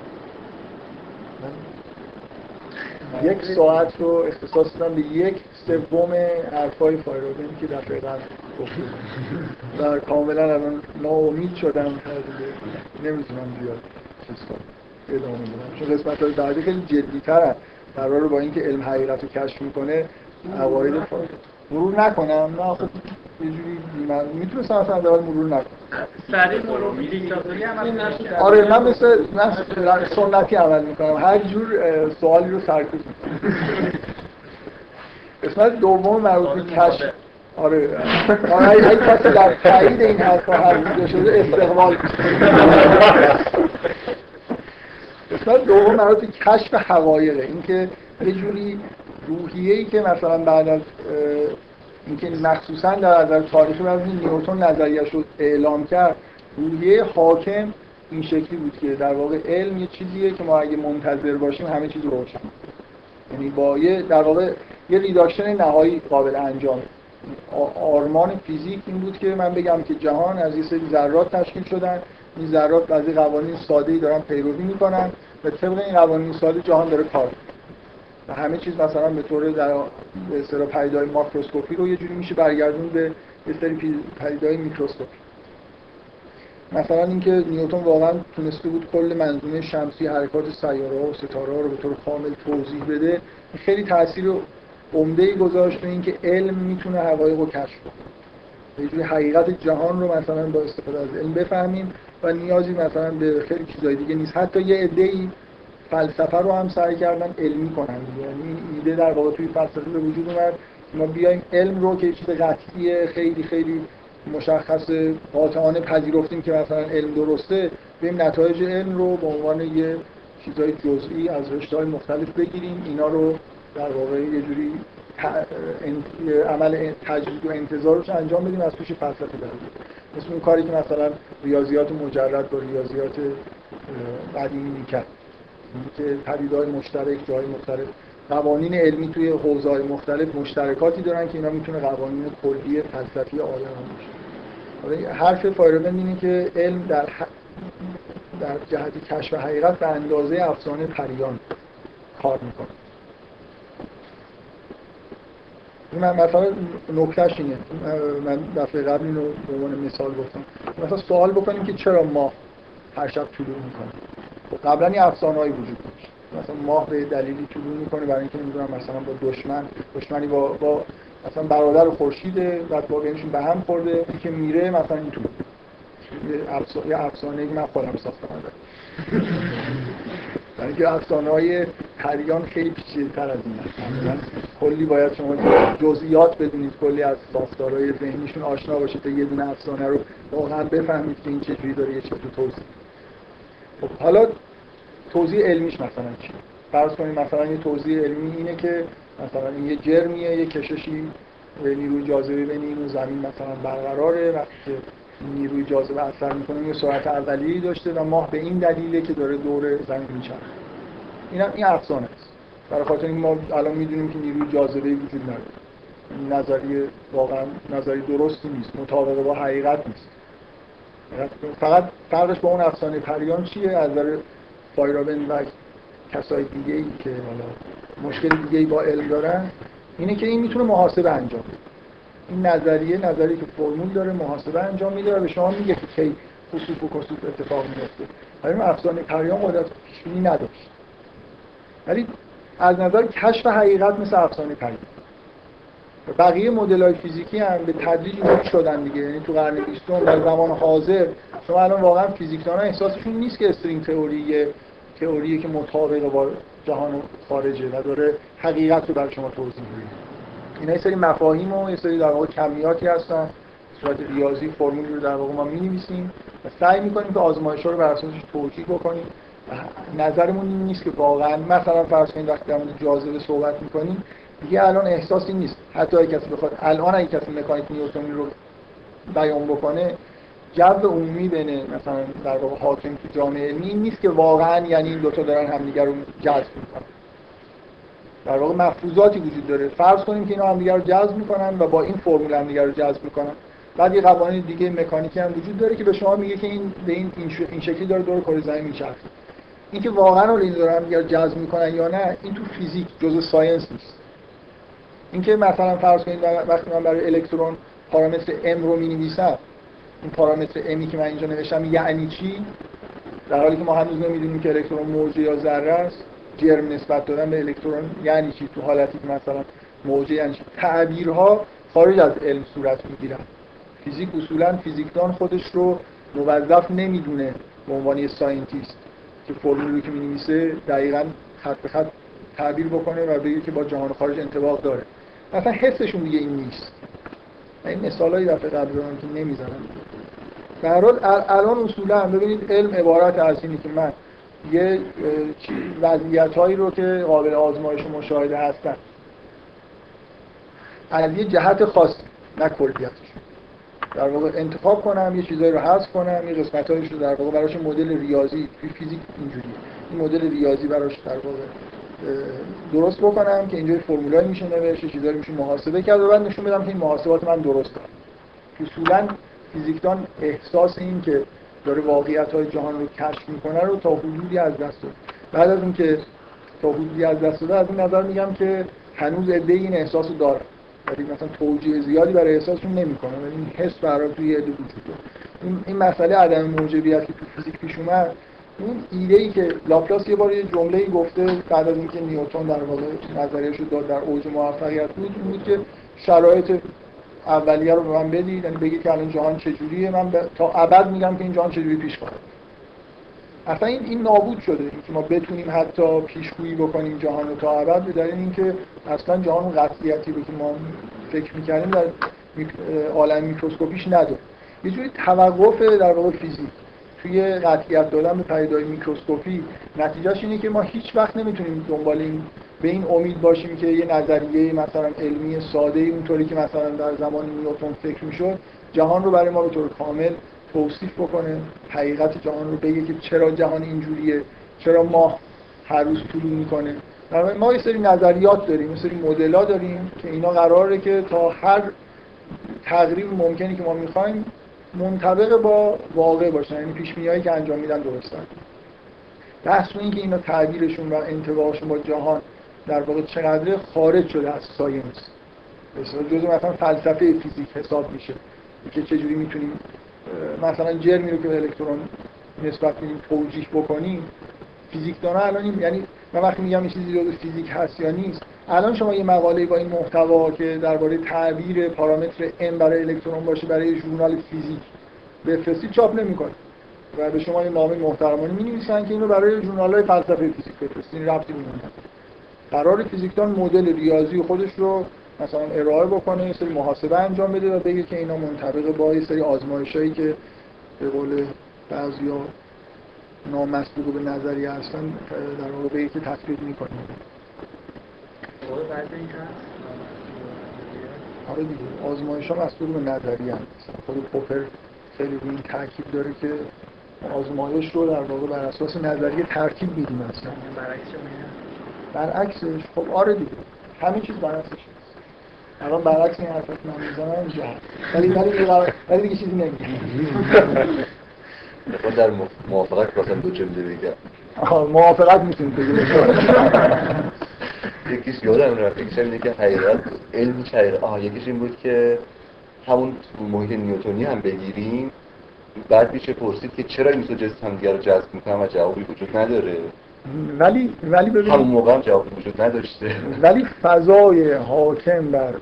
Speaker 1: یک ساعت رو اختصاص دادم به یک سوم حرفای فایروبن که دفعه قبل گفته بودم. و کاملا الان ناامید شدم. نمی‌تونم زیاد چیز کنم ادامه چون قسمت های بعدی خیلی جدی ترن قرار با اینکه علم حقیقت رو کشف می‌کنه عقاید فایروبن مرور نکنم نه خب یه جوری من می‌تونستم اصلا در مرور نکنم
Speaker 6: سریع مرور هم هم
Speaker 1: آره من مثل من سنتی عمل می‌کنم. هر جور سوالی رو سرکوب می‌کنم. قسمت دوم مربوط به کشف. آره. آره اگه کسی در تایید این حرفا حرف زده شده استقبال. قسمت دوم مربوط به کشف حقایقه اینکه یه جوری روحیه‌ای که مثلا بعد از اینکه مخصوصا در نظر تاریخی وقتی نیوتن نظریش رو اعلام کرد روحیه حاکم این شکلی بود که در واقع علم یه چیزیه که ما اگه منتظر باشیم همه چیز روشن. یعنی با یه در واقع یه reduction نهایی قابل انجام. آرمان فیزیک این بود که من بگم که جهان از یه سری ذرات تشکیل شدن. این ذرات بعضی قوانین ساده‌ای دارن پیروی می‌کنن و طبق این قوانین ساده جهان داره کار می‌کنه. و همه چیز مثلا به طور در به اصطلاح ماکروسکوپی رو یه جوری میشه برگردون به یه سری میکروسکوپی. مثلا اینکه نیوتن واقعا تونسته بود کل منظومه شمسی حرکات سیاره و ستاره رو به طور کامل توضیح بده. خیلی تاثیر عمده گذاشت به اینکه علم می‌تونه حقایق رو کشف کنه. یه حقیقت جهان رو مثلا با استفاده از علم بفهمیم و نیازی مثلا به خیلی چیزای دیگه نیست. حتی یه عده‌ای فلسفه رو هم سعی کردن علمی کنن. یعنی این ایده در واقع توی فلسفه به وجود اومد. ما بیایم علم رو که چیز قطعی خیلی خیلی مشخص قاطعانه پذیرفتیم که مثلا علم درسته بریم نتایج علم رو به عنوان یه چیزای جزئی از رشته های مختلف بگیریم. اینا رو در واقع یه جوری عمل تجدید و انتظارش انجام بدیم از توش فلسفه در. مثل اون کاری که مثلا ریاضیات مجرد با ریاضیات قدیمی می‌کرد. پدیده‌های مشترک جای مختلف قوانین علمی توی حوزه‌های مختلف مشترکاتی دارن که اینا می‌تونه قوانین کلی فلسفی عالم باشه. حرف فایروبند اینه که علم در ح... در جهت کشف حقیقت به اندازه افسانه پریان کار می‌کنه. من مثلا نکتهش اینه. من دفعه قبل اینو به عنوان مثال گفتم. مثلا سوال بکنیم که چرا ماه هر شب طلوع می‌کنه خب قبلا یه افسانه‌ای وجود داشت. مثلا ماه به دلیلی طلوع می‌کنه برای اینکه نمی‌دونم مثلا با دشمن دشمنی با با مثلا برادر خورشیده بعد واقعیشون به هم خورده که میره مثلا این طلوع یه افسانه که من خودم ساختم. برای اینکه افسانه های پریان خیلی پیچیده تر از این هست کلی باید شما جزئیات بدونید کلی از ساختارهای ذهنیشون آشنا باشید تا یه دونه افسانه رو واقعا بفهمید که این چجوری داره یه رو توضیح خب حالا توضیح علمیش مثلا چی؟ فرض کنید مثلا یه توضیح علمی اینه که مثلا این یه جرمیه یه کششی به نیروی جاذبه بین این زمین مثلا برقراره وقتی که نیروی جاذبه اثر می‌کنه یه سرعت اولیه‌ای داشته و ماه به این دلیله که داره دور زمین میچرخه. اینم این افسانه است. برای خاطر اینکه ما الان می‌دونیم که نیروی جاذبه وجود نداره. این نظریه واقعا نظری درستی نیست. مطابق با حقیقت نیست. فقط فرقش با اون افسانه پریان چیه؟ از نظر فایرابن و کسای دیگه ای که حالا مشکل دیگه ای با علم دارن اینه که این می‌تونه محاسبه انجام بده. این نظریه نظری که فرمول داره محاسبه انجام میده و به شما میگه که کی خسوف و کسوف اتفاق میفته ولی افسانه پریان قدرت پیشبینی نداشت. ولی از نظر کشف حقیقت مثل افسانه پریان. بقیه مدل های فیزیکی هم به تدریج اینجوری شدن دیگه. یعنی تو قرن 20 در زمان حاضر شما الان واقعا فیزیکدان احساسشون نیست که استرینگ تئوری یه تئوریه که مطابق با جهان خارجه و داره حقیقت رو برای شما توضیح میده. اینا یه سری مفاهیم و یه سری در واقع کمیاتی هستن صورت ریاضی فرمولی رو در واقع ما می‌نویسیم و سعی می‌کنیم که آزمایش‌ها رو بر اساسش توجیه بکنیم. نظرمون این نیست که واقعا مثلا فرض کنید وقتی در مورد جاذبه صحبت می‌کنیم دیگه الان احساسی نیست. حتی اگه کسی بخواد الان اگه کسی مکانیک نیوتنی رو بیان بکنه جو عمومی بین مثلا در واقع حاکم تو جامعه علمی این نیست که واقعا یعنی این دوتا دارن همدیگه رو جذب می‌کنن. در واقع مفروضاتی وجود داره. فرض کنیم که اینا همدیگه رو جذب می‌کنن و با این فرمول همدیگه رو جذب می‌کنن. بعد یه قوانین دیگه مکانیکی هم وجود داره که به شما میگه که این به این این. این شکلی داره دور کره زمین میچرخه. اینکه واقعا اون دارن یا جذب می‌کنن یا نه این تو فیزیک جزء ساینس نیست. اینکه مثلا فرض کنید وقتی من برای الکترون پارامتر m رو می نویسم این پارامتر امی که من اینجا نوشتم یعنی چی؟ در حالی که ما هنوز نمی‌دونیم که الکترون موجه یا ذره است جرم نسبت دادن به الکترون یعنی چی؟ تو حالتی که مثلا موجه یعنی چی؟ تعبیرها خارج از علم صورت می‌گیرن. فیزیک اصولا فیزیکدان خودش رو موظف نمی‌دونه به عنوان scientist که فرمولی که می‌نویسه دقیقاً خط به خط تعبیر بکنه و بگه که با جهان خارج انطباق داره. مثلا حسشون دیگه این نیست. این مثالایی دفعه قبل دارم که نمی‌زنم. در حال الان اصولا ببینید علم عبارت از اینه که من یه وضعیت هایی رو که قابل آزمایش و مشاهده هستن از یه جهت خاص نه کلیتش. در واقع انتخاب کنم یه چیزایی رو حذف کنم یه قسمت رو در واقع براش مدل ریاضی فیزیک اینجوریه. این مدل ریاضی براش در واقع درست بکنم که اینجا فرمولایی میشه نوشت چیزایی میشه محاسبه کرد و بعد نشون بدم که این محاسبات من درست دارم اصولا فیزیکدان احساس این که داره واقعیت های جهان رو کشف می‌کنه رو تا حدودی از دست داد بعد از اینکه تا حدودی از دست داده از این نظر میگم که هنوز عده این احساس رو داره. ولی مثلا توجیه زیادی برای احساسشون نمی‌کنه. ولی این حس برای توی عده وجود این این مسئله عدم موجبیت که تو فیزیک پیش اومد اون ایده ای که لاپلاس یه بار یه جمله ای گفته بعد از اینکه نیوتن در واقع نظریه‌اش رو داد در اوج موفقیت بود این بود که شرایط اولیه رو به من بدید یعنی بگید که الان جهان چجوریه. من تا ابد میگم که این جهان چجوری پیش خواهد. اصلا این این نابود شده که ما بتونیم حتی پیشگویی بکنیم جهان رو تا ابد به اینکه اصلا جهان قطعیتی رو که ما فکر می‌کردیم در عالم میکروسکوپیش نداره. یه جوری توقف در واقع فیزیک. توی قطعیت دادن به پدیدهای میکروسکوپی نتیجهش اینه که ما هیچ وقت نمی‌تونیم دنبال این به این امید باشیم که یه نظریه مثلا علمی ساده اونطوری که مثلا در زمان نیوتن فکر می‌شد جهان رو برای ما به طور کامل توصیف بکنه حقیقت جهان رو بگه که چرا جهان اینجوریه چرا ماه هر روز طلوع می‌کنه. ما یه سری نظریات داریم یه سری مدل‌ها داریم که اینا قراره که تا هر تقریب ممکنی که ما می‌خوایم منطبق با واقع باشن یعنی پیش که انجام میدن درستن بحث این که اینا تعبیرشون و انطباقشون با جهان در واقع چقدر خارج شده از science. جزء مثلا فلسفه فیزیک حساب میشه که چجوری می‌تونیم مثلا جرمی رو که به الکترون نسبت میدیم توجیه بکنیم فیزیکدانا الان یعنی من وقتی میگم این چیزی رو فیزیک هست یا نیست الان شما یه مقاله با این محتوا که درباره تعبیر پارامتر m برای الکترون باشه برای ژورنال فیزیک بفرستید چاپ نمی‌کنه و به شما یه نامه محترمانه می‌نویسن که اینو برای ژورنال‌های فلسفه فیزیک بفرستین ربطی به قرار فیزیکدان مدل ریاضی خودش رو مثلا ارائه بکنه یه سری محاسبه انجام بده و بگه که اینا منطبق با یه سری آزمایشایی که به قول بعضیا نامسبوق به نظری هستن در واقع بگه که تطبیق می‌کنه. آره دیگه آزمایش ها مسئول به نظری هست. خود پوپر خیلی این تاکید داره که آزمایش رو در واقع بر اساس نظریه ترتیب میدیم اصلا. برعکسش خب آره دیگه همه چیز برعکسش الان برعکس این حرفت من می‌زنم اینجا ولی ولی ولی دیگه چیزی نمیگم.
Speaker 2: در موافقت واسه دو جمله بگم
Speaker 1: موافقت می‌تونید بگید
Speaker 2: یکیش یادم رفت یکیش اینه که حقیقت علمی حقیقت آها یکیش این بود که همون محیط نیوتونی هم بگیریم. بعد میشه پرسید که چرا این دو جسم هم رو جذب می‌کنن و جوابی وجود نداره؟
Speaker 1: ولی ولی ببینید
Speaker 2: همون موقع هم جوابی وجود نداشته.
Speaker 1: ولی فضای حاکم بر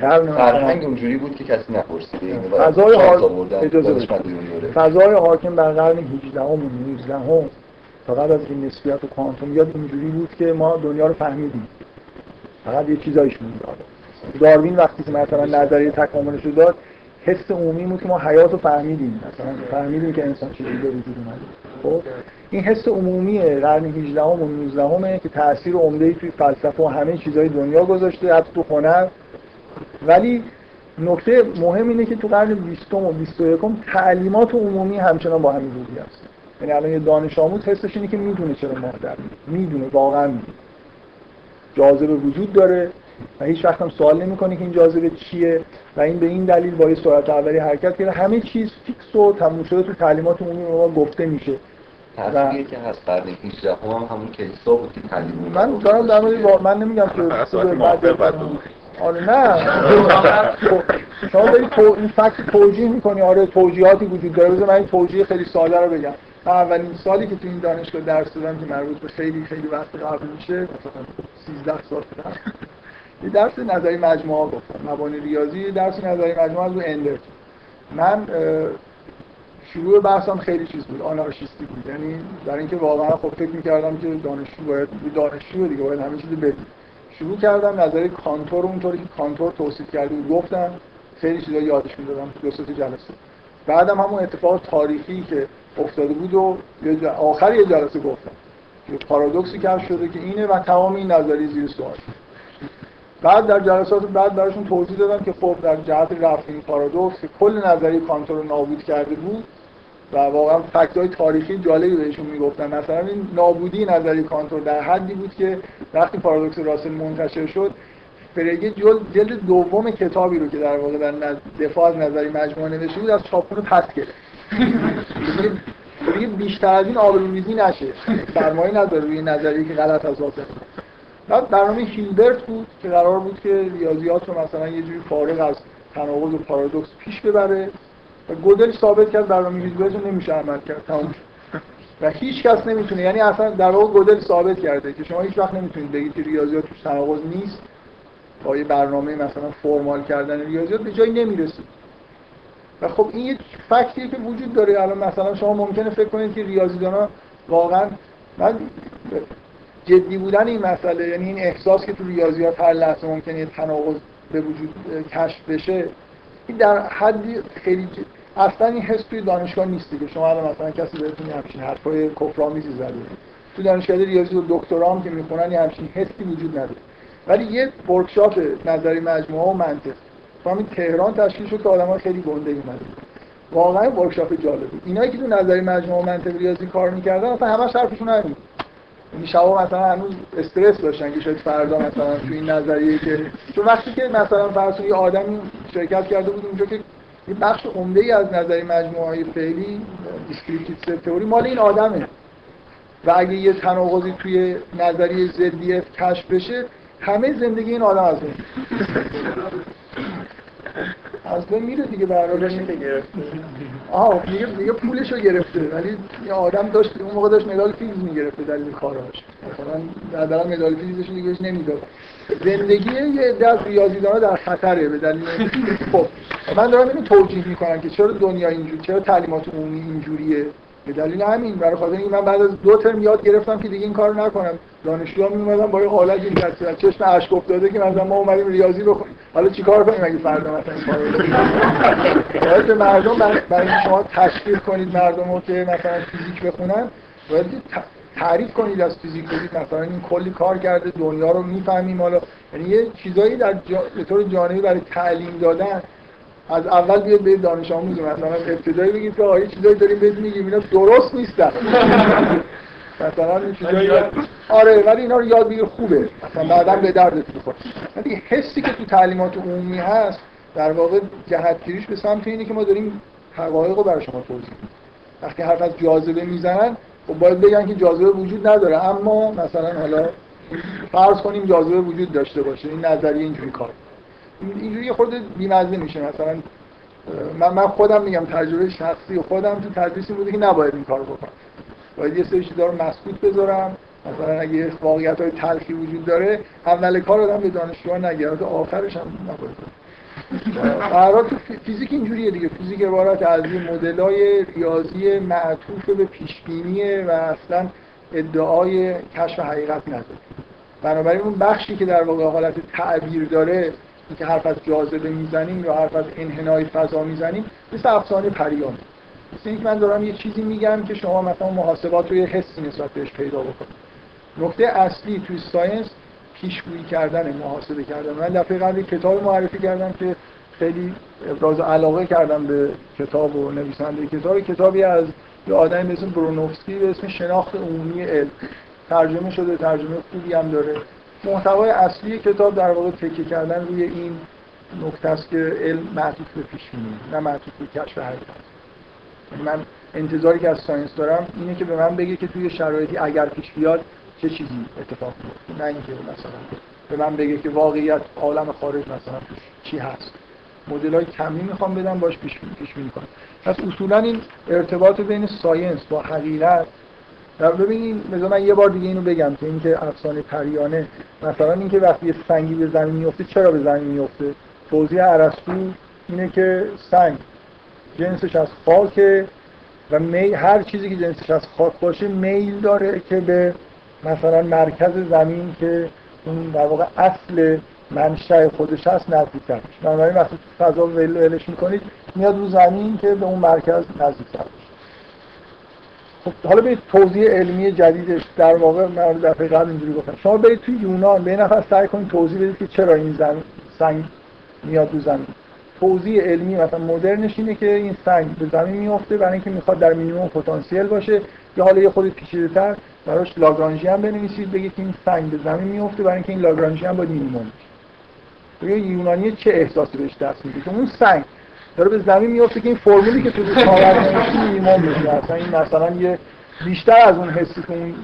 Speaker 2: قرن فرهنگ اونجوری بود که کسی نپرسیده
Speaker 1: یعنی فضای حاکم فضای حاکم بر قرن 18 و 19 هم تا قبل از این نسبیت و کوانتوم یاد اینجوری بود که ما دنیا رو فهمیدیم. فقط یه چیزایش مونده داروین وقتی که مثلا نظریه تکاملش رو داد حس عمومی بود که ما حیات رو فهمیدیم. مثلا فهمیدیم که انسان چجوری به وجود اومده خب؟ این حس عمومی قرن 18 و 19 که تاثیر عمده توی فلسفه و همه چیزهای دنیا گذاشته حتی تو هنر ولی نکته مهم اینه که تو قرن 20 و 21 تعلیمات عمومی همچنان با همین روحی هست. یعنی الان یه دانش آموز حسش اینه که می‌دونه چرا مادر می‌دونه واقعا می‌دونه. جاذبه وجود داره و هیچ وقت هم سوال نمی‌کنه که این جاذبه چیه و این به این دلیل با یه سرعت اولی حرکت کرده. همه چیز فیکس و تموم شده تو تعلیمات عمومی ما گفته میشه.
Speaker 2: تأثیری که هست قرن 18 هم همون کلیسا بود که تعلیم
Speaker 1: من دارم در مورد من نمیگم که
Speaker 7: بود.
Speaker 1: آره نه. شما داری تو این فکت توجیه می‌کنی. آره توجیهاتی وجود داره. بذار من این توجیه خیلی ساده رو بگم. من اولین سالی که تو این دانشگاه درس دادم که مربوط به خیلی خیلی وقت قبل میشه مثلا 13 سال قبل. یه درس نظری مجموعه گفتم. مبانی ریاضی درس نظری مجموعه از رو اندرت من شروع بحثم خیلی چیز بود آنارشیستی بود. یعنی برای اینکه واقعا خب فکر می‌کردم که دانشجو باید دانشجو دیگه باید همه چیز بدید شروع کردم نظری کانتور اونطوری که کانتور توصیف کرده بود گفتم خیلی چیزا یادش می‌دادم دو سه جلسه. بعدم همون اتفاق تاریخی که افتاده بود و آخر یه جلسه گفتم. که پارادوکسی کشف شده که اینه و تمام این نظری زیر سوال. بعد در جلسات بعد براشون توضیح دادم که خب در جهت رفع این پارادوکس که کل نظریه کانتور رو نابود کرده بود و واقعا fact های تاریخی جالبی بهشون می‌گفتن. مثلا این نابودی نظریه کانتور در حدی بود که وقتی پارادوکس راسل منتشر شد فرگه جلد, دوم کتابی رو که در واقع در دفاع از نظری مجموعه نوشته بود از چاپخونه پس گرفت. دیگه- بیشتر از این آبروریزی نشه سرمایه نداره روی نظریه که غلط از زده. بعد برنامه هیلبرت بود که قرار بود که ریاضیات رو مثلا یه جوری فارغ از تناقض و پارادوکس پیش ببره و گودل ثابت کرد برنامه هیلبرت رو نمیشه عمل کرد. و هیچ کس نمی‌تونه یعنی اصلا در واقع گودل ثابت کرده که شما هیچ وقت نمی‌تونید بگید که ریاضیات توش تناقض نیست با یه برنامه مثلا فرمال کردن ریاضیات به جایی نمی‌رسید و خب این یه فکتیه که وجود داره. الان مثلا شما ممکنه فکر کنید که ریاضیدانا واقعا من جدی بودن این مسئله یعنی این احساس که تو ریاضیات هر لحظه ممکنه یه تناقض به وجود کشف بشه این در حدی خیلی ج- اصلا این حس توی دانشگاه نیستی که شما الان مثلا کسی بهتون همچین حرفای کفرآمیزی زده. تو دانشگاه ریاضی و دکترا هم که می‌خونن یه همچین حسی وجود نداره. ولی یه ورکشاپ نظری مجموعه و منطق. تو همین تهران تشکیل شد که آدم‌ها خیلی گنده اومده واقعا ورکشاپ جالب بود اینایی که تو نظری مجموعه منطق ریاضی کار می‌کردن اصلا همش حرفشون همین. بود. یعنی شبا مثلا هنوز استرس داشتن که شاید فردا مثلا تو این نظریه که چون وقتی که مثلا فرض یه آدمی شرکت کرده بود اونجا که یه بخش عمده ای از نظری مجموعه های فعلی descriptive set theory مال این آدمه. و اگه یه تناقضی توی نظریه ZF کشف بشه همه زندگی این آدم از از بین میره دیگه برای آها میگه میگه پولش رو گرفته. ولی یه آدم داشت اون موقع داشت مدال فیلز می‌گرفته دلیل کاراش. مثلا در مدال فیلزش دیگه بهش نمی‌داد. زندگی یه عده از ریاضیدانا در خطره به دلیل خب من دارم اینو توجیه می‌کنم که چرا دنیا اینجوری چرا تعلیمات عمومی اینجوریه. به دلیل همین برای خاطر اینکه من بعد از دو ترم یاد گرفتم که دیگه این کارو نکنم. دانشجوها میومدن با یه حالت این دست چشم اشک افتاده که مثلا ما اومدیم ریاضی بخونیم. حالا چیکار کنیم اگه فردا مثلا این کارو مردم برای شما تشویق کنید مردم رو که مثلا فیزیک بخونن باید تعریف کنید از فیزیک. بگید مثلا این کلی کار کرده دنیا رو می‌فهمیم حالا. یعنی یه چیزایی در جا... به طور جانبی برای تعلیم دادن از اول بیاد به دانش آموز مثلا ابتدایی بگید که آقا یه چیزایی داریم بهت میگیم اینا درست نیستن. مثلا این چیزایی آره ولی اینا رو یاد بگیر خوبه. مثلا بعدا به دردت می‌خوره. ولی حسی که تو تعلیمات عمومی هست در واقع جهتگیریش به سمت اینه که ما داریم حقایق رو برای شما توضیح میدیم. وقتی حرف از جاذبه می‌زنن خب باید بگن که جاذبه وجود نداره. اما مثلا حالا فرض کنیم جاذبه وجود داشته باشه. این نظریه اینجوری کار اینجوری خورده بیمزه میشه. مثلا من من خودم میگم تجربه شخصی خودم تو تدریس این بوده که نباید این کارو بکنم. باید یه سری چیزا رو مسکوت بذارم. مثلا اگه واقعیت های تلخی وجود داره اول کار آدم به دانشجوها نگه تا آخرش هم نباید. فی- فیزیک اینجوریه دیگه. فیزیک عبارت از یه مدلای ریاضی معطوف به پیشبینیه و اصلا ادعای کشف حقیقت نداره. بنابراین اون بخشی که در واقع حالت تعبیر داره این که حرف از جاذبه می‌زنیم یا حرف از انحنای فضا می‌زنیم مثل افسانه پریان. مثل اینکه من دارم یه چیزی میگم که شما مثلا محاسبات رو یه حسی نسبت بهش پیدا بکنید. نکته اصلی توی ساینس پیشگویی کردن محاسبه کردن. من دفعه قبل کتاب معرفی کردم که خیلی ابراز علاقه کردم به کتاب و نویسنده کتاب. کتابی از یه آدمی اسم برونوفسکی به اسم شناخت عمومی علم. ترجمه شده ترجمه خوبی هم داره. محتوای اصلی کتاب در واقع تکیه کردن روی این نکته است که علم معطوف به پیش نه معطوف به کشف حقیقت یعنی من انتظاری که از ساینس دارم اینه که به من بگه که توی شرایطی اگر پیش بیاد چه چیزی اتفاق میفته نه اینکه مثلا به من بگه که واقعیت عالم خارج مثلا چی هست. مدل های کمی می‌خوام بدم باش پیش بینی کنم. پس اصولا این ارتباط بین ساینس با حقیقت در ببینید مثلا من یه بار دیگه اینو بگم که اینکه افسانه پریانه مثلا اینکه وقتی سنگی به زمین میفته چرا به زمین میفته توضیح ارسطو اینه که سنگ جنسش از خاکه و می هر چیزی که جنسش از خاک باشه میل داره که به مثلا مرکز زمین که اون در واقع اصل منشأ خودش هست نزدیکتر میشه بنابراین وقتی فضا ول ولش می‌کنید میاد رو زمین که به اون مرکز نزدیکتر بشه حالا به توضیح علمی جدیدش در واقع من دفعه قبل اینجوری گفتم. شما برید توی یونان به نفر سعی کنید توضیح بدید که چرا این زمین سنگ میاد رو زمین. توضیح علمی مثلا مدرنش اینه که این سنگ به زمین میفته برای اینکه می‌خواد در مینیمم پتانسیل باشه. یا حالا یه خود پیچیده‌تر براش لاگرانژی هم بنویسید بگید که این سنگ به زمین میفته برای اینکه این لاگرانژی هم باید مینیمم یونانی چه احساسی بهش دست میده؟ که اون سنگ داره به زمین میفته که این فرمولی که تو کامل نوشتی بشه اصلا این مثلا یه بیشتر از اون حسی که اون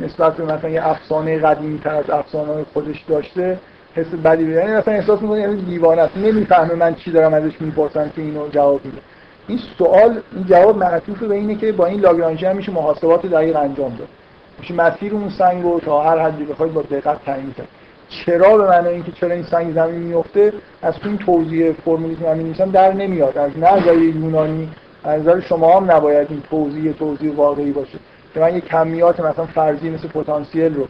Speaker 1: نسبت به مثلا یه افسانه قدیمی تر از افسانه خودش داشته حس بدی یعنی مثلا احساس می‌کنه یعنی دیوانه است. نمی‌فهمه من چی دارم ازش می‌پرسم که اینو جواب میده. این سوال این جواب معطوف به اینه که با این لاگرانژی هم میشه محاسبات دقیق انجام داد. میشه مسیر اون سنگ رو تا هر حدی بخواید با دقت تعیین کرد. چرا به معنی اینکه چرا این سنگ زمین میفته از تو این توضیح فرمولی که من می‌نویسم در نمیاد. از نظر یونانی از نظر شما هم نباید این توضیح توضیح واقعی باشه. که من یه کمیات مثلا فرضی مثل پتانسیل رو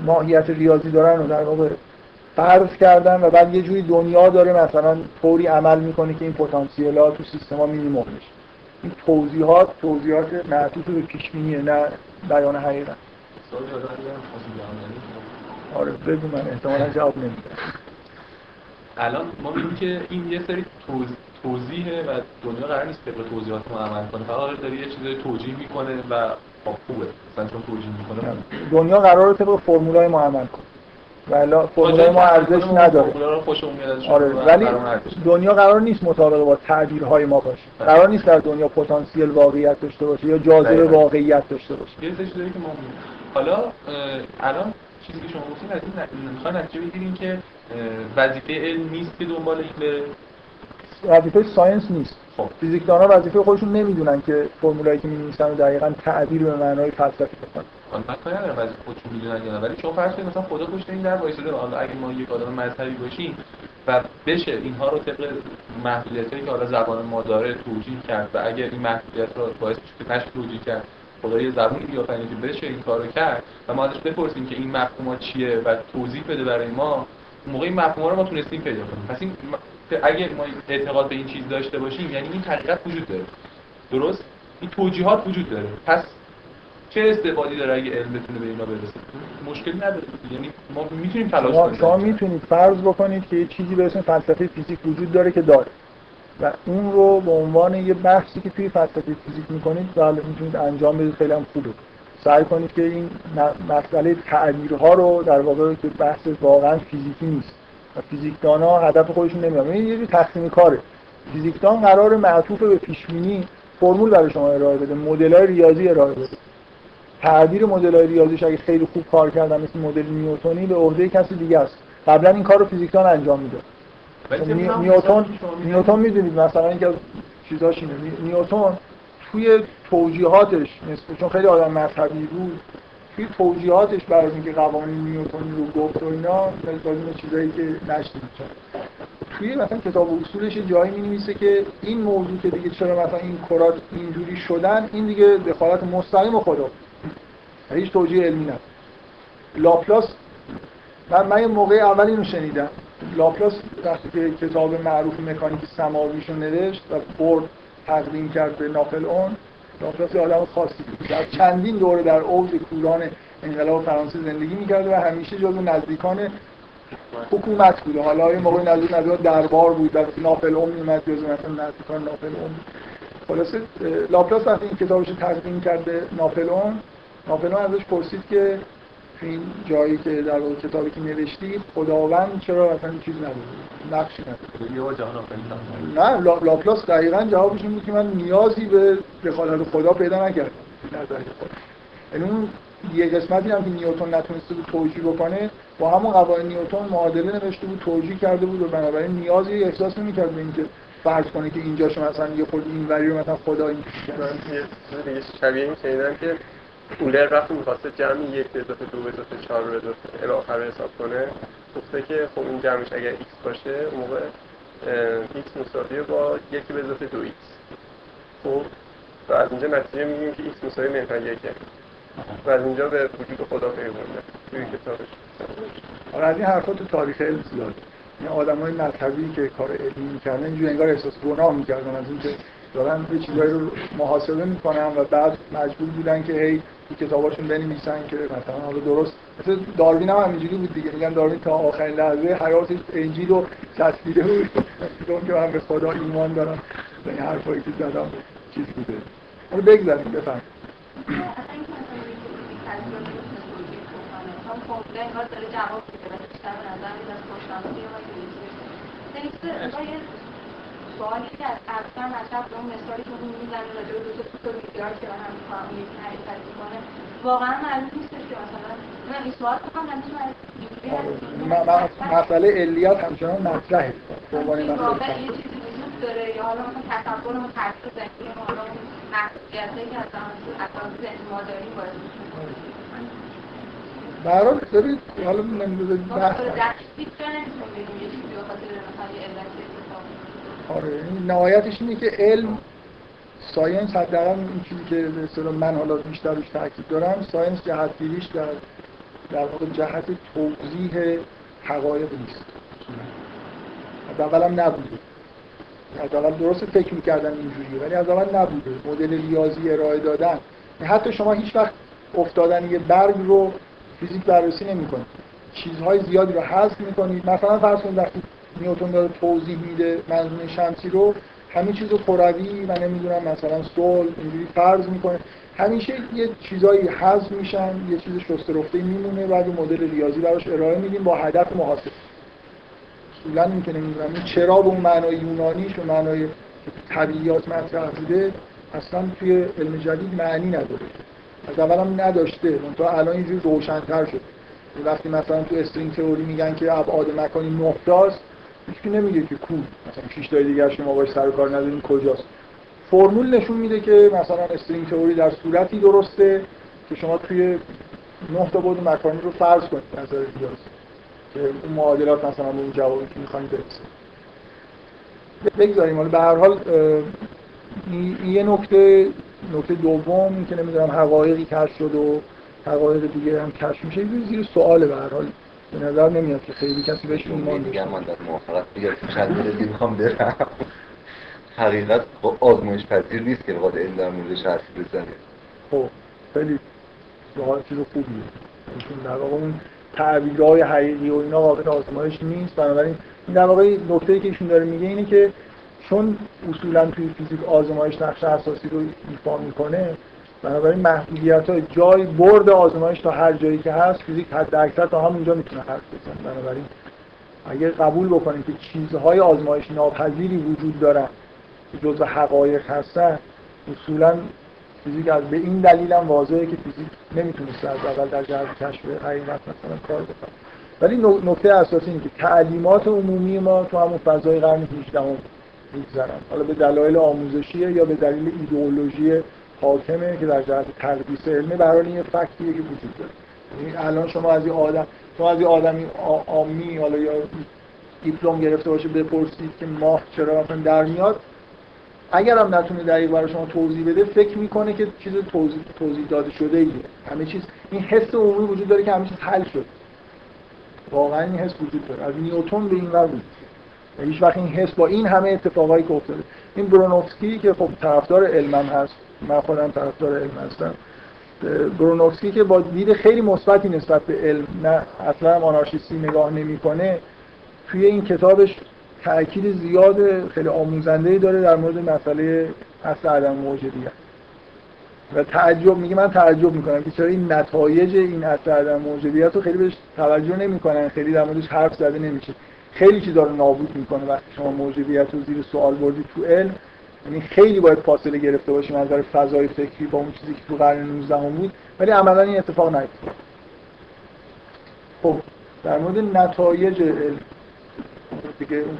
Speaker 1: ماهیت ریاضی دارن و در واقع فرض کردن و بعد یه جوری دنیا داره مثلا طوری عمل می‌کنه که این پتانسیل ها تو سیستم ها مینیمم بشه این توضیحات توضیحات معطوف به پیش نه بیان حقیقت. آره بگو من احتمالا جواب نمیدم
Speaker 3: الان ما میگیم که این یه سری توضیحه و دنیا قرار نیست به توضیحات ما عمل کنه. فقط داره یه چیزی توجیه می‌کنه و خب خوبه. مثلا چون توجیه می‌کنه.
Speaker 1: دنیا قراره طبق فرمولای ما عمل کنه. ولی فرمولای ما ارزش نداره. آره ولی دنیا قرار نیست مطابق با تعبیرهای ما باشه. قرار نیست در دنیا پتانسیل واقعیت داشته باشه یا جاذبه واقعیت داشته باشه.
Speaker 3: یه چیزی که ما حالا الان چیزی که شما گفتین از این می‌خوان نتیجه بگیریم که وظیفه علم نیست که دنبال این بره؟
Speaker 1: وظیفه ساینس نیست. خب. فیزیکدان‌ها وظیفه خودشون نمی‌دونن که فرمولایی که می‌نویسن رو دقیقاً تعبیر به معنای فلسفی بکنن
Speaker 3: من کاری ندارم وظیفه خودشون می‌دونن یا نه. ولی شما فرض کنید مثلا خدا پشت این در وایساده حالا اگه ما یک آدم مذهبی باشیم و بشه اینها رو طبق محدودیتایی که حالا زبان ما داره توجیه کرد و اگر این محدودیت رو باعث بشه که توجیه کرد خدا یه زبونی بیافرینه که بشه این کارو کرد و ما ازش بپرسیم که این مفهوم چیه و توضیح بده برای ما موقع این مفهوم رو ما تونستیم پیدا کنیم. پس این اگه ما اعتقاد به این چیز داشته باشیم یعنی این حقیقت وجود داره. درست؟ این توجیهات وجود داره. پس چه استفادی داره اگه علم بتونه به اینا برسه؟ مشکلی نداره. یعنی ما می‌تونیم تلاش کنیم.
Speaker 1: شما می‌تونید فرض بکنید که یه چیزی به اسم فلسفه فیزیک وجود داره که داره. و اون رو به عنوان یه بحثی که توی فلسفه فیزیک می‌کنید بله می‌تونید انجام بدید. خیلی هم خوبه. سعی کنید که این مسئله تعبیرها رو در واقع که بحث واقعا فیزیکی نیست. و فیزیکدان ها هدف خودشون نمی‌دونن. این یه تقسیم کاره. فیزیکدان قرار معطوف به پیشبینی فرمول برای شما ارائه بده مدل های ریاضی ارائه بده. تعبیر مدل های ریاضیش اگه خیلی خوب کار کردن مثل مدل نیوتونی به عهده کسی دیگه است. قبلا این کار رو فیزیکدان انجام میده نیوتن نیوتن می‌دونید مثلا اینکه از چیزاش اینه نیوتن توی توجیهاتش مثل چون خیلی آدم مذهبی بود توی توجیهاتش برای اینکه قوانین نیوتنی رو گفت و اینا این چیزایی که نشدید توی مثلا کتاب اصولش جایی می نویسه که این موضوع که دیگه چرا مثلا این کرات اینجوری شدن این دیگه دخالت مستقیم خدا. هیچ توجیه علمی نداره لاپلاس من من یه موقع اول اینو شنیدم. لاپلاس وقتی که کتاب معروف مکانیک سماویش رو نوشت و برد تقدیم کرد به ناپلئون لاپلاس آدم خاصی بود. در چندین دوره در اوج کوران انقلاب فرانسه زندگی می‌کرد و همیشه جزو نزدیکان حکومت بوده حالا یه موقع نزدیک نزدیک دربار بود در ناپلئون میومد جزو مثلا نزدیکان ناپلئون خلاصه لاپلاس وقتی این کتابش تقدیم کرد به ناپلئون ناپلئون ازش پرسید که این جایی که در واقع کتابی که نوشتید خداوند چرا اصلا چیز نداره؟ نقشی نداره. نه لا- لاپلاس دقیقا جوابش این بود که من نیازی به دخالت خدا پیدا نکردم. یعنی اون یه قسمتی هم که نیوتن نتونسته بود توجیه بکنه با همون قوانین نیوتن معادله نوشته بود توجیه کرده بود و بنابراین نیازی احساس نمی‌کرد به اینکه فرض کنه که اینجاشو مثلا یه خود اینوری رو مثلا خدا این
Speaker 4: شبیه این که اولر وقتی می‌خواسته جمع یک به اضافه دو به اضافه چهار به اضافه الی آخر حساب کنه. گفته که خب این جمعش اگر x باشه اون موقع x مساویه با یکی به اضافه دو x. خب و از اینجا نتیجه میگیم که x مساوی منفی یکه و از اینجا به وجود خدا پیونده توی کتابش.
Speaker 1: آره از این حرفا تو تاریخ علم زیاده. این آدمای مذهبی که کار علمی می‌کردن اینجوری انگار احساس گناه می‌کردن از اینکه دارن یه چیزایی رو محاسبه می‌کنن و بعد مجبور بودن که هی تو کتاباشون بنویسن که مثلا حالا درست. مثل داروین هم همینجوری بود دیگه. میگن داروین تا آخرین لحظه حیاتش انجیل رو چسبیده بود. چون که من به خدا ایمان دارم. و این حرفایی که زدم چیز بوده. حالا بگذاریم بفهم
Speaker 8: مثلا انگار داره جواب سوالی که از اصلا مطرح به اون مثالی که اون می‌زنه راجع به دو تا توپ میلیارد که هم می‌کنم یکی حرکت می‌کنه واقعا معلوم نیستش که مثلا من این سوال کنم همیشه من
Speaker 1: م- مسئله علیت همچنان مطرحه. به عنوان مسئله.
Speaker 8: یه چیزی وجود داره. یا حالا مثلا تصور ما ترکیب ذهنی ما حالا اون محدودیتایی که از اساس ذهن ما داریم باعث میشه.
Speaker 1: به هر حال ببینید حالا نمی‌دونم بحث آره. این نهایتش اینه که علم science حداقل این چیزی که اصطلاح من حالا بیشتر روش تاکید دارم science جهتگیریش در در واقع جهت توضیح حقایق نیست. حداقل هم نبوده. حداقل درست فکر می‌کردن اینجوریه ولی از اول نبوده. مدل ریاضی ارائه دادن. حتی شما هیچ وقت افتادن یه برگ رو فیزیک بررسی نمی‌کنید. چیزهای زیادی رو حذف می‌کنید. مثلا فرض کنید وقتی نیوتن داره توضیح میده منظومه شمسی رو. همه چیز کروی و نمی‌دونم مثلا صلح اینجوری فرض می‌کنه. همیشه یه چیزایی حذف میشن یه چیز شسته رفته میمونه بعد مدل ریاضی براش ارائه میدیم با هدف محاسبه. اصولا که نمی‌دونم این چرا به اون معنای یونانیش و معنای طبیعیات مطرح بوده اصلا توی علم جدید معنی نداره. از اول هم نداشته تا الان اینجوری روشن‌تر شد وقتی مثلا تو استرینگ تئوری میگن که ابعاد مکانی نه هیچکی نمیگه که کو مثلا 6 تا دیگه شما باش سر کار ندارین کجاست؟ فرمول نشون میده که مثلا استرینگ تئوری در صورتی درسته که شما توی نه تا بود مکانی رو فرض کنید نظر ریاضی که اون معادلات مثلا به اون جوابی که می‌خواین برسه. بگذاریم حالا به هر حال این یه نکته نکته دوم که نمی‌دونم حقایقی کشف شد و حقایق دیگه هم کشف میشه زیر سواله به هر حال. به نظر نمیاد که خیلی کسی بهش ایمان
Speaker 2: میگم
Speaker 1: داشته.
Speaker 2: من در موافقت چند دقیقه می‌خوام برم. حقیقت با آزمایش پذیر نیست که بخواد علم در موردش حرف بزنه.
Speaker 1: خب خیلی سوال چیز خوبیه. در واقع اون تعبیرهای حقیقی و اینا قابل آزمایش نیست. بنابراین این در واقع نکته که ایشون داره میگه اینه که چون اصولا توی فیزیک آزمایش نقش اساسی رو ایفا می‌کنه بنابراین محدودیت های جای برد آزمایش تا هر جایی که هست فیزیک حد اکثر تا همونجا می‌تونه حرف بزنه. بنابراین اگر قبول بکنیم که چیزهای آزمایش ناپذیری وجود دارن که جزء حقایق هستن اصولا فیزیک از به این دلیل هم واضحه که فیزیک نمی‌تونست از اول در جهت کشف حقیقت مثلا کار بکنه. ولی نکته اساسی اینه که تعلیمات عمومی ما تو همون فضای قرن 18 میگذرن. حالا به دلایل آموزشیه یا به دلیل ایدئولوژی حاکمه که در جهت تدریس علمه برای این یه فکتیه که وجود داره. یعنی الان شما از یه آدم شما از یه آدمی آ- عامی حالا یا دیپلم گرفته باشه بپرسید که ماه چرا مثلا در میاد اگر هم نتونه دقیق برای شما توضیح بده فکر می‌کنه که چیز توضیح, توضیح داده شده ایه همه چیز این حس عمومی وجود داره که همه چیز حل شد. واقعا این حس وجود داره. از نیوتن به این ور بود. و هیچ وقت این حس با این همه اتفاقایی که افتاده. این برونوفسکی که خب طرفدار علمم هست من خودم طرفدار علم هستم. برونوفسکی که با دید خیلی مثبتی نسبت به علم نه اصلا آنارشیستی نگاه نمی‌کنه توی این کتابش تاکید زیاد خیلی آموزنده داره در مورد مسئله اصل عدم موجودیت. و تعجب میگه من تعجب می‌کنم که چرا این نتایج این اثر در موجودیت رو خیلی بهش توجه نمی‌کنن خیلی در موردش حرف زده نمیشه. خیلی چیزا رو نابود می‌کنه وقتی شما موجودیت رو زیر سوال بردی تو علم. یعنی خیلی باید فاصله گرفته باشیم از نظر فضای فکری با اون چیزی که تو قرن 19 هم بود ولی عملا این اتفاق نیفتاد. خب در مورد نتایج علم. دیگه اون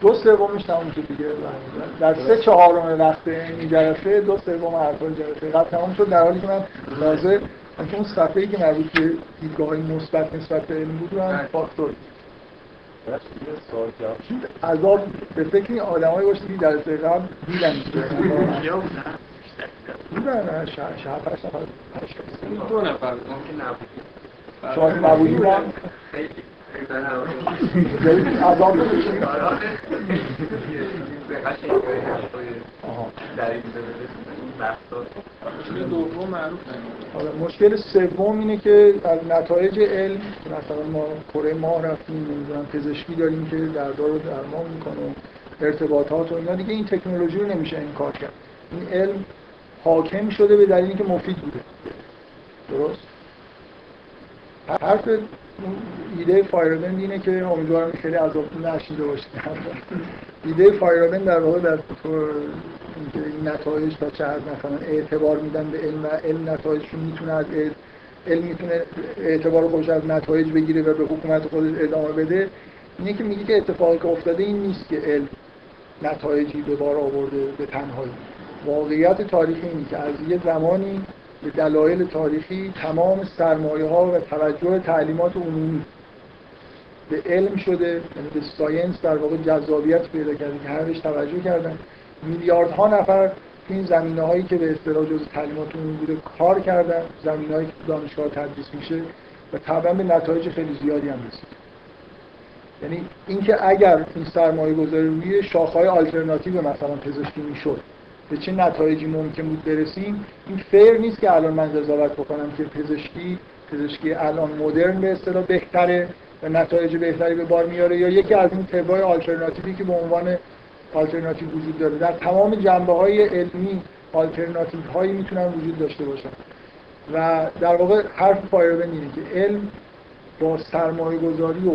Speaker 9: دو سومش.
Speaker 1: تموم شد دیگه. در سه چهارم وقت این جلسه دو سوم حرفای جلسه قبل تموم شد در حالی که من تازه که اون صفحه‌ای که مربوط به دیدگاه‌های مثبت نسبت به علم بود رو هم فاکتور عذاب به فکر این آدمایی باشه که جلسه قبل دیدن
Speaker 6: یا بودن
Speaker 1: بودن شهر شهر هشت نفر.
Speaker 9: دو نفر
Speaker 6: ممکن نبود
Speaker 1: شاید نبودی
Speaker 9: مشکل
Speaker 1: سوم اینه که از نتایج علم مثلا ما کره ماه رفتیم نمی‌دونم پزشکی داریم که دردار رو درمان می‌کنه ارتباطات و اینا. دیگه این تکنولوژی رو نمیشه این کار کرد. این علم حاکم شده به دلیلی که مفید بوده. درست؟ حرف ایده فایرمن اینه که امیدوارم خیلی عذاب نشیده باشید ایده فایرمن در واقع در این نتایج تا چه حد مثلا اعتبار میدن به علم و علم نتایجشون می‌تونه از علم می‌تونه اعتبار خودش از نتایج بگیره و به حکومت خودش ادامه بده. اینه که میگه که اتفاقی که افتاده این نیست که علم نتایجی به بار آورده به تنهایی. واقعیت تاریخی اینه که از یه زمانی به دلایل تاریخی تمام سرمایه ها و توجه تعلیمات عمومی. به علم شده یعنی به ساینس در واقع جذابیت پیدا کرده که همش توجه کردن. میلیاردها نفر تو این زمینه هایی که به اصطلاح جز تعلیمات عمومی بوده کار کردن زمینه هایی که دانشگاه تدریس میشه و طبعا به نتایج خیلی زیادی هم رسید. یعنی اینکه اگر این سرمایه گذاری روی شاخهای آلترناتیو مثلا پزشکی می‌شد به چه نتایجی ممکن بود برسیم. این fair نیست که الان من قضاوت بکنم که پزشکی پزشکی الان مدرن به اصطلاح بهتره و نتایج بهتری به بار میاره یا یکی از این طبای آلترناتیوی که به عنوان آلترناتیو وجود داره. در تمام جنبه های علمی آلترناتیو هایی می‌تونن وجود داشته باشن. و در واقع حرف فایربن اینه که علم با سرمایه گذاری و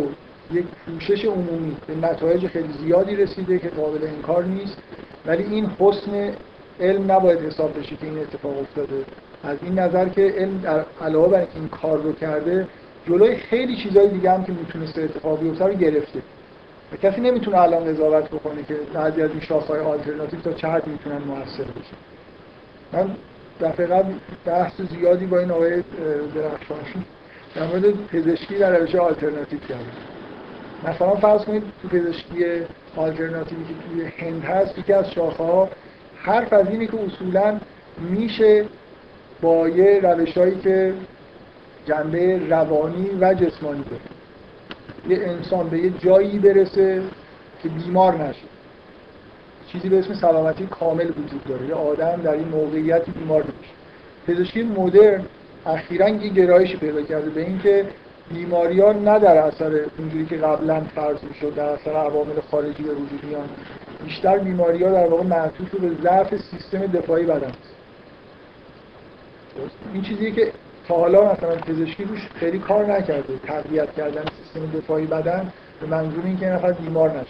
Speaker 1: یک پوشش عمومی به نتایج خیلی زیادی رسیده که قابل انکار نیست. ولی این حسن علم نباید حساب بشه که این اتفاق افتاده. از این نظر که علم در علاوه بر این کار رو کرده جلوی خیلی چیزهای دیگه هم که می‌تونسته اتفاق بیفته رو گرفته. و کسی نمی‌تونه الان قضاوت بکنه که بعضی از این شاخه‌های آلترناتیو تا چه حد می‌تونن موثر بشه. من دفعه قبل بحث زیادی با این آقای درخشانی در مورد پزشکی در روش آلترناتیو کردم. مثلا فرض کنید تو پزشکی آلترناتیوی که توی هند هست یکی از شاخه ها حرف از اینه که اصولا میشه با یه روش که جنبه روانی و جسمانی داره. یه انسان به یه جایی برسه که بیمار نشه. چیزی به اسم سلامتی کامل وجود داره. یه آدم در این موقعیتی بیمار نمیشه. پزشکی مدرن اخیرا یه گرایشی پیدا کرده به اینکه بیماری ها نه در اثر اونجوری که قبلا فرض می‌شد در اثر عوامل خارجی به وجود میان بیشتر بیماری ها در واقع معطوف به ضعف سیستم دفاعی بدن؟ این چیزیه که تا حالا مثلا پزشکی روش خیلی کار نکرده تقویت کردن سیستم دفاعی بدن به منظور اینکه نفر بیمار نشه.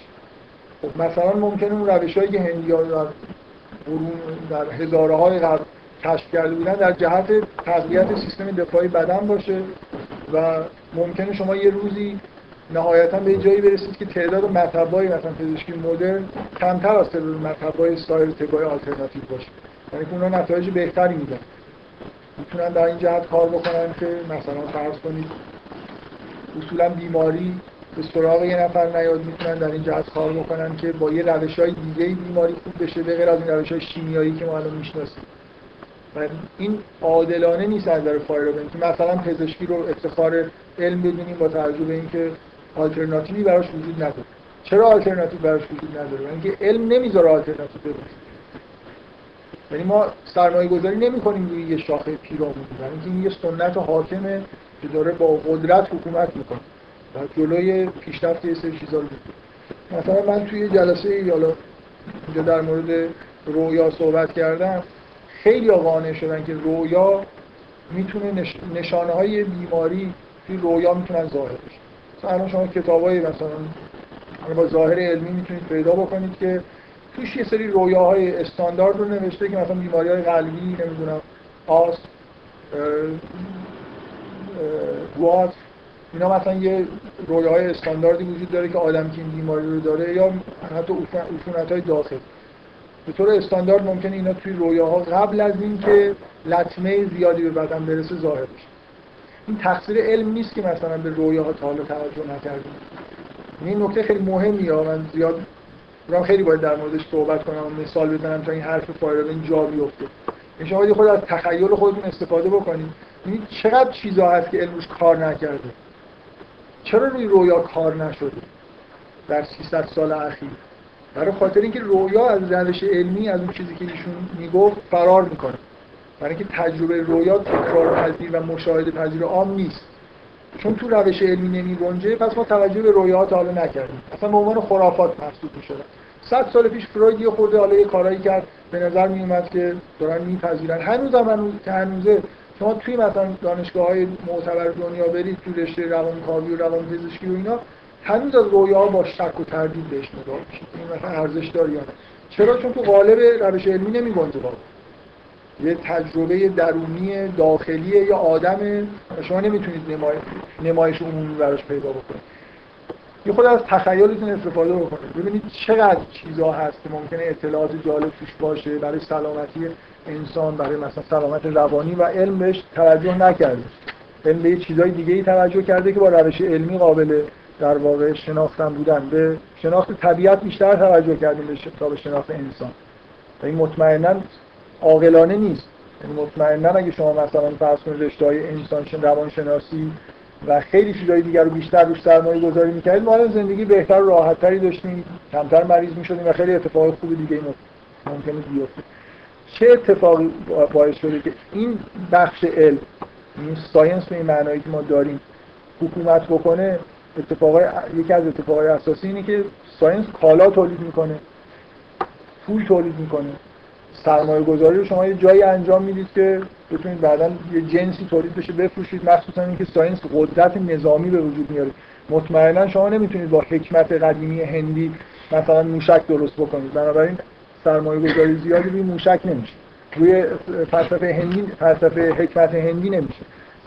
Speaker 1: خب مثلا ممکنه اون روش هایی که هندی ها در قرون در هزاره های قبل کشف کرده بودن در جهت تقویت سیستم دفاعی بدن باشه. و ممکنه شما یه روزی نهایتا به جایی برسید که تعداد مطبای مثلا پزشکی مدرن کمتر از تعداد مطبای سایر طبای آلترناتیو باشه. یعنی که اونا نتایج بهتری میدن. می‌تونن در این جهت کار بکنن که مثلا فرض کنید اصولا بیماری به سراغ یه نفر نیاد می‌تونن در این جهت کار بکنن که با یه روش های دیگه بیماری خوب بشه به غیر از این روش های شیمیایی که ما الان می‌شناسیم. و این عادلانه نیست از نظر فایرمن که مثلا پزشکی رو افتخار علم بدونیم با توجه به اینکه آلترناتیوی براش وجود نداره. چرا آلترناتیو براش وجود نداره؟ یعنی اینکه علم نمی‌ذاره آلترناتیو بوجود یعنی ما سرمایه گذاری نمی کنیم روی یه شاخه پیرامونی یعنی اینکه این یه سنت حاکمه که داره با قدرت حکومت می‌کنه. و جلوی پیشرفت یه سری چیزا رو مثلا من توی جلسه حالا اینجا در مورد رویا صحبت کردم خیلی قانع شدن که رویا می‌تونه نش... نشانه های بیماری توی رویا می‌تونن ظاهر بشه مثلا الان شما کتابای مثلا با ظاهر علمی می‌تونید پیدا بکنید که توش یه سری رویاهای استاندارد رو نوشته که مثلا بیماری های قلبی نمی‌دونم آس گواز اینا مثلا یه رویاهای استانداردی وجود داره که آدم که این بیماری رو داره یا حتی عفونت های داخل به طور استاندارد ممکنه اینا توی رویاها قبل از اینکه لطمه زیادی به بدن برسه ظاهر بشه. این تقصیر علم نیست که مثلا به رویاها تا حالا توجه نکردیم. این نکته خیلی مهمیه. من زیاد برام خیلی باید در موردش صحبت کنم و مثال بزنم تا این حرف فایرمن جا بیفته. این شما خود از تخیل خودتون استفاده بکنید. ببینید چقدر چیزا هست که علمش کار نکرده؟ چرا روی رویا کار نشده در 300 سال اخیر؟ برای خاطر اینکه رویا از روش علمی از اون چیزی که ایشون می‌گفت فرار می‌کنه. برای اینکه تجربه رویا تکرار پذیر و مشاهده پذیر عام نیست. چون تو روش علمی نمی گنجه پس ما توجه به رویاها حالا نکردیم. اصلا به عنوان خرافات محسوب می‌شدن. صد سال پیش فروید یه خورده حالا یه کارایی کرد. به نظر می اومد که دارن میپذیرن. هنوز هم هنوز که هنوزه. شما توی مثلا دانشگاه های معتبر دنیا برید تو رشته روانکاوی و روانپزشکی و اینا هنوز از رویاها با شک و تردید بهش نگاه میشه این مثلا ارزش داره یا چرا؟ چون تو قالب روش علمی نمیگنجه یه تجربه درونی داخلی یا آدم شما نمی‌تونید نمای... نمایش عمومی براش پیدا بکنید. یه خود از تخیلتون استفاده بکنید. ببینید چقدر چیزها هست که ممکنه اطلاعات جالب توش باشه برای سلامتی انسان برای مثلا سلامت روانی و علم بهش توجه نکرده. علم به چیزهای دیگه ای توجه کرده که با روش علمی قابل در واقع شناختن بودن به شناخت طبیعت بیشتر توجه کردیم تا به شناخت انسان. و این مطمئنا عاقلانه نیست. یعنی مطمئنا اگه شما مثلا فرض کنید رشته های انسان روانشناسی و خیلی چیزای دیگر رو بیشتر روش سرمایه گذاری می‌کردید ما زندگی بهتر و راحتتری داشتیم کمتر مریض می‌شدیم و خیلی اتفاق خوب دیگه ممکنه بیفته. چه اتفاقی باعث شده که این بخش علم این ساینس به این معنایی که ما داریم حکومت بکنه اتفاقای یکی از اتفاقای اساسی اینه که science کالا تولید می‌کنه. پول تولید می‌کنه. سرمایه گذاری رو شما یه جایی انجام می‌دید که بتونید بعدا یه جنسی تولید بشه بفروشید. مخصوصا اینکه science قدرت نظامی به وجود میاره. مطمئنا شما نمی‌تونید با حکمت قدیمی هندی مثلا موشک درست بکنید. بنابراین سرمایه گذاری زیادی روی موشک نمیشه. روی فلسفه هندی فلسفه حکمت هندی نمیشه.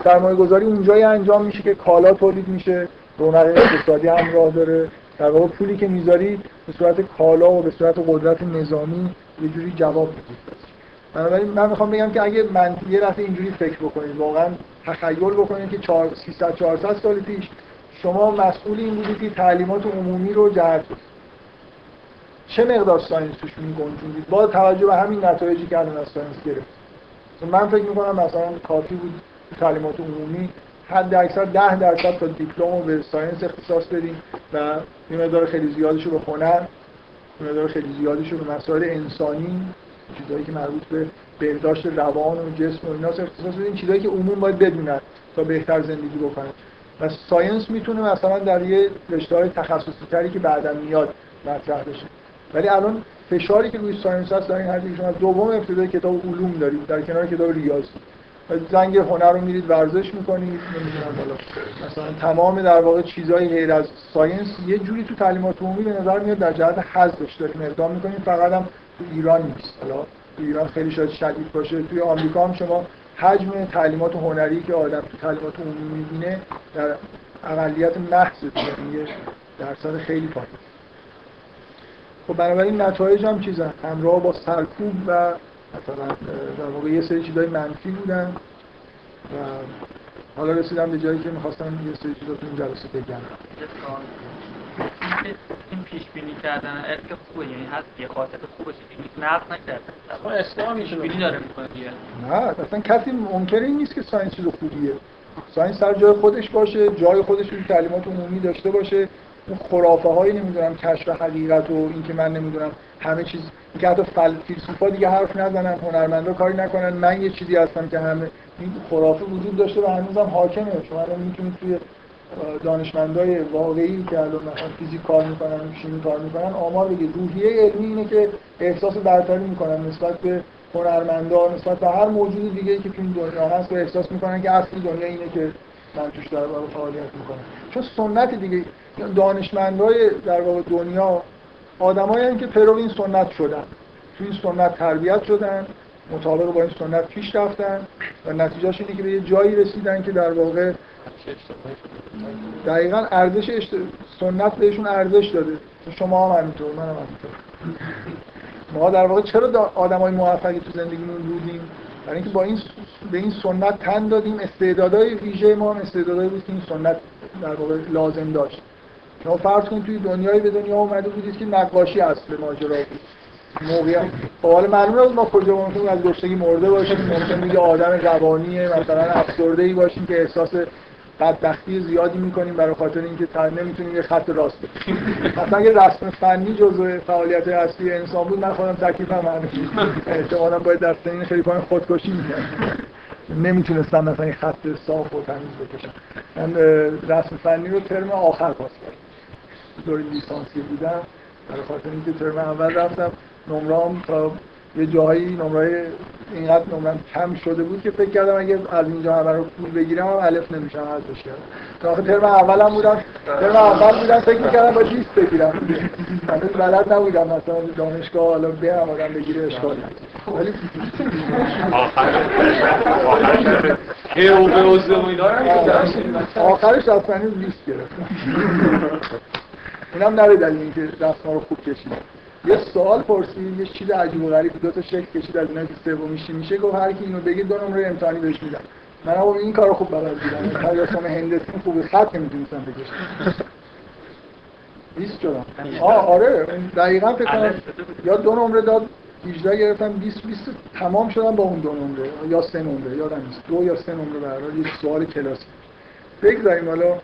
Speaker 1: سرمایه گذاری اونجایی انجام میشه که کالا تولید میشه. رونق اقتصادی هم راه داره. در واقع پولی که می‌ذارید به صورت کالا و به صورت قدرت نظامی یه جوری جواب بدید بنابراین من می‌خوام بگم که اگه من یه دفعه اینجوری فکر بکنید واقعا تخیل بکنید که 300 400 سال پیش شما مسئول این بودید که تعلیمات عمومی رو جهت چه مقدار science توش میگنجوندید؟ با توجه به همین نتایجی که الان از science گرفت من فکر می‌کنم مثلا کافی بود تعلیمات عمومی حد اکثر 10 درصد تا دیپلم رو به science اختصاص بدیم و یه مقدار خیلی زیادش رو به هنر یه خیلی زیادش به مسائل انسانی چیزایی که مربوط به بهداشت روان و جسم و اینا اختصاص بدیم چیزایی که عموم باید بدونن تا بهتر زندگی بکنن. و science می‌تونه مثلا در یه رشته های تخصصی تری که بعدا میاد مطرح بشه. ولی الان فشاری که روی science هست حدی که شما دوم ابتدایی کتاب علوم دارید در کنار کتاب ریاضی. زنگ هنر رو میرید ورزش می‌کنید نمی‌دونم بالا مثلا تمام در واقع چیزهای غیر از ساینس یه جوری تو تعلیمات عمومی به نظر میاد در جهت حذفش داریم اقدام می‌کنیم. فقط هم تو ایران نیست. حالا تو ایران خیلی شاید شدید باشه. توی آمریکا هم شما حجم تعلیمات هنری که آدم تو تعلیمات عمومی می‌بینه در اقلیت محض درصد خیلی پایین. خب بنابراین نتایج هم چیزن؟ همراه با سرکوب و مثلا در واقع یه سری چیزای منفی بودن و حالا رسیدم به جایی که می‌خواستم یه سری چیزا تو این جلسه بگم.
Speaker 6: این پیش بینی کردن علم خوبه یعنی هست یه خاطر خوبه چیزی نقد نکرده.
Speaker 9: خب اسلام
Speaker 6: پیش بینی داره می‌کنه دیگه.
Speaker 1: نه اصلا کسی منکر این نیست که science چیز خوبیه. science سر جای خودش باشه جای خودش رو تعلیمات عمومی داشته باشه. اون خرافه هایی نمی‌دونم کشف حقیقت و اینکه من نمی‌دونم همه چیز اینکه حتی فل... فیلسوفا دیگه حرف نزنن هنرمندا کاری نکنن. من یه چیزی هستم که همه این خرافه وجود داشته و هنوزم حاکمه. شما الان می‌تونید توی دانشمندای واقعی که الان مثلا فیزیک کار می‌کنن شیمی کار می‌کنن آمار بگید. روحیه علمی اینه که احساس برتری می‌کنن نسبت به هنرمندان نسبت به هر موجود دیگه که تو این دنیا هست و احساس می‌کنن که اصل دنیا اینه که من توش در واقع فعالیت می‌کنم. چون سنت دیگه دانشمندای در واقع دنیا آدمایی که پیرو این سنت شدن تو این سنت تربیت شدن مطابق با این سنت پیش رفتن و نتیجهش اینه که به یه جایی رسیدن که در واقع دقیقا ارزش اشت... سنت بهشون ارزش داده. شما هم همینطور من هم همینطور. ما در واقع چرا آدم های موفقی تو زندگیمون بودیم؟ برای اینکه با این به این سنت تن دادیم. استعدادهای ویژه ما هم استعدادهایی بود که این سنت در واقع لازم داشت. شما فرض کنید توی دنیایی به دنیا اومده بودید که نقاشی اصل ماجرا بود. موقعیت خب حالا معلومه ما کجا ممکن از گشتگی مرده باشیم ممکن یه آدم روانی مثلا افسرده ای باشیم که احساس بدبختی زیادی می‌کنیم برای خاطر اینکه تا نمی‌تونیم یه خط راست مثلا یه رسم فنی جزء فعالیت اصلی انسان بود من خودم تکلیفم همین. احتمالاً باید در سنین خیلی پایین خودکشی می‌کردم. نمی‌تونستم مثلا این خط صاف و تمیز بکشم. من رسم فنی رو ترم آخر پاس کردم. دوری لیسانسی بودم برای خاطر اینکه ترم اول رفتم نمرام تا یه جاهایی نمره اینقدر نمرم کم شده بود که فکر کردم اگه از اینجا همه رو پول بگیرم هم الف نمیشم ازش کردم. تا آخه ترم اولم بودم ترم اول بودم فکر می‌کردم با 20 بگیرم. هنوز بلد نبودم مثلا دانشگاه حالا هم آدم بگیره اشکال ولی آخرش اصلا 20 گرفتم. اینم نره دلیل اینکه دستما رو خوب کشیدم یه سوال پرسید یه چیز عجیب و غریب دو تا شکل کشید از اینا که سومیش میشه گفت هر کی اینو بگه دو نمره امتحانی بهش میدم. من هم این کارو خوب بلد بودم. تجسم هندسی خوب خط نمی‌تونستم بکشم. 20 شدم. آه آره دقیقا فکر کنم یا دو نمره داد 18 گرفتم 20 20 تمام شدم با اون دو نمره. یا سه نمره یادم نیست. دو یا سه نمره به حال یه سوال کلاسی بگذاریم حالا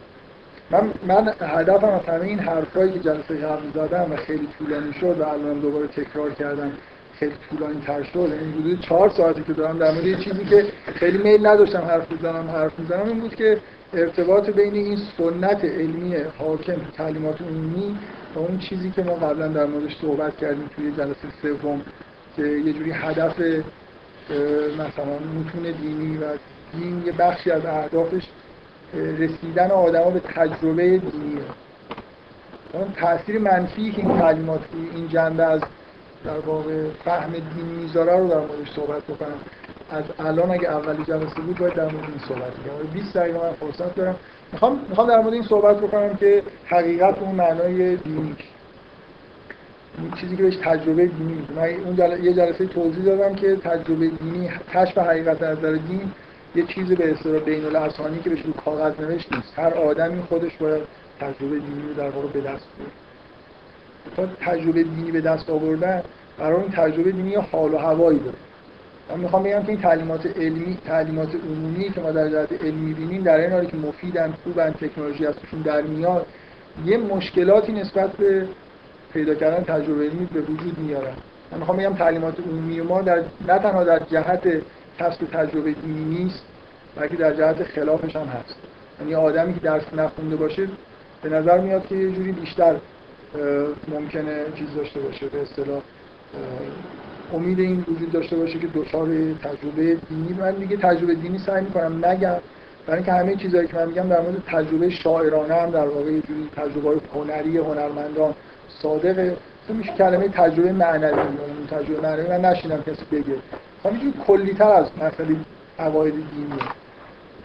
Speaker 1: من من هدفم از همه این حرفایی که جلسه قبل زدم و خیلی طولانی شد و الان دوباره تکرار کردم خیلی طولانی تر شد. این حدود چهار ساعتی که دارم در مورد چیزی که خیلی میل نداشتم حرف بزنم حرف می‌زنم این بود که ارتباط بین این سنت علمی حاکم تعلیمات عمومی و اون چیزی که ما قبلا در موردش صحبت کردیم توی جلسه سوم که یه جوری هدف مثلا متون دینی و دین یه بخشی از اهدافش رسیدن آدما به تجربه دینیه اون تاثیر منفی که این تعلیمات این جنبه از در واقع فهم دین می‌ذاره رو در موردش صحبت بکنم. از الان اگه اولی جلسه بود باید در مورد این صحبت کنم 20 دقیقه من فرصت دارم. می‌خوام می‌خوام در مورد این صحبت بکنم که حقیقت اون معنای دینی. این چیزی که بهش تجربه دینی من اون جل... یه جلسه توضیح دادم که تجربه دینی کشف حقیقت از نظر دین یه چیزی به اصطلاح بین الاسانی که بهش رو کاغذ نوشت نیست. هر آدمی خودش باید تجربه دینی رو در واقع به دست بیاره. تا تجربه دینی به دست آوردن برای این تجربه دینی حال و هوایی داره. من می‌خوام بگم که این تعلیمات علمی تعلیمات عمومی که ما در جهت علمی بینیم در این حالی که مفیدن خوبن تکنولوژی ازشون در میاد یه مشکلاتی نسبت به پیدا کردن تجربه علمی به وجود میارن. من می‌خوام بگم تعلیمات عمومی ما در نه تنها در جهت کسب تجربه دینی نیست بلکه در جهت خلافش هم هست. یعنی آدمی که درس نخونده باشه به نظر میاد که یه جوری بیشتر ممکنه چیز داشته باشه به اصطلاح امید این وجود داشته باشه که دچار تجربه دینی من دیگه تجربه دینی سعی می‌کنم نگم. برای اینکه همه چیزهایی که من میگم در مورد تجربه شاعرانه هم در واقع یه جوری تجربه هنری هنرمندان صادقه. میشه کلمه تجربه معنوی یعنی تجربه معنوی من نشینم کسی بگه. همینجوری کلیتر از مسئله عقاید دینی.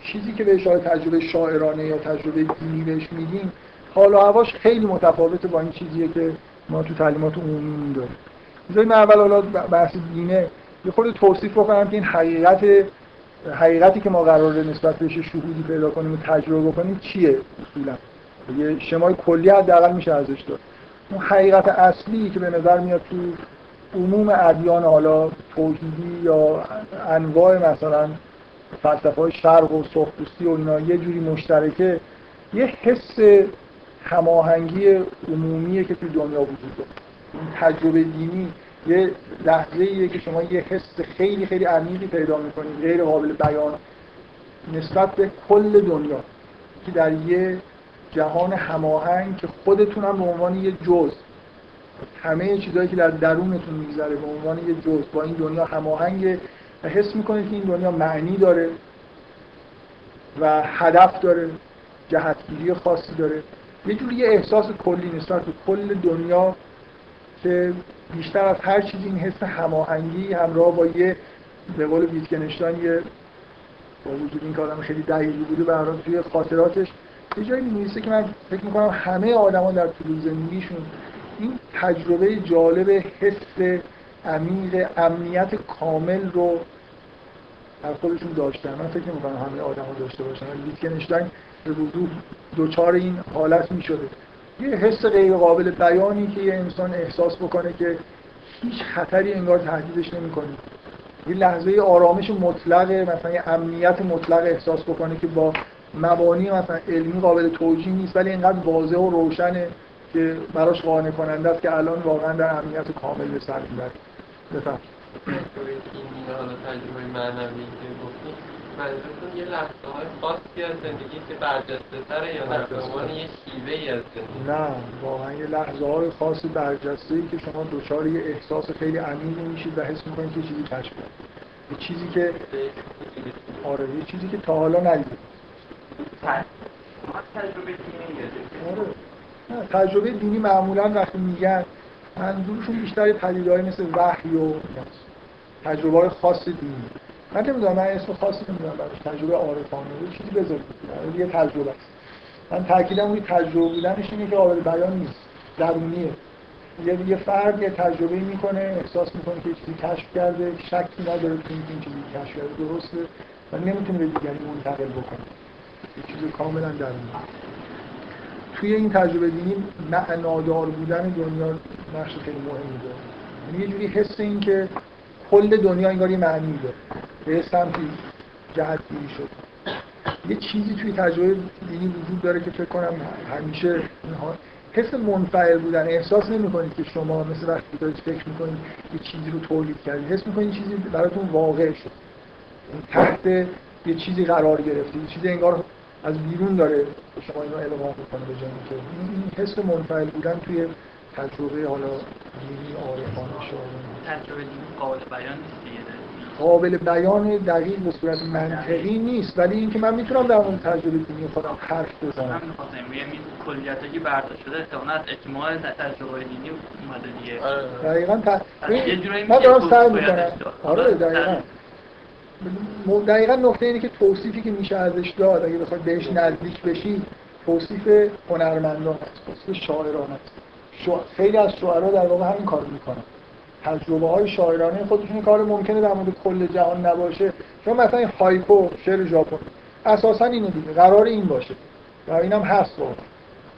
Speaker 1: چیزی که بهش تجربه شاعرانه یا تجربه دینی بهش میگیم حال و هواش خیلی متفاوته با این چیزیه که ما تو تعلیمات عمومی داریم بذارید من اول حالا بحث دینه. یه خورده توصیف بکنم که این حقیقت حقیقتی که ما قراره نسبت بهش شهودی پیدا کنیم و تجربه کنیم چیه؟ اصولا. یه شمای کلی حداقل میشه ازش داد. اون حقیقت اصلی که به نظر میاد تو عموم ادیان حالا توحیدی یا انواع مثلا فلسفه های شرق و سرخپوستی و اینا یه جوری مشترکه یه حس هماهنگی عمومیه که توی دنیا وجود داره. این تجربه دینی یه لحظه ایه که شما یه حس خیلی خیلی عمیقی پیدا می‌کنید غیر قابل بیان نسبت به کل دنیا که در یه جهان هماهنگ که خودتون هم به عنوان یه جز همه چیزهایی که در درونتون میگذره به عنوان یه جزء با این دنیا هماهنگه و حس می‌کنید که این دنیا معنی داره و هدف داره جهتگیری خاصی داره. یه جوری یه احساس کلی نسبت به کل دنیا که بیشتر از هر چیزی این حس هماهنگی همراه با یه به قول ویتگنشتاین یه با وجود این آدم خیلی دقیقی بوده حال توی خاطراتش یه جایی که من فکر می‌کنم همه آدما در طول زندگیشون این تجربه جالب حس عمیق امنیت کامل رو در خودشون داشتن. من فکر نمی‌کنم همه آدما داشته باشن ویتگنشتاین به وضوح دوچار این حالت می‌شده. یه حس غیر قابل بیانی که یه انسان احساس بکنه که هیچ خطری انگار تهدیدش نمی‌کنه. یه لحظه آرامش مطلق مثلا یه امنیت مطلق احساس بکنه که با مبانی مثلا علمی قابل توجیه نیست ولی اینقدر واضح و روشنه. که براش قانع کننده است که الان واقعا در امنیت کامل به سر می‌بره بفهم
Speaker 4: منظورتون یه لحظه های خاصی از زندگی که برجسته تره یا عنوان یه شیوه از
Speaker 1: نه واقعا یه لحظه های خاص برجسته ای که شما دچار یه احساس خیلی عمیقی میشید و حس می‌کنید که چیزی کشف یه چیزی که آره یه چیزی که تا حالا ندیدید
Speaker 6: تجربه
Speaker 1: آره تجربه دینی معمولا وقتی میگن منظورشون بیشتر پدیده‌های مثل وحی و تجربه های خاص دینی. من نمی‌دونم من اسم خاصی نمی‌دونم براش تجربه عارفانه چیزی بذارید یعنی یه تجربه است. من تاکیدم روی تجربه بودنش اینه که قابل بیان نیست درونیه. یه یه فرد یه تجربه می‌کنه احساس می‌کنه که چیزی کشف کرده شکی نداره که این چیزی کشف کرده درسته و نمی‌تونه به دیگری منتقل بکنه. یه چیز کاملا درونی توی این تجربه دینی معنادار بودن دنیا نقش خیلی مهمی داره. یعنی یه جوری حس این که کل دنیا انگار یه معنی داره. به سمتی جهت گیری شد یه چیزی توی تجربه دینی وجود داره که فکر کنم همیشه اینها حس منفعل بودن. احساس نمی کنید که شما مثل وقتی دارید فکر می‌کنید یه چیزی رو تولید کردید. حس می‌کنید چیزی براتون واقع شد. تحت یه چیزی قرار گرفته یه چیزی انگار از بیرون داره به شما اینو القا می‌کنه به جایی که این حس منفعل بودن توی تجربه حالا دینی عارفانه شما
Speaker 6: تجربه دینی قابل بیان نیست
Speaker 1: قابل بیان دقیق به صورت منطقی نیست ولی اینکه من می‌تونم در مورد تجربه دینی خودم حرف بزنم.
Speaker 6: من می‌خواستم این کلیتایی که برداشت شده احتمالاً از اجماع تجربه دینی اومده دیگه.
Speaker 1: دقیقا ت... من دارم سعی می‌کنم. آره دقیقا. دقیقا نقطه اینه که توصیفی که میشه ازش داد اگه بخواد بهش نزدیک بشی توصیف هنرمندان است توصیف شاعران است. شع... خیلی از شاعرها در واقع همین کار می‌کنن. تجربه های شاعرانه خودشون کار ممکنه در مورد کل جهان نباشه. شما مثلا این هایکو شعر ژاپن اساسا اینه دیگه. قرار این باشه. و اینم هست واقعا.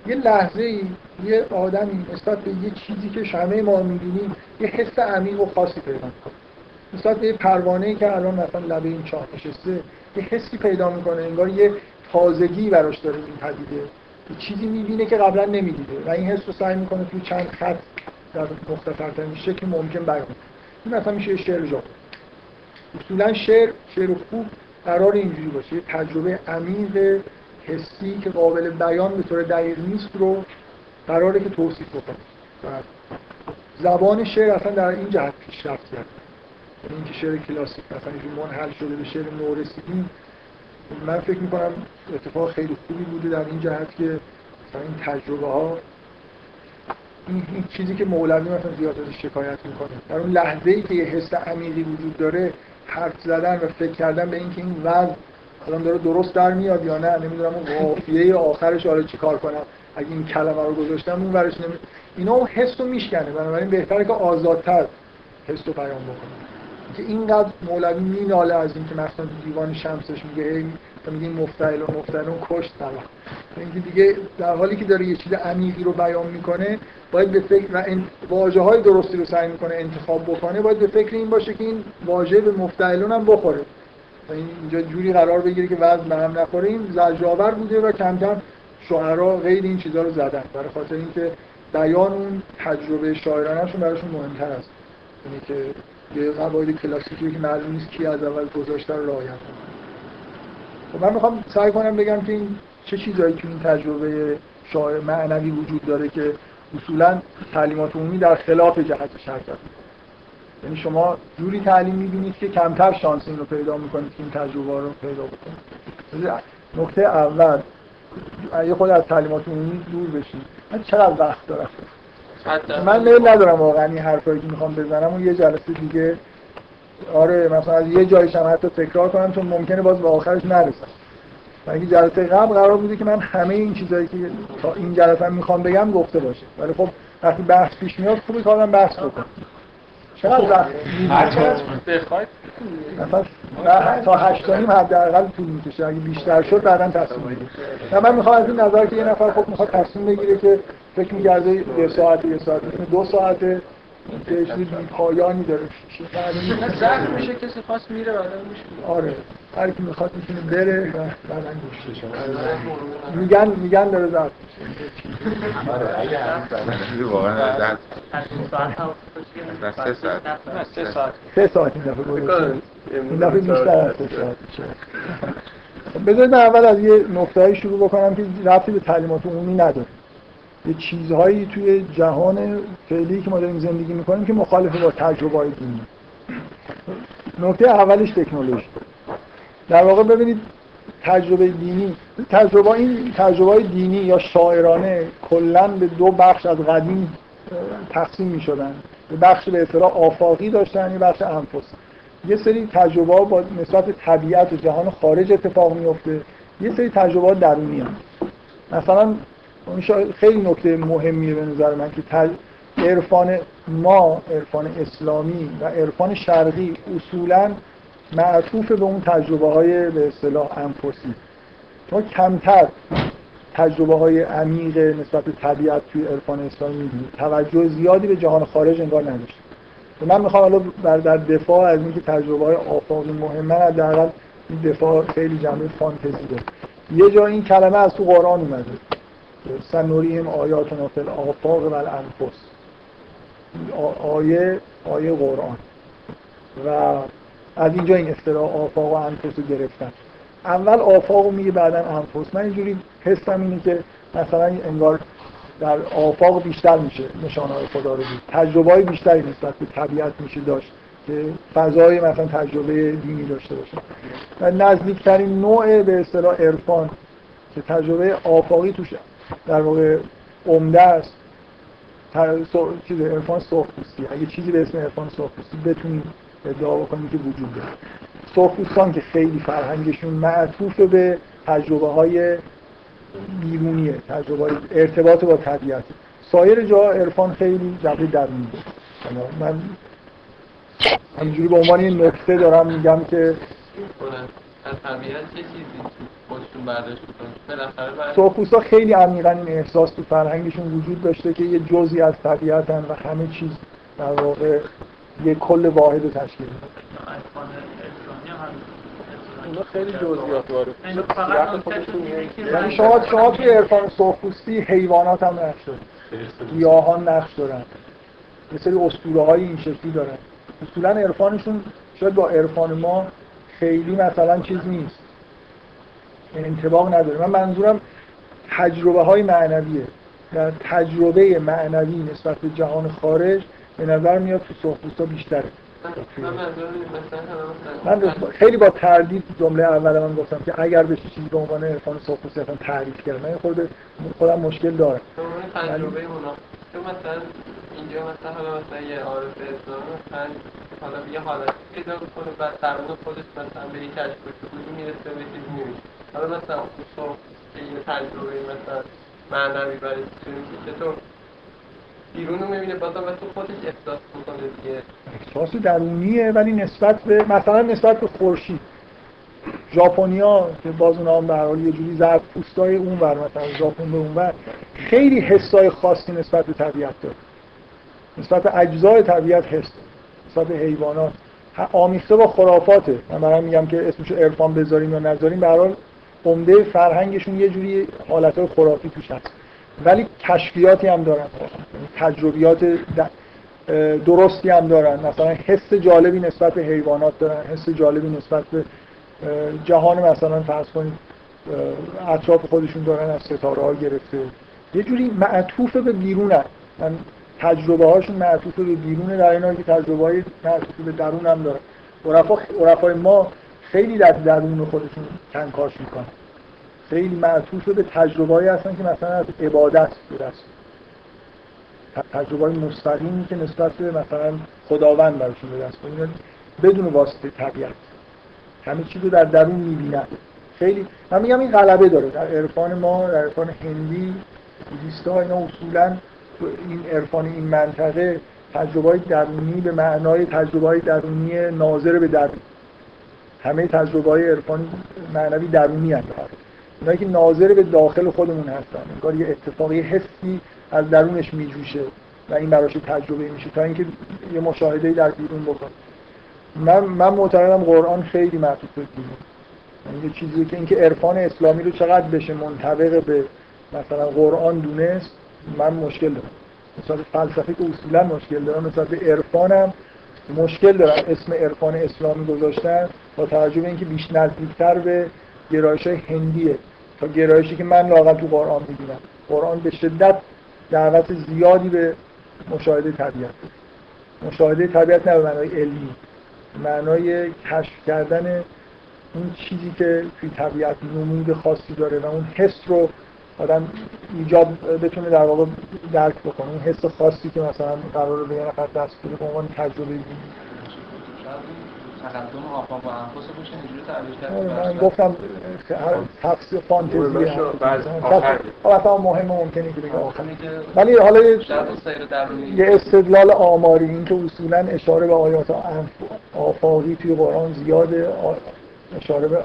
Speaker 1: یه لحظه ای یه آدمی نسبت به یه چیزی که همه ما می‌بینیم یه حس عمیق و خاصی پیدا می‌کنه. به یه پروانه‌ای که الان مثلا لبه این چاه نشسته یه حسی پیدا می‌کنه انگار یه تازگی براش داره این پدیده. یه چیزی می‌بینه که قبلا نمی‌دیده و این حس رو سعی می‌کنه توی چند خط در مختصرترین شکل ممکن بیان این مثلا میشه شعر ژاپن اصولا شعر شعر خوب قرار اینجوری باشه یه تجربه عمیق حسی که قابل بیان به طور دقیق نیست رو قراره که توصیف بکنه. زبان شعر اصلا در این جهت پیشرفت کرد یعنی اینکه شعر کلاسیک مثلا اینجوری منحل شده به شعر نو رسیدیم من فکر می‌کنم اتفاق خیلی خوبی بوده در این جهت که مثلا این تجربه ها این, این چیزی که مولوی مثلا زیاد ازش شکایت می‌کنه. در اون لحظه ای که یه حس عمیقی وجود داره حرف زدن و فکر کردن به اینکه این وضع الان داره درست در میاد یا نه نمی‌دونم اون قافیه آخرش حالا چیکار کنم. اگه این کلمه رو گذاشتم اون ورش نمی... اینا اون حس رو میشکنه. بنابراین بهتره که آزادتر حس رو بیان بکنه. که اینقدر مولوی میناله از اینکه مثلا دیوان شمسش میگه هی میگه این مفتعل و مفتعل اون کشت طبعا اینکه دیگه در حالی که داره یه چیز عمیقی رو بیان می‌کنه باید به فکر و واژه های درستی رو سعی می‌کنه انتخاب بکنه باید به فکر این باشه که این واژه به مفتعلون هم بخوره. و این اینجا جوری قرار بگیره که وزن به هم نخوره. این زجرآور بوده و کم کم شاعرها غیر این چیزها رو زدن. برای خاطر اینکه بیان اون تجربه شاعرانهشون براشون مهمتر است. یعنی که یه قواعد کلاسیکی که معلوم نیست کی از اول گذاشته رو رعایت کنه خب من می‌خوام سعی کنم بگم که این چه چیزایی تو این تجربه شاعر معنوی وجود داره که اصولا تعلیمات عمومی در خلاف جهت شرکت. یعنی شما جوری تعلیم می‌بینید که کمتر شانس این رو پیدا می‌کنید که این تجربه رو پیدا بکنید. نکته اول یه خود از تعلیمات عمومی دور بشید من چقدر وقت دارم؟ من میل ندارم واقعا این حرفایی که می‌خوام بزنم. و یه جلسه دیگه آره مثلا از یه جایش هم حتی تکرار کنم چون ممکنه باز به آخرش نرسم اینکه جلسه قبل قرار بوده که من همه این چیزایی که تا این جلسه می‌خوام بگم گفته باشه. ولی خب وقتی بحث پیش میاد خوبه که آدم بحث بکنه. چقدر وقت
Speaker 9: بخواید
Speaker 1: مثلا تا هشت نیم حداقل طول می‌کشه. اگه بیشتر شد بعدا تصمیم بگیره من می‌خوام از این نظر که یه نفر خب می‌خواد تصمیم بگیره که فکر می‌کرده یه ساعت یه ساعت دو ساعته. که چیزی پایانی داره.
Speaker 9: زخم میشه کسی خواست میره بعدا میشه.
Speaker 1: آره. هر کی می‌خواد می‌تونه بره و بعدا میگن میگن داره زخم میشه.
Speaker 7: آره واقعا سه ساعت.
Speaker 9: سه ساعت.
Speaker 1: سه ساعت این دفعه این دفعه بیشتر از سه ساعت. بذارید من اول از یه نکتهایی شروع بکنم که ربطی به تعلیمات عمومی نداره. یه چیزهایی توی جهان فعلی که ما داریم زندگی می‌کنیم که مخالف با تجربه های دینی. نکته اولش تکنولوژی. در واقع ببینید تجربه دینی تجربه این تجربه های دینی یا شاعرانه کلا به دو بخش از قدیم تقسیم می شدن یه بخش به اصطلاح آفاقی داشتن یه بخش انفس. یه سری تجربه با نسبت طبیعت و جهان خارج اتفاق میفته یه سری تجربه درونی هم. مثلا خیلی نکته مهمیه به نظر من که تج... عرفان ما عرفان اسلامی و عرفان شرقی اصولا معطوف به اون تجربه های به اصطلاح انفسی ما کمتر تجربه های عمیق نسبت به طبیعت توی عرفان اسلامی می‌دونیم توجه زیادی به جهان خارج انگار نداشتیم من می‌خوام الان بر در دفاع از اینکه تجربه های آفاقی مهمه حداقل این دفاع خیلی جنبه فانتزی داره. یه جا این کلمه از تو قرآن اومده. سنوریم آیاتنا فی الآفاق و الانفس. آیه آیه قرآن. و از اینجا این اصطلاح آفاق و انفس رو گرفتن. اول آفاق رو میگه بعدا انفس. من اینجوری حسم اینه که مثلا انگار در آفاق بیشتر میشه نشانه های خدا رو دید. تجربه های بیشتری نسبت به طبیعت میشه داشت که فضای مثلا تجربه دینی داشته باشه. و نزدیکترین نوع به اصطلاح عرفان که تجربه آفاقی توش در واقع عمده است. چیز عرفان سرخپوستی اگه چیزی به اسم عرفان سرخپوستی بتونید ادعا بکنید که وجود داره. سرخپوستان که خیلی فرهنگشون معطوف به تجربه های بیرونیه تجربه های ارتباط با طبیعت. سایر جا عرفان خیلی جبه درونی من همینجوری به عنوان این نکته دارم میگم که
Speaker 9: از طبیعت چه چیزی؟ خودشون برداشت
Speaker 1: سرخپوستا خیلی عمیقا این احساس تو فرهنگشون وجود داشته که یه جزئی از طبیعتن و همه چیز در واقع یه کل واحد رو تشکیل میده
Speaker 9: خیلی جزئیات وارد
Speaker 1: یعنی شما شما توی عرفان سرخپوستی حیوانات هم نقش دارن گیاهان نقش دارن. یه سری اسطوره های این شکلی دارن. اصولا عرفانشون شاید با عرفان ما خیلی مثلا چیز نیست. انتباق نداره. من منظورم تجربه های معنویه. در تجربه معنوی نسبت به جهان خارج به نظر میاد تو سرخپوستا بیشتره. من خیلی با تردید جمله اول من گفتم که اگر به چیزی به عنوان عرفان سرخپوستی اصلا تعریف کردم من خود خودم مشکل دارم.
Speaker 4: تجربه تو مثلا اینجا مثلا حالا مثلا یه عارف اسلام مثلا حالا یه حالت پیدا کنه بعد در خودش مثلا به این کشف می‌رسه به چیزی حالا مثلا که یه تجربه مثلا معنوی برای چطور بیرون رو می‌بینه بازم تو خودش احساس می‌کنه دیگه.
Speaker 1: احساس درونیه ولی نسبت به مثلا نسبت به خورشید. ژاپنیا که باز اونا هم به حال یه جوری زرد پوستای اون ور مثلا ژاپن به اون ور خیلی حسای خاصی نسبت به طبیعت داره. نسبت به اجزای طبیعت حس نسبت به حیوانات. آمیخته با خرافاته. من برام میگم که اسمش عرفان بذاریم یا نذاریم به عمده فرهنگشون یه جوری حالتهای خرافی توش هست. ولی کشفیاتی هم دارن. تجربیات درستی هم دارن. مثلا حس جالبی نسبت به حیوانات دارن. حس جالبی نسبت به جهان مثلا فرض کنید اطراف خودشون دارن از ستاره ها گرفته. یه جوری معطوف به بیرونن من تجربه هاشون معطوف به بیرونه در این که تجربه های معطوف به درون هم عرفا عرفای ما خیلی در درون خودشون کنکاش می‌کنن. خیلی معطوف به تجربه هستن که مثلا از عبادت دست تجربه های مستقیمی که نسبت به مثلا خداوند براشون به دست میاد بدون واسطه طبیعت. همه چیز رو در درون می‌بینن. خیلی من میگم این غلبه داره. در عرفان ما در عرفان هندی بودیست ها اینا اصولا این عرفان این منطقه تجربه درونی به معنای تجربه درونی ناظر به درون. همه تجربه های عرفان معنوی درونی هم اونایی که ناظر به داخل خودمون هستن. انگار یه اتفاقی حسی از درونش میجوشه و این براش تجربه میشه تا اینکه یه مشاهده در بیرون بکنه. من من معتقدم قرآن خیلی معطوف به بیرون یعنی چیزی که اینکه عرفان اسلامی رو چقدر بشه منطبق به مثلا قرآن دونست من مشکل دارم. مثلا فلسفه که اصولا مشکل دارم. مثلا به عرفانم مشکل دارم اسم عرفان اسلامی گذاشتن با توجه به اینکه بیش نزدیکتر به گرایش های هندیه. تا گرایشی که من لاغل تو قرآن می‌بینم. قرآن به شدت دعوت زیادی به مشاهده طبیعت. مشاهده طبیعت نه به معنای علمی. معنای کشف کردن اون چیزی که توی طبیعت نمود خاصی داره و اون حس رو آدم ایجاد بتونه در واقع درک بکنه. اون حس خاصی که مثلا قرار به یه نفر دست بده به عنوان تجربه
Speaker 3: تقدم آفاق و انفس باشه اینجوری تعبیر
Speaker 1: من گفتم تفسیر فانتزی اصلا مهم ممکنه که بگم. ولی حالا یه استدلال آماری این که اصولا اشاره به آیات آفاقی توی قرآن زیاده اشاره به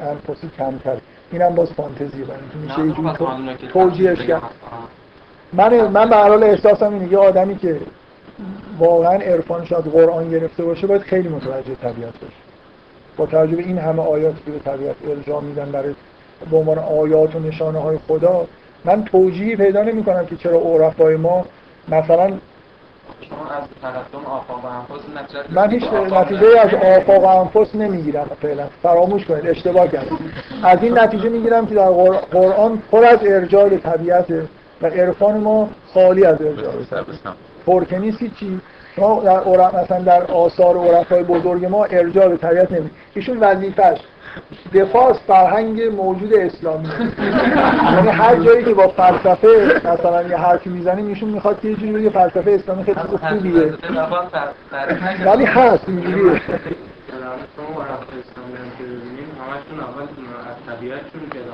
Speaker 1: انفسی کمتر اینم باز فانتزیه برای اینکه میشه یه جوری توجیهش کرد. من من به هر حال احساسم اینه یه آدمی که واقعا عرفانش از قرآن گرفته باشه باید خیلی متوجه طبیعت باشه. با توجه به این همه آیات که به طبیعت ارجاع میدن برای به عنوان آیات و نشانه های خدا من توجیهی پیدا نمی کنم که چرا عرفای ما مثلا من هیچ نتیجه از آفاق و انفس نمی‌گیرم فعلا. فراموش کنید اشتباه کردم از این نتیجه می‌گیرم که در قرآن پر از ارجاع به طبیعت و عرفان ما خالی از ارجاع ترکنیسی چی شما در مثلا در آثار عرفای بزرگ ما ارجاع به طبیعت نمی ایشون وظیفش دفاع از فرهنگ موجود اسلامی. یعنی هر جایی که با فلسفه مثلا یه حرفی می‌زنیم ایشون می‌خواد که یه جوری بگه فلسفه اسلامی خیلی خوبیه. ولی هست اینجوریه.
Speaker 9: شما اسلامی هم که ببینیم همشون اول از طبیعت شروع کردن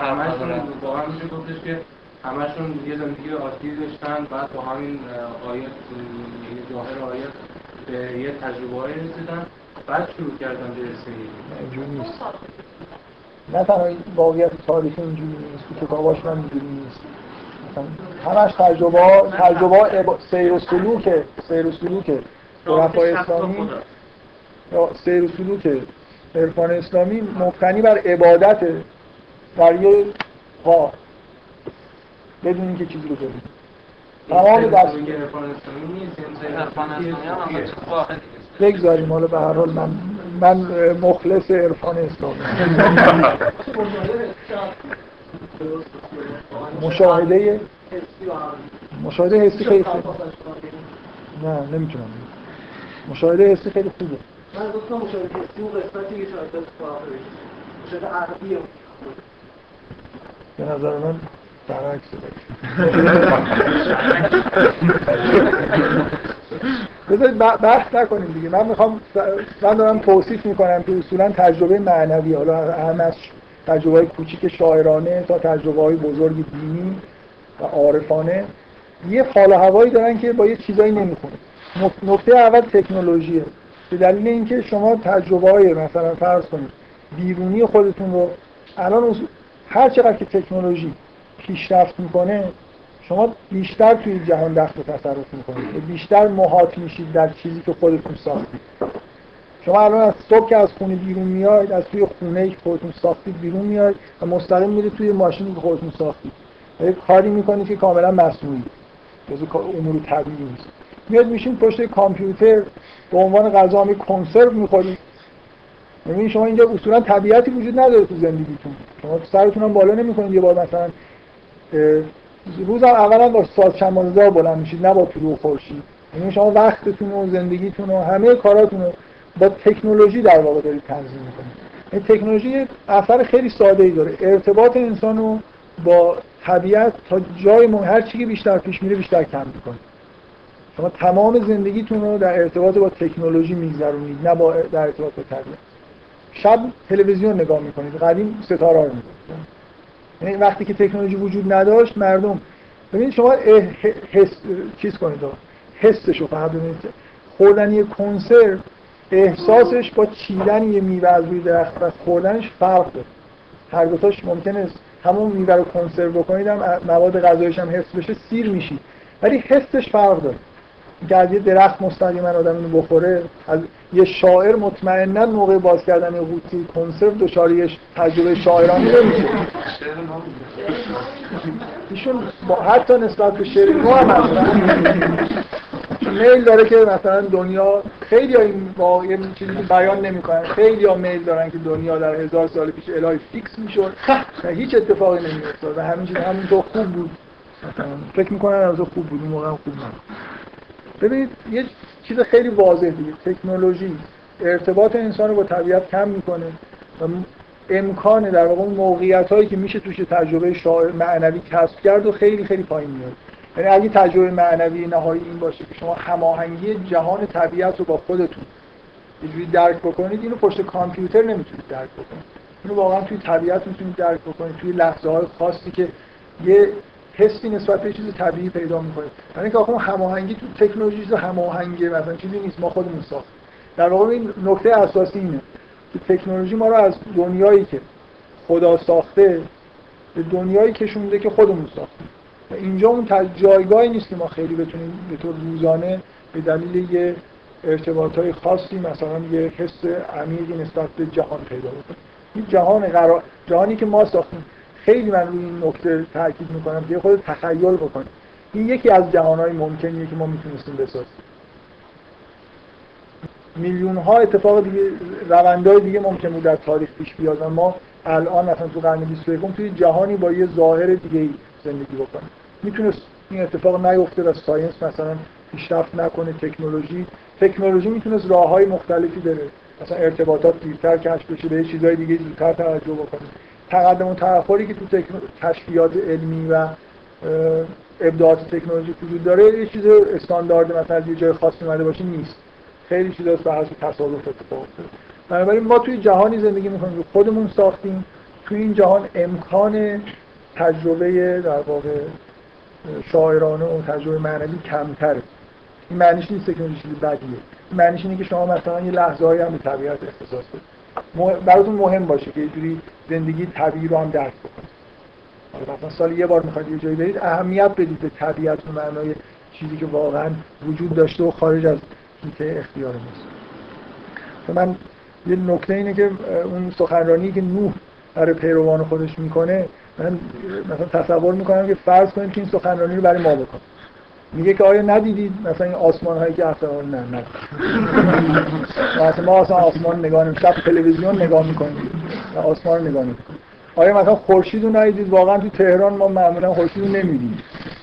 Speaker 9: همشون با هم میشه گفتش که همشون یه زندگی عادی داشتن بعد با همین آیات یه ظاهر آیات به یه تجربه های رسیدن بعد شروع کردن به
Speaker 1: اینجوری نیست نه تنها واقعیت تاریخ اینجوری نیست تو کتاباش من اینجوری نیست همش تجربه تجربه سیر و سلوک سیر و سلوک عرفای اسلامی. سیر و سلوک عرفان اسلامی مبتنی بر عبادت در یه بدون اینکه چیزی رو ببینید تمام دست. بگذاریم حالا به هر حال من من مخلص عرفان اسلامی. مشاهده مشاهده حسی خیلی نه نمی‌تونم. مشاهده حسی خیلی خوبه.
Speaker 5: من گفتم مشاهده حسی اون قسمتی که مشاهده عربیه
Speaker 1: به نظر من برعکس بذارید بحث نکنیم دیگه. من می‌خوام من دارم توصیف می‌کنم که اصولا تجربه معنوی حالا هم از تجربه های کوچیک شاعرانه تا تجربه های بزرگ دینی و عارفانه یه حال هوایی دارن که با یه چیزایی نمی‌خونه. نکته اول تکنولوژیه به دلیل اینکه شما تجربه های مثلا فرض کنید بیرونی خودتون رو الان هر چقدر که تکنولوژی پیشرفت می‌کنه شما بیشتر توی جهان دست و تصرف می‌کنید. بیشتر محاط میشید در چیزی که خودتون ساختید. شما الان از صبح که از خونه بیرون میاید از توی خونه که خودتون ساختید بیرون میاید و مستقیم میرید توی ماشینی که خودتون ساختید. و کاری می‌کنید که کاملا مصنوعی. جزو امور طبیعی نیست. میاد میشین پشت کامپیوتر به عنوان غذا می کنسرو می‌خورید یعنی شما اینجا اصولا طبیعتی وجود نداره تو زندگیتون. شما سرتون هم بالا نمی‌کنید یه بار مثلا روز اولا با ساز چمازدار بلند میشید نه با طلوع خورشید. یعنی شما وقتتون و زندگیتون و همه کاراتون رو با تکنولوژی در واقع دارید تنظیم می‌کنید. این تکنولوژی اثر خیلی ساده ای داره. ارتباط انسان رو با طبیعت تا جای مهم هر چی بیشتر پیش میره بیشتر کم می‌کنه. شما تمام زندگیتون رو در ارتباط با تکنولوژی میگذرونید نه با در ارتباط با طبیعت. شب تلویزیون نگاه می‌کنید قدیم ستاره رو می‌دید یعنی وقتی که تکنولوژی وجود نداشت مردم ببینید شما حس چیز کنید حسش رو فقط ببینید. خوردن یه کنسرو احساسش با چیدن یه میوه از روی درخت و خوردنش فرق داره. هر دوتاش ممکنه همون میوه رو کنسرو بکنید هم مواد غذایش هم حس بشه سیر میشید ولی حسش فرق داره. که از یه درخت مستقیما آدم اینو بخوره از یه شاعر مطمئنا موقع باز کردن قوطی کنسرو دچار تجربه شاعرانه نمیشه. ایشون با حتی نسبت به شعر نو هم میل داره که مثلا دنیا خیلی ها این چیزی که بیان نمی‌کنن. خیلی ها میل دارن که دنیا در هزار سال پیش الهی فیکس می‌شد. هیچ اتفاقی نمیافتاد. و همین چیز همینطور خوب بود. فکر می‌کنن از خوب بود. اون موقع خوب نبود. ببینید یه چیز خیلی واضح دیگه. تکنولوژی ارتباط انسان رو با طبیعت کم می‌کنه و امکان در واقع موقعیت هایی که میشه توش تجربه شاعر معنوی کسب کرد و خیلی خیلی پایین میاد یعنی اگه تجربه معنوی نهایی این باشه که شما هماهنگی جهان طبیعت رو با خودتون یه درک بکنید اینو پشت کامپیوتر نمی‌تونید درک بکنید. اینو واقعا توی طبیعت می‌تونید درک بکنید. توی لحظه های خاصی که یه حسی نسبت به چیز طبیعی پیدا می‌کنید یعنی اینکه آخه هماهنگی تو تکنولوژی تو هماهنگی مثلا چیزی نیست ما خودمون ساخت در واقع این نکته اساسی اینه. که تکنولوژی ما رو از دنیایی که خدا ساخته به دنیایی کشونده که خودمون ساختیم. و اینجا اون جایگاهی نیست که ما خیلی بتونیم به طور روزانه به دلیل یه ارتباط خاصی مثلا یه حس عمیقی نسبت به جهان پیدا بکنیم. این جهان قرار جهانی که ما ساختیم خیلی من این نکته تاکید می‌کنم که خود تخیل بکنیم این یکی از جهانهای ممکنیه که ما می‌تونستیم بسازیم. میلیون ها اتفاق دیگه روندهای دیگه ممکن بود در تاریخ پیش بیاد. ما الان مثلا تو قرن 21 توی جهانی با یه ظاهر دیگه زندگی بکنیم. می‌تونست این اتفاق نیفته و ساینس مثلا پیشرفت نکنه تکنولوژی. تکنولوژی می‌تونست راه های مختلفی بره. مثلا ارتباطات دیرتر کشف بشه به چیزهای دیگه زودتر توجه بکنه. تقدم و تأخری که تو کشفیات علمی و ابداعات تکنولوژی وجود داره یه چیز استاندارد مثلا یه جای خاصی اومده باشه نیست. خیلی چیزا به حسب تصادف اتفاق افتاده. بنابراین ما توی جهانی زندگی می‌کنیم که خودمون ساختیم. توی این جهان امکان تجربه در واقع شاعرانه و تجربه معنوی کمتره. این معنیش نیست که چیز بدیه. معنیش اینه که شما مثلا یه لحظه هم به طبیعت اختصاص بدید براتون مهم باشه که یه جوری زندگی طبیعی رو هم درک بکنید. مثلا سال یه بار می‌خواید یه جایی برید اهمیت بدید به طبیعت و معنای چیزی که واقعا وجود داشته و خارج از هیته اختیار ماست. من یه نکته اینه که اون سخنرانی که نوح برای پیروان خودش می‌کنه من مثلا تصور می‌کنم که فرض کنید که این سخنرانی رو برای ما بکن. میگه که آیا ندیدید مثلا این آسمان هایی که افتاد نه نه. مثلا ما اصلا آسمان نگاه نمی شب تلویزیون نگاه می‌کنیم. آسمان رو نگاه می‌کنیم آیا مثلا خورشید رو ندیدید؟ واقعا تو تهران ما معمولا خورشید رو نمیدیم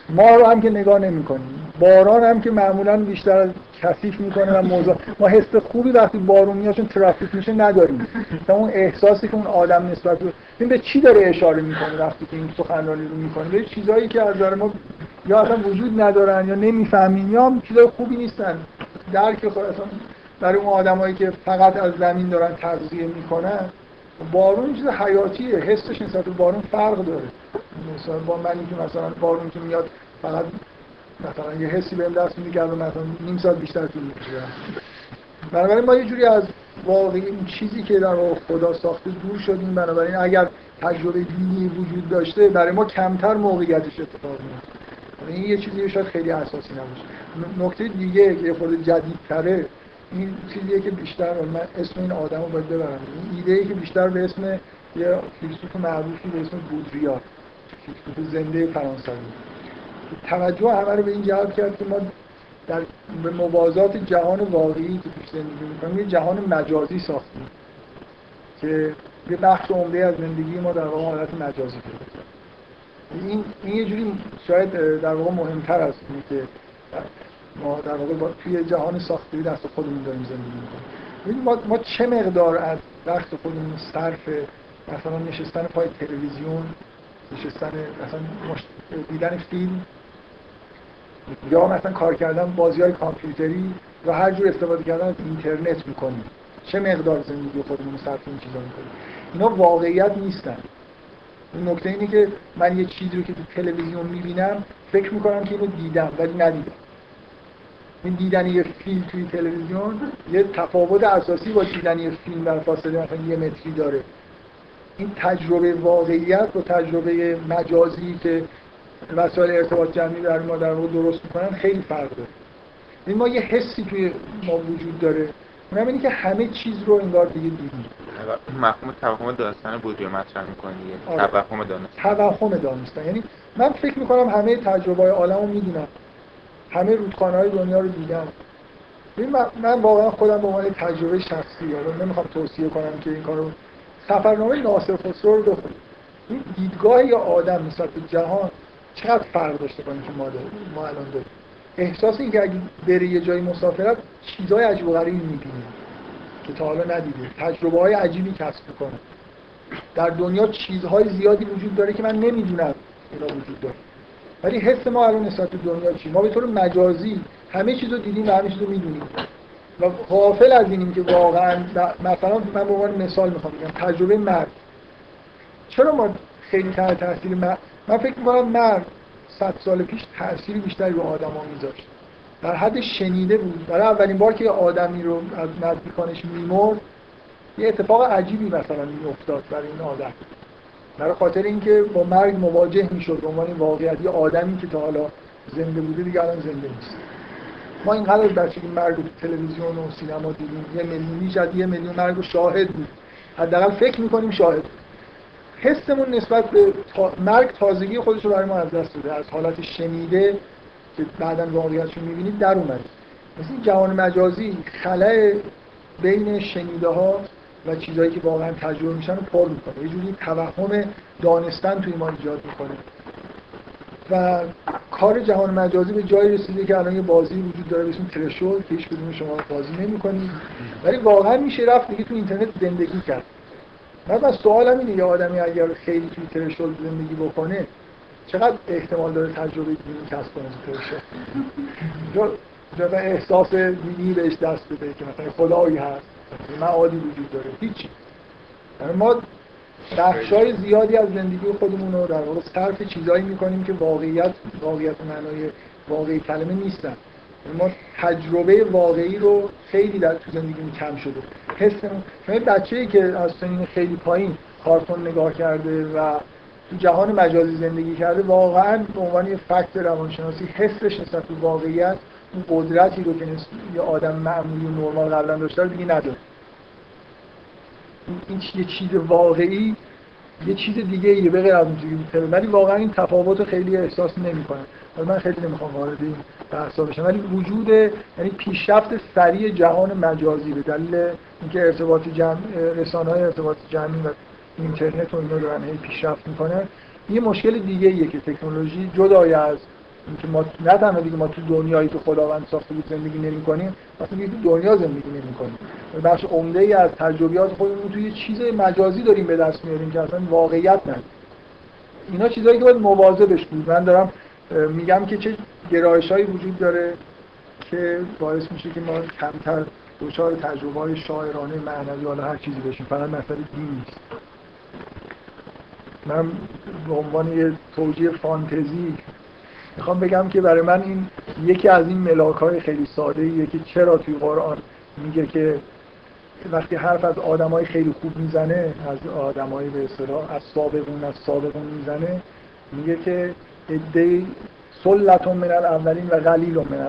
Speaker 1: ما رو هم که نگاه نمی‌کنیم. باران هم که معمولا بیشتر از کثیف می‌کنه و موضوع ما حس خوبی وقتی بارون میاد چون ترافیک میشه نداریم. تا اون احساسی که اون آدم نسبت به این به چی داره اشاره می‌کنه وقتی که این سخنرانی رو می‌کنه؟ به چیزایی که از نظر ما یا اصلا وجود ندارن یا نمی‌فهمیم یا چیزای خوبی نیستن. درک خود اصلا برای اون آدمایی که فقط از زمین دارن تغذیه می‌کنن بارون چیز حیاتیه. حسش نسبت به بارون فرق داره. مثلا با منی که مثلا بارون که میاد فقط مثلا یه حسی بهم دست میده که مثلا نیم ساعت بیشتر طول می‌کشه. بنابراین ما یه جوری از واقعی این چیزی که در خدا ساخته دور شدیم. بنابراین اگر تجربه دینی وجود داشته برای ما کمتر موقعیتش اتفاق میفته این یه چیزی شاید خیلی اساسی نباشه. نکته دیگه که خود جدیدتره. این چیزیه که بیشتر من اسم این آدم رو باید ببرم. این ایده ای که بیشتر به اسم یه فیلسوف معروفی به اسم بودریار فیلسوف زنده فرانسوی. توجه همه رو به این جهت کرد که ما در به موازات جهان واقعی که توش زندگی می‌کنیم یه جهان مجازی ساختیم که یه بخش عمده از زندگی ما در واقع حالت مجازی پیدا این این یه جوری شاید در واقع مهمتر است که ما در واقع با توی جهان ساختگی دست خودمون داریم زندگی می‌کنیم. ما, ما چه مقدار از وقت خودمون صرف مثلا نشستن پای تلویزیون نشستن مثلا دیدن فیلم یا مثلا کار کردن بازی های کامپیوتری و هر جور استفاده کردن از اینترنت می‌کنیم چه مقدار زندگی خودمون صرف این چیزا می‌کنیم اینا واقعیت نیستن. این نکته اینه که من یه چیزی رو که تو تلویزیون می‌بینم فکر می‌کنم که اینو دیدم ولی ندیدم. این دیدن یه فیلم توی تلویزیون یه تفاوت اساسی با دیدن یه فیلم در فاصله مثلا یه متری داره. این تجربه واقعیت و تجربه مجازی که وسایل ارتباط جمعی در ما در واقع درست می‌کنن خیلی فرق داره. این ما یه حسی توی ما وجود داره. اونم اینه که همه چیز رو انگار دیگه دیدیم.
Speaker 7: مفهوم توهم دانستن بودی رو مطرح می‌کنی.
Speaker 1: آره.
Speaker 7: توهم دانستن
Speaker 1: توهم دانستن یعنی من فکر می‌کنم همه تجربه های عالم رو می‌دونم. همه رودخانه های دنیا رو دیدم. من, من واقعا خودم به عنوان تجربه شخصی حالا نمی‌خوام توصیه کنم که این کارو سفرنامه ناصر خسرو رو بخونید این دیدگاه یا آدم نسبت به جهان چقدر فرق داشته کنیم که ما ما الان داریم. احساس این که اگه بره یه جایی مسافرت چیزای عجیب و غریبی می‌بینه که تا حالا ندیده تجربه های عجیبی کسب می‌کنه. در دنیا چیزهای زیادی وجود داره که من نمی‌دونم اینا وجود داره. ولی حس ما الان نسبت به دنیا چی؟ ما به طور مجازی همه چیز رو دیدیم و همه چیز رو می‌دونیم. و غافل از اینیم که واقعا مثلا من به عنوان مثال می‌خوام بگم تجربه مرگ. چرا ما خیلی تحت تاثیر من فکر می‌کنم مرگ صد سال پیش تأثیری بیشتری رو آدما میذاشت. در حد شنیده بود. برای اولین بار که آدمی رو از نزدیکانش میمرد یه اتفاق عجیبی مثلا افتاد برای این آدم. برای خاطر اینکه با مرگ مواجه می‌شد به عنوان یه آدمی که تا حالا زنده بوده دیگه الان زنده نیست. ما اینقدر بچگی مرگ رو تلویزیون و سینما دیدیم یه میلیونی شاید یه میلیون مرگ رو شاهد بود. حداقل فکر می‌کنیم شاهد حسمون نسبت به مرگ تازگی خودش رو برای ما از دست داده. از حالت شنیده که بعدا واقعیتش رو می‌بینید در اومد. مثل جهان مجازی خلای بین شنیده ها و چیزهایی که واقعا تجربه میشن رو پر می‌کنه. یه جوری توهم دانستن توی ما ایجاد می‌کنه. و کار جهان مجازی به جایی رسیده که الان یه بازی وجود داره به ترشول که هیچ کدوم شما بازی نمی‌کنید. ولی واقعا میشه رفت دیگه تو اینترنت زندگی کرد. من بس سوالم اینه یه آدمی اگر خیلی توی ترشول زندگی بکنه چقدر احتمال داره تجربه دینی کسب کنه؟ تو ترشول جا احساس دینی بهش دست بده که مثلا خدایی هست معادی وجود داره؟ هیچی. یعنی ما بخشای زیادی از زندگی خودمون رو در واقع صرف چیزایی می‌کنیم که واقعیت واقعیت معنای واقعی کلمه نیستن. ما تجربه واقعی رو خیلی در تو زندگیمون کم شده. حسمون شما بچه‌ای که از سنین خیلی پایین کارتون نگاه کرده و تو جهان مجازی زندگی کرده واقعا به عنوان یه فکت روانشناسی حسش نسبت به واقعیت اون قدرتی رو که یه آدم معمولی و نرمال قبلا داشته دیگه نداره. این یه چیز واقعی یه چیز دیگه ایه به از اون ولی واقعا این تفاوت خیلی احساس نمی‌کنه من خیلی نمی‌خوام وارد این بحثا بشم ولی وجود یعنی پیشرفت سریع جهان مجازی به دلیل اینکه ارتباط جمع رسانه های ارتباط جمعی و اینترنت و اینا دارن هی پیشرفت می‌کنن یه مشکل دیگه ایه که تکنولوژی جدای از اینکه ما نه تنها دیگه ما تو دنیایی که خداوند ساخته بود زندگی نمی کنیم مثلا تو دنیا زندگی نمی کنیم. بخش عمده ای از تجربیات خودمون توی چیز مجازی داریم به دست میاریم که اصلا واقعیت نه. اینا چیزایی که باید مواظبش بود. من دارم میگم که چه گرایش هایی وجود داره که باعث میشه که ما کمتر دچار تجربه های شاعرانه معنوی حالا هر چیزی بشیم. فقط مسئله دین نیست. من به عنوان یه توجیه فانتزی می‌خوام بگم که برای من این یکی از این ملاک های خیلی ساده ایه که چرا توی قرآن میگه که وقتی حرف از آدمای خیلی خوب می‌زنه از آدمای به اصطلاح از سابقون از سابقون می‌زنه میگه که ادهی سلتون من الاولین و قلیل من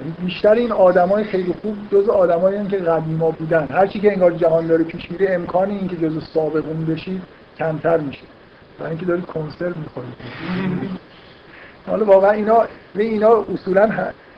Speaker 1: یعنی بیشتر این آدمای خیلی خوب جز آدمایی که قدیما بودن. هرچی که انگار جهان داره پیش میره امکان این که جز سابقون بشید کمتر میشه. برای اینکه دارید کنسرت می‌خورید. حالا واقعا اینا و اینا اصولا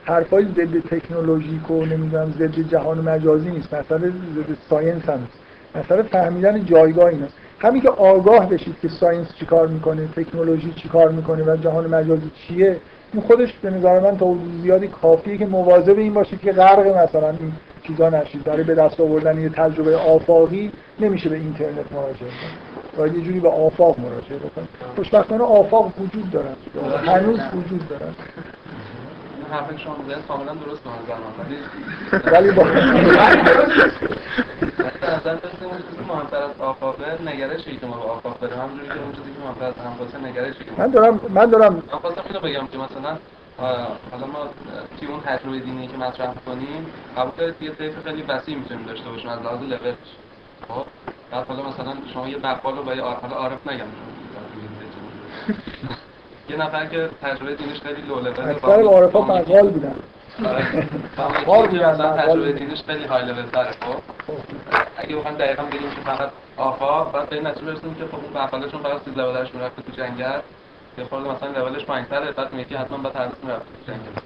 Speaker 1: حرفای ضد تکنولوژیک و نمی‌دونم ضد جهان مجازی نیست. مثلا ضد science هم نیست. مثلا فهمیدن جایگاه ایناست. همین که آگاه بشید که science چیکار می‌کنه تکنولوژی چیکار می‌کنه و جهان مجازی چیه این خودش به نظر من تا حدود زیادی کافیه که مواظب این باشید که غرق مثلا این چیزا نشید. برای به دست آوردن یه تجربه آفاقی نمیشه به اینترنت مراجعه کنید. باید یه جوری به آفاق مراجعه بکنید. خوشبختانه آفاق وجود دارن هنوز وجود دارن
Speaker 4: حرف شما زن کاملا درست به نظر من.
Speaker 1: ولی با
Speaker 4: نظر مثل اون چیزی که مهمتر از آفاقه نگرشی که ما به آفاق داریم. همونجوری که اون چیزی که مهمتر از انفاسه نگرشی که
Speaker 1: من دارم من دارم
Speaker 4: خواستم اینو بگم که مثلا حالا ما توی اون تجربه دینی که مطرح کنیم قبول دارید یه طیف خیلی وسیع می‌تونیم داشته باشیم از لحاظ لولش خب؟ بعد حالا مثلا شما یه بقال رو با یه عارف نگم. یه نفر که تجربه دینیش خیلی لو لول
Speaker 1: اکثر عارفا بقال بودن.
Speaker 4: کار بودن مثلا تجربه دینیش خیلی های لول تره خب. اگه بخوایم دقیقا بگیم که فقط آفا بعد به نتیجه برسیم که خب اون بقالشون فقط 13 لولش می‌رفته تو جنگل. یه خورده مثلا لولش پایین‌تره بعد میگه حتما بعد هر می‌رفته تو جنگل.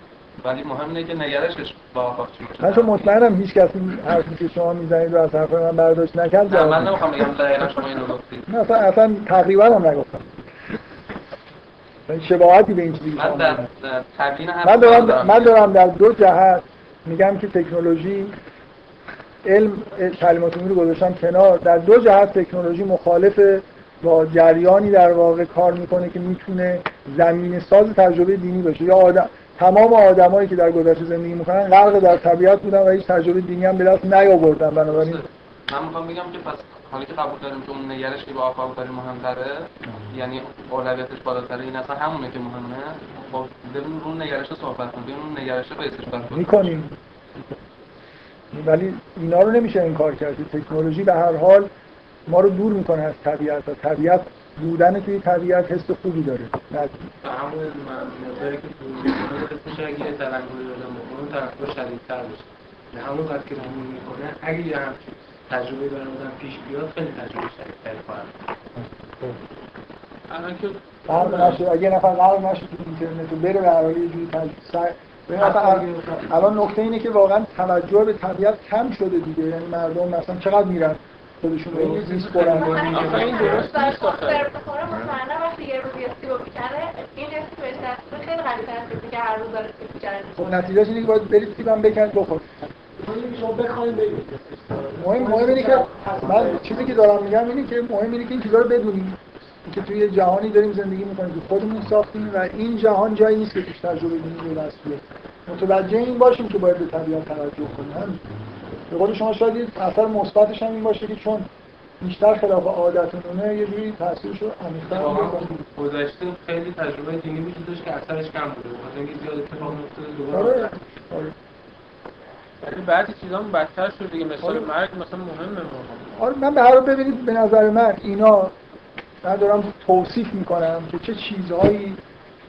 Speaker 4: ولی مهم اینه که نگرشش با آفاق چی باشه.
Speaker 1: من چون مطمئنم هیچ کسی حرفی که شما می‌زنید رو از حرف من برداشت نکرد
Speaker 4: نه من نمی‌خوام بگم دقیقا شما اینو گفتید
Speaker 1: نه اصلا اصلا تقریبا هم نگفتم. شباهتی به این چیزی
Speaker 4: من در
Speaker 1: من دارم
Speaker 4: دارم
Speaker 1: من دارم در دو جهت میگم که تکنولوژی علم کلمات رو گذاشتم کنار. در دو جهت تکنولوژی مخالف با جریانی در واقع کار می‌کنه که می‌تونه زمین ساز تجربه دینی باشه. یا آدم تمام آدمایی که در گذشته زندگی می‌کنن غرق در طبیعت بودن و هیچ تجربه دینی هم به دست نیاوردن. بنابراین
Speaker 4: من می‌خوام بگم که پس حالی که قبول داریم که اون نگرش که به آفاق داریم مهمتره یعنی اولویتش بالاتره این اصلا همونه که مهمه. خب بریم رو اون نگرش صحبت کنیم اون نگرش بیسش بر خود
Speaker 1: می‌کنیم. ولی اینا رو نمیشه انکار کرد. تکنولوژی به هر حال ما رو دور می‌کنه از طبیعت و طبیعت بودن توی طبیعت حس خوبی داره. نه.
Speaker 4: همون مقداری که اگه دادم بکنه شدیدتر به همون قدر که می‌کنه اگه یه همچین تجربه برای آدم پیش بیاد خیلی تجربه شدیدتری خواهد بود.
Speaker 10: الان که
Speaker 1: غرق نشه اگه نفر غرق نشه تو اینترنت و بره به هر یه جوری الان نکته اینه که واقعا توجه به طبیعت کم شده دیگه. یعنی مردم مثلا چقدر میرن خودشون رو؟ زیست برن
Speaker 10: آخه این درست نیست. آخه.
Speaker 8: بخوره مطمئنا وقتی یه روز یه سیب می‌کنه این خیلی از کسی که هر روز داره سیب.
Speaker 1: خب نتیجهش اینه که باید برید سیبم
Speaker 5: بخواید بگید
Speaker 1: مهم مهم اینه که من چیزی که دارم میگم اینه که مهم اینه که این چیزا رو بدونیم. که توی یه جهانی داریم زندگی می‌کنیم که خودمون ساختیم و این جهان جایی نیست که توش تجربه دینی به دست بیاد متوجه این باشیم که باید به طبیعت توجه کنیم. به قول شما شاید اثر مثبتش هم این باشه که چون بیشتر خلاف عادتمونه یه جوری تاثیرش رو عمیق‌تر
Speaker 4: گذشته خیلی تجربه دینی وجود داشت که اثرش کم بوده اینکه زیاد اتفاق
Speaker 1: آره.
Speaker 4: دوباره
Speaker 1: آره.
Speaker 10: ولی بعضی چیزا هم بدتر شد دیگه مثال مرگ مثلا مهمه ما.
Speaker 1: آره من به هر ببینید به نظر من اینا من دارم توصیف می‌کنم که چه چیزهایی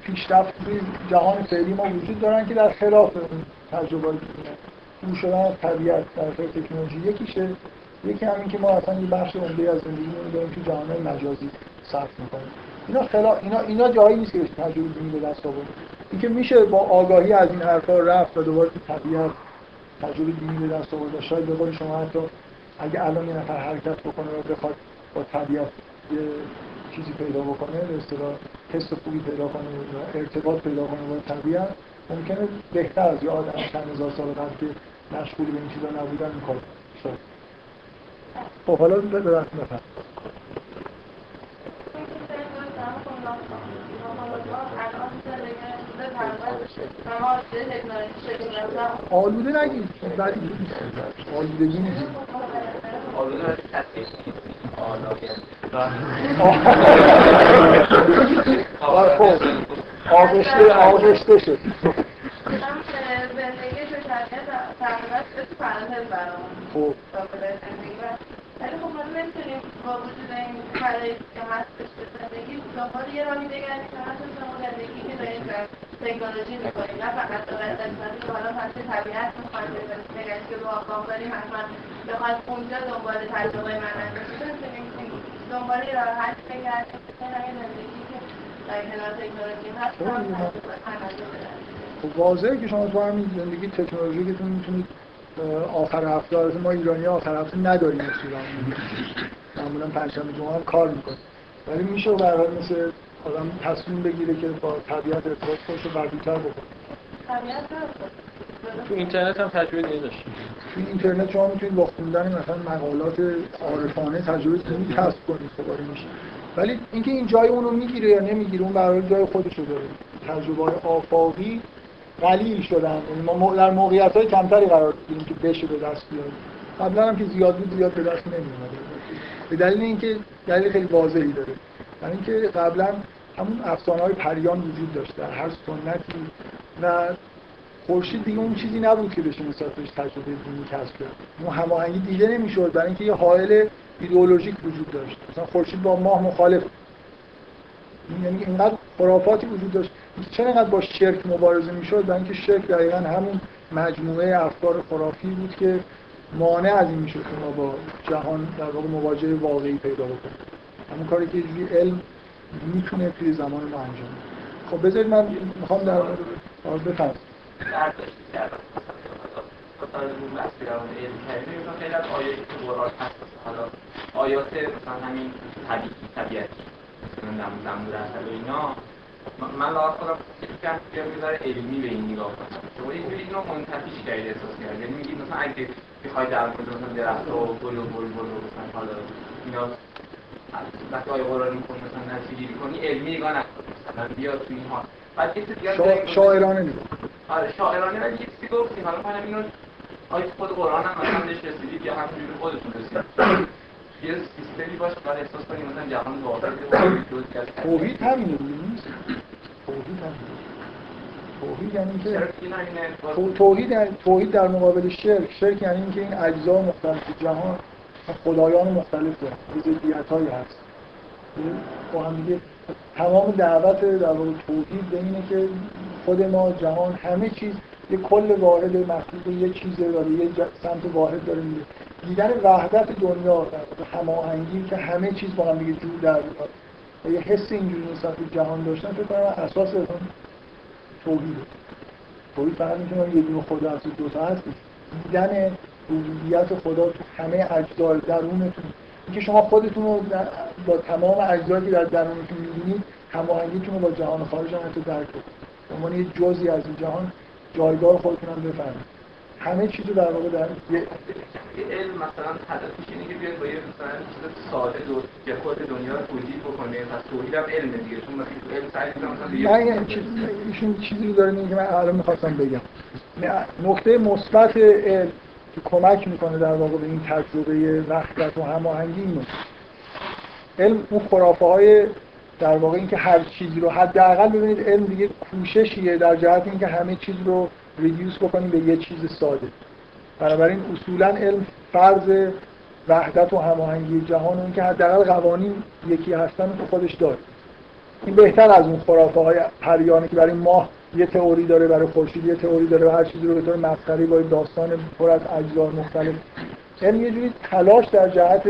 Speaker 1: پیشرفت توی جهان فعلی ما وجود دارن که در خلاف اون تجربه دور شدن از طبیعت در تکنولوژی. یکیشه یکی همین که ما اصلا یه بخش عمده از زندگیمون رو داریم تو جهان مجازی صرف می‌کنیم. اینا خلا اینا اینا جایی نیست که تجربه به دست آورد اینکه میشه با آگاهی از این حرفا رفت و دوباره تو طبیعت تجربه دینی به دست آورد و شاید به قول شما حتی اگه الان یه نفر حرکت بکنه و بخواد با طبیعت یه چیزی پیدا بکنه به اصطلاح حس خوبی پیدا کنه و ارتباط پیدا کنه با طبیعت ممکنه بهتر از یه آدم چند هزار سال قبل که مشغول به این چیزا نبودن این کار خب حالا بفرمایید آلوده نگید. بعد اینجوری نیست. آلودگی نیست. آه، خب. آغشته آغشته شد.
Speaker 8: زندگی تو شرکت تقریبا تو پرانتز برام
Speaker 1: خب.
Speaker 8: ولی خب ما نمی‌تونیم با وجود این شرایطی که هستش به زندگی دنبال یه راهی بگردیم که شما زندگی که داریم در تکنولوژی می‌کنیم نه فقط که حالا هستی طبیعت می‌خوایم بگردیم که رو آقام داریم حتما بخوایم اونجا دنبال تجربه نمی‌تونیم دنبال یه راه بگردیم که زندگی که در کنار تکنولوژی هست
Speaker 1: خب واضحه که شما تو همین زندگی تکنولوژیکتون می‌تونید آخر هفته البته ما ایرانی آخر هفته نداریم اصولا معمولا پنجشنبه جمعه هم کار می‌کنه. ولی میشه به هر مثل آدم تصمیم بگیره که با طبیعت ارتباط خودش رو قوی‌تر بکنه.
Speaker 8: طبیعت.
Speaker 4: تو اینترنت هم تجربه نداشت
Speaker 1: تو اینترنت شما می‌تونید با خوندن مثلا مقالات عارفانه تجربه دینی کسب کنید خب آره میشه. ولی اینکه این جای اونو می‌گیره یا نمی‌گیره اون برای جای خودش رو داره. تجربه های آفاقی قلیل شدن. یعنی ما در موقعیت های کمتری قرار بگیریم که بشه به دست بیاریم. قبلا هم که زیاد بود زیاد به دست نمیومد به دلیل اینکه دلیل خیلی واضحی داره. برای اینکه قبلا همون افسانه های پریان وجود داشت در هر سنتی و خورشید دیگه اون چیزی نبود که بشه بهش تجربه دینی کسب کرد. اون هماهنگی دیده نمی‌شد. برای اینکه یه حائل ایدئولوژیک وجود داشت. مثلا خورشید با ماه مخالف یعنی اینقدر خرافاتی وجود داشت چرا اینقدر با شرک مبارزه می‌شد برای اینکه شرک دقیقا همون مجموعه افکار خرافی بود که مانع از این می‌شد که ما با جهان در واقع مواجهه واقعی پیدا بکنیم. همون کاری که یه علم می‌تونه توی زمان ما انجام خب بذارید من می‌خوام در مورد بفرمایید.
Speaker 9: آیات مثلا همین طبیعی طبیعتی مثلا و اینا. من- لاحظ خودم فکر کردم که می‌ذاره علمی به این نگاه کنم. شما یه جوری اینو منتفیش کردید احساس کرد یعنی میگید مثلا اگه بخوای در مورد مثلا درخت و گل و بلبل و مثلا حالا اینا وقتی آیه قرآنی می‌کنی مثلا نتیجه کنی علمی نگاه نکن. مثلا بیا تو این حال. بعد یه چیز دیگه
Speaker 1: شاعرانه نگاه
Speaker 9: آره شاعرانه ولی یه چیزی گفتیم. حالا من اینو آیا خود قرآن هم مثلا بهش رسیدید یا همینجوری خودتون رسیدید یه سیستمی باشه بعد احساس کنیم مثلا جهان واقعی
Speaker 1: توحید همینه نیست توحید همینه. توحید یعنی که تو- توحید یعنی توحید در مقابل شرک. شرک یعنی اینکه این اجزا مختلف جهان خدایان مختلف دارن. ضدیت هایی هست. با هم دیگه تمام دعوت در واقع توحید به اینه که خود ما جهان همه چیز یه کل واحد مخلوق یه چیزه داره یه سمت واحد داره میره. دیدن وحدت دنیا هماهنگی که همه چیز با هم دیگه جور در بیاد یه حس اینجوری نسبت به جهان داشتن فکر کنم اساس اون توحیده. توحید فقط می‌تونه یه دونه خدا از دو تا هست. دیدن ربوبیت خدا تو همه اجزای درونتون. اینکه شما خودتون رو با تمام اجزایی که در درونتون می‌بینید هماهنگیتون رو با جهان خارج هم حتی درک کنید. به عنوان یه جزئی از این جهان جایگاه خودتون هم بفهمید. همه چیز رو در واقع در یه
Speaker 9: علم مثلا هدفش اینه که بیاد با یه مثلا چیز ساده دو که خود دنیا رو توضیح بکنه پس توحید هم علمه دیگه چون مثلا تو علم سعی مثلا
Speaker 1: من چیز ایشون چیزی رو داره که من الان می‌خواستم بگم. نکته مثبت علم که کمک می‌کنه در واقع به این تجربه وحدت و هماهنگی اینه. علم اون خرافه های در واقع اینکه هر چیزی رو حداقل ببینید علم دیگه کوششیه در جهت اینکه همه چیز رو ریدیوس بکنیم به یه چیز ساده. بنابراین اصولا علم فرض وحدت و هماهنگی جهان و اینکه حداقل قوانین یکی هستن تو خودش داره. این بهتر از اون خرافه های پریانه که برای ماه یه تئوری داره برای خورشید یه تئوری داره و هر چیزی رو به طور مسخره با داستان پر از اجزا مختلف. علم یه جوری تلاش در جهت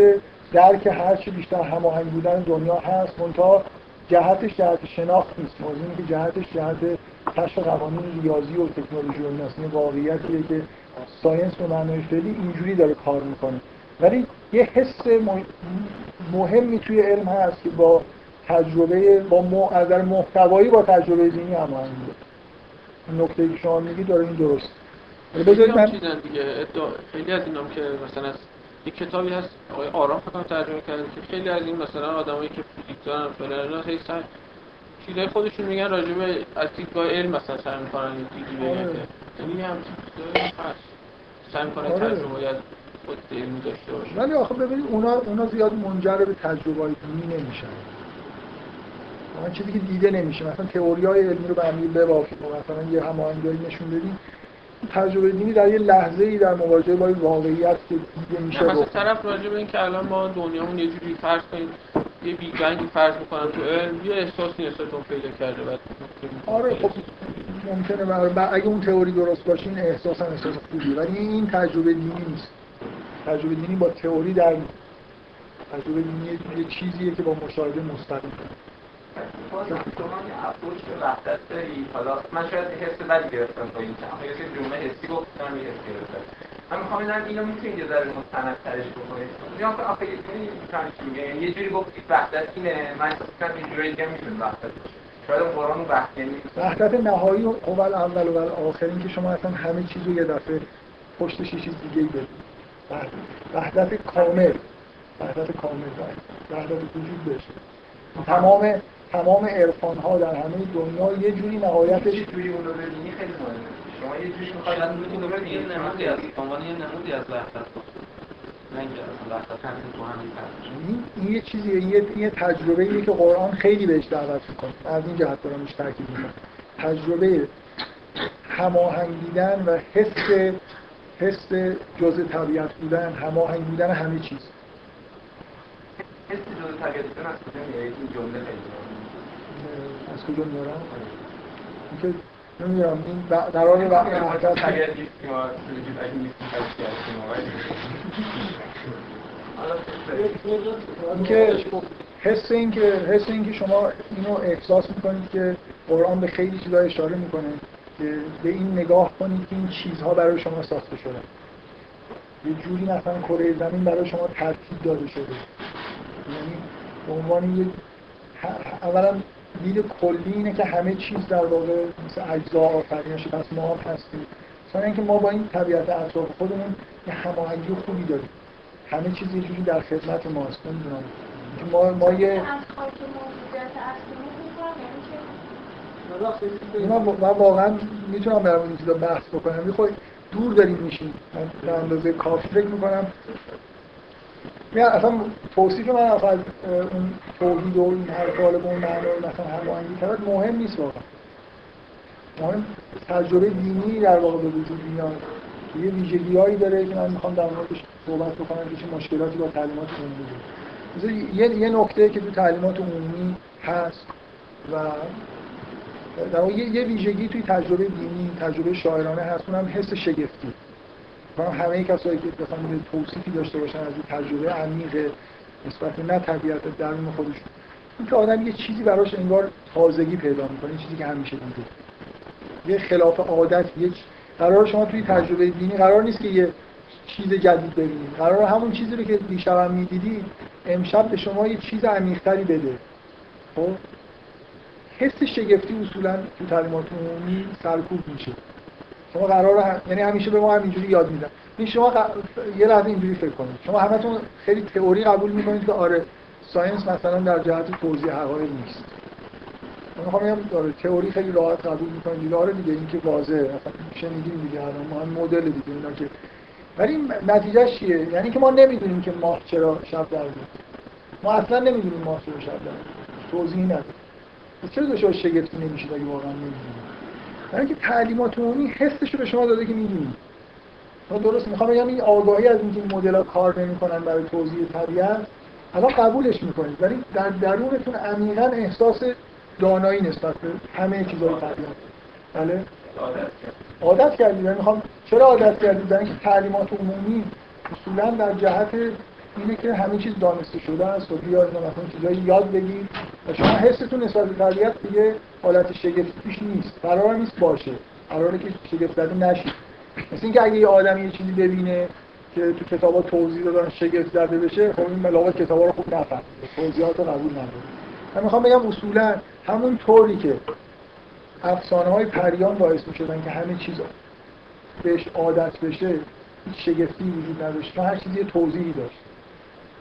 Speaker 1: درک هر چی بیشتر هماهنگ بودن دنیا هست منتها جهتش جهت شناخت نیست. موضوع که جهتش جهت کشف قوانین ریاضی و تکنولوژی و ایناست. این واقعیتیه که ساینس به معنای فعلی اینجوری داره کار می‌کنه. ولی یه حس مهم- مهمی توی علم هست که با تجربه با از نظر محتوایی با تجربه دینی هماهنگی داره. این نکته که شما میگی داره این درست. بذارید
Speaker 4: هم
Speaker 1: من
Speaker 4: دیگه. خیلی از اینام که مثلا از یک کتابی هست آقای آرام فکر کنم ترجمه کرده که خیلی از این مثلا آدمایی که فیزیک دارن فلان اینا خیلی چیزای خودشون میگن راجع به از دیدگاه علم مثلا سعی می‌کنن بگن
Speaker 1: آره.
Speaker 4: که یعنی هم سعی می‌کنن
Speaker 1: آره.
Speaker 4: تجربه از خود علمی داشته باشه
Speaker 1: ولی آخه ببینید اونا اونا زیاد منجر به تجربه های دینی نمیشن. اون چیزی که دیده نمیشه. مثلا تئوری های علمی رو به هم دیگه ببافید مثلا یه هماهنگی نشون بدین. تجربه دینی در یه لحظه ای در مواجهه با این واقعیت که دیده میشه
Speaker 4: مثلا
Speaker 1: میده.
Speaker 4: طرف راجع به اینکه الان ما دنیامون یه جوری فرض کنیم یه بیگ بنگی فرض می‌کنن تو علم یه احساسی اون پیدا کرده بعد
Speaker 1: آره خب ممکنه بر- بر- اگه اون تئوری درست باشه این احساس هم احساس خوبی ولی این تجربه دینی نیست تجربه دینی با تئوری در. تجربه دینی یه- یه چیزیه که با مشاهده مستقیم
Speaker 9: باز شما یه به وحدت داری حالا من شاید حس بدی گرفتم با این چند یه سری حسی گفتم یه حس گرفتم. من می‌خوام ببینم اینو می‌تونید یه ذره مستند ترش بکنید یا آخه آخه چی میگه. یعنی یه جوری گفتید وحدت اینه من می‌کنم یه جوری دیگه می‌تونه وحدت شاید قرآن یعنی
Speaker 1: وحدت نهایی و اول اول و آخر این که شما اصلا همه چیز رو یه دفعه پشتش یه چیز دیگه بدید وحدت. وحدت کامل. وحدت کامل. وحدت وجود بشه تمام تمام عرفان ها در همه دنیا یه جوری نهایتش
Speaker 9: چه جوری اون رو ببینی خیلی مهمه. شما یه جوری می‌خواید اون رو ببینید
Speaker 6: یه نمودی از عنوان یه نمودی از وحدت
Speaker 1: این, این یه چیزیه یه, یه تجربه ایه که قرآن خیلی بهش دعوت می‌کنه. از این جهت دارم بهش تاکید می‌کنم. تجربه هماهنگ دیدن و حس حس جزء طبیعت بودن هماهنگ بودن همه چیز.
Speaker 9: حس جزء طبیعت بودن از کجا میاد این جمله.
Speaker 1: از کجا میارم اینکه نمی‌دونم این قرار وحدت
Speaker 9: طبیعت نیستیم و وجود اگه نیستیم پس چی هستیم آقای؟ حالا
Speaker 1: اینکه حس این که حس این که شما اینو احساس می‌کنید که قرآن به خیلی چیزا اشاره می‌کنه که به این نگاه کنید که این چیزها برای شما ساخته شده. یه جوری مثلا کره زمین برای شما ترتیب داده شده. یعنی به عنوان یه اولا دید کلی اینه که همه چیز در واقع مثل اجزا آفرینه شده پس ما هم هستیم. ثانیا اینکه ما با این طبیعت اطراف خودمون یه هماهنگی خوبی داریم. همه چیز یه جوری در خدمت ماست نمی‌دونم. که ما ما یه
Speaker 8: می‌کنم یعنی
Speaker 1: من, واقعا می‌تونم در این چیزا بحث بکنم. یه خود دور داریم میشیم. من به اندازه کافی فکر می‌کنم. میگم اصلا توصیف من اصلا اون توحید و این حرفا به اون معنای مثلا هماهنگی کرد مهم نیست واقعا. مهم تجربه دینی در واقع به وجود میاد. که یه ویژگیهایی داره که من می‌خوام در موردش صحبت بکنم که چه مشکلاتی با تعلیمات عمومی یه یه نکته که تو تعلیمات عمومی هست و در واقع یه ویژگی توی تجربه دینی تجربه شاعرانه هست اونم حس شگفتی. من همه کسایی که یه توصیفی داشته باشن از این تجربه عمیق نسبت به طبیعت درون خودشون این که آدم یه چیزی براش انگار تازگی پیدا می‌کنه چیزی که همیشه دیده. یه خلاف عادت یه قرار شما توی تجربه دینی قرار نیست که یه چیز جدید ببینید قرار همون چیزی رو که دیشب هم می‌دیدید امشب به شما یه چیز عمیق‌تری بده. خب؟ حس شگفتی اصولا تو تعلیمات عمومی سرکوب میشه. شما قرار هم... یعنی همیشه به ما همینجوری یاد میدن. این شما ق... یه لحظه اینجوری فکر کنید. شما همتون خیلی تئوری قبول می‌کنید که آره ساینس مثلا در جهت توضیح حقایق نیست. من می‌خوام بگم آره تئوری خیلی راحت قبول می‌کنید. دیگه آره دیگه این که واضحه. مثلا شنیدیم دیگه الان ما هم مدل دیگه اینا که ولی نتیجهش چیه؟ یعنی که ما نمی‌دونیم که ماه چرا شب در میاد. ما اصلا نمی‌دونیم ماه چرا شب در میاد. توضیحی نداره چرا باشه شگفتی نمیشید اگه واقعا نمی‌دونید برای اینکه تعلیمات عمومی حسش رو به شما داده که می‌دونید ما درست می‌خوام بگم این آگاهی از اینکه این مدل ها کار نمی‌کنن برای توضیح طبیعت الان قبولش می‌کنید. ولی در درونتون عمیقا احساس دانایی نسبت به همه چیزهای طبیعت. بله؟ عادت کردید. من می‌خوام چرا عادت کردید؟ برای اینکه تعلیمات عمومی اصولا در جهت اینه که همه چیز دانسته شده است و بیاید مثلا چیزایی یاد بگید و شما حستون نسبت به طبیعت دیگه حالت شگفتی پیش نیست. قرار نیست باشه. قراره که شگفت زده نشید مثل اینکه اگه یه آدمی یه چیزی ببینه که تو کتابا توضیح دادن شگفت زده بشه خب این ملاقات کتابا رو خوب نفهمید توضیحات رو قبول نداره. من می‌خوام بگم اصولا همون طوری که افسانه های پریان باعث می‌شدن که همه چیز بهش عادت بشه هیچ شگفتی وجود نداشت. هر چیزی توضیحی داشت.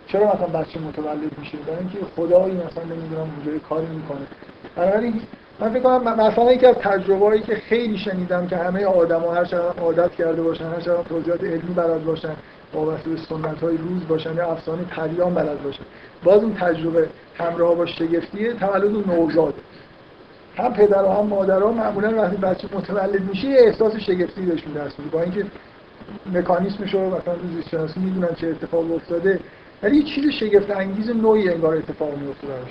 Speaker 1: چرا مثلا بچه متولد میشه؟ برای اینکه خدایی مثلا نمی‌دونم اونجا کاری می‌کنه. بنابراین من فکر کنم مثلا یکی از که خیلی شنیدم که همه آدما هر چقدر عادت کرده باشن هر چقدر توضیحات علمی بلد باشن وابسته به سنت های روز باشن یا افسانه پریان بلد باشن. باز این تجربه همراه با شگفتیه تولد نوزاد. هم پدر و هم مادرها معمولا وقتی بچه متولد میشه احساس شگفتی بهشون دست میده. با اینکه مکانیسمش رو مثلا تو زیست شناسی می‌دونن چه اتفاق افتاده ولی یه چیز شگفت انگیز نوعی انگار اتفاق میفته براش.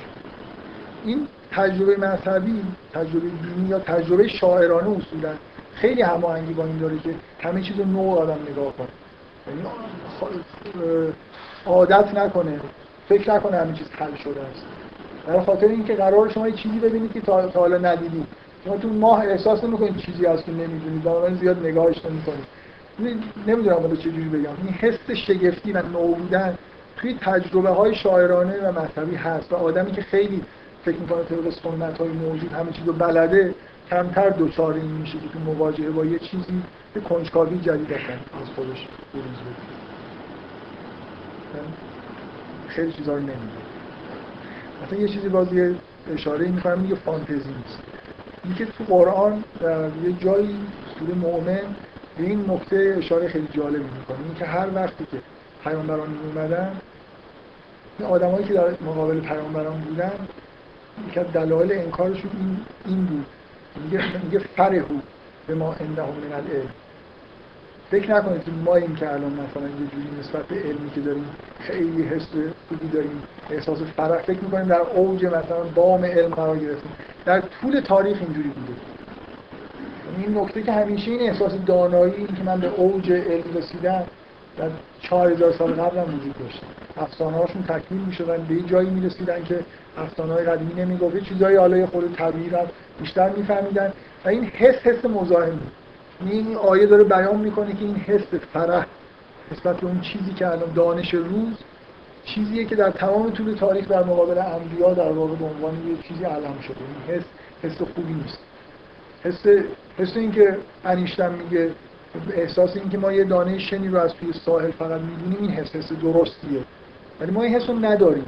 Speaker 1: این تجربه مذهبی تجربه دینی یا تجربه شاعرانه اصولا خیلی هماهنگی با این داره که همه چیز رو نوع آدم نگاه کنه. یعنی عادت نکنه فکر نکنه همه چیز حل شده است. در خاطر اینکه قرار شما یه چیزی ببینید که تا حالا ندیدید. شما تو ماه احساس نمی‌کنید چیزی هست که نمی‌دونید. بنابراین زیاد نگاهش نمی‌کنید. نمی‌دونم حالا چجوری بگم. این حس شگفتی و نو بودن توی تجربه های شاعرانه و مذهبی هست و آدمی که خیلی فکر می‌کنه طبق سنت های موجود همه چیز رو بلده کمتر دچار این میشه که تو مواجهه با یه چیزی یه کنجکاوی جدید از خودش بروز بده خیلی چیزا رو نمیده مثلا یه چیزی باز یه اشاره می‌کنم میگه فانتزی نیست. اینکه تو قرآن یه جایی سوره مؤمن به این نکته اشاره خیلی جالبی می‌کنه. اینکه هر وقتی که پیامبران اومدن آدمایی که در مقابل پیامبران بودن یکی از دلایل انکارشون این, این بود. میگه میگه فرهو به ما عنده من العلم. فکر نکنید که ما این که الان مثلا یه جوری نسبت به علمی که داریم خیلی حس خوبی داریم احساس فرح فکر می‌کنیم در اوج مثلا بام علم قرار گرفتیم. در طول تاریخ اینجوری بوده. این نکته که همیشه این احساس دانایی که من به اوج علم رسیدم در 4000 سال قبل هم وجود داشت. افسانه هاشون تکمیل می‌شدن. به این جایی می‌رسیدن که افسانه های قدیمی نمی‌گفت. چیزایی حالا خود طبیعی رو بیشتر میفهمیدن. و این حس حس مزاحم این آیه داره بیان می‌کنه که این حس فرح نسبت به اون چیزی که الان دانش روز چیزیه که در تمام طول تاریخ در مقابل انبیا در واقع به عنوان یه چیزی علم شده. این حس حس خوبی نیست. حس حس این که انیشتن میگه احساس این که ما یه دانه شنی رو از توی ساحل فقط می‌دونیم این حس حس درستیه. ولی ما این حس رو نداریم.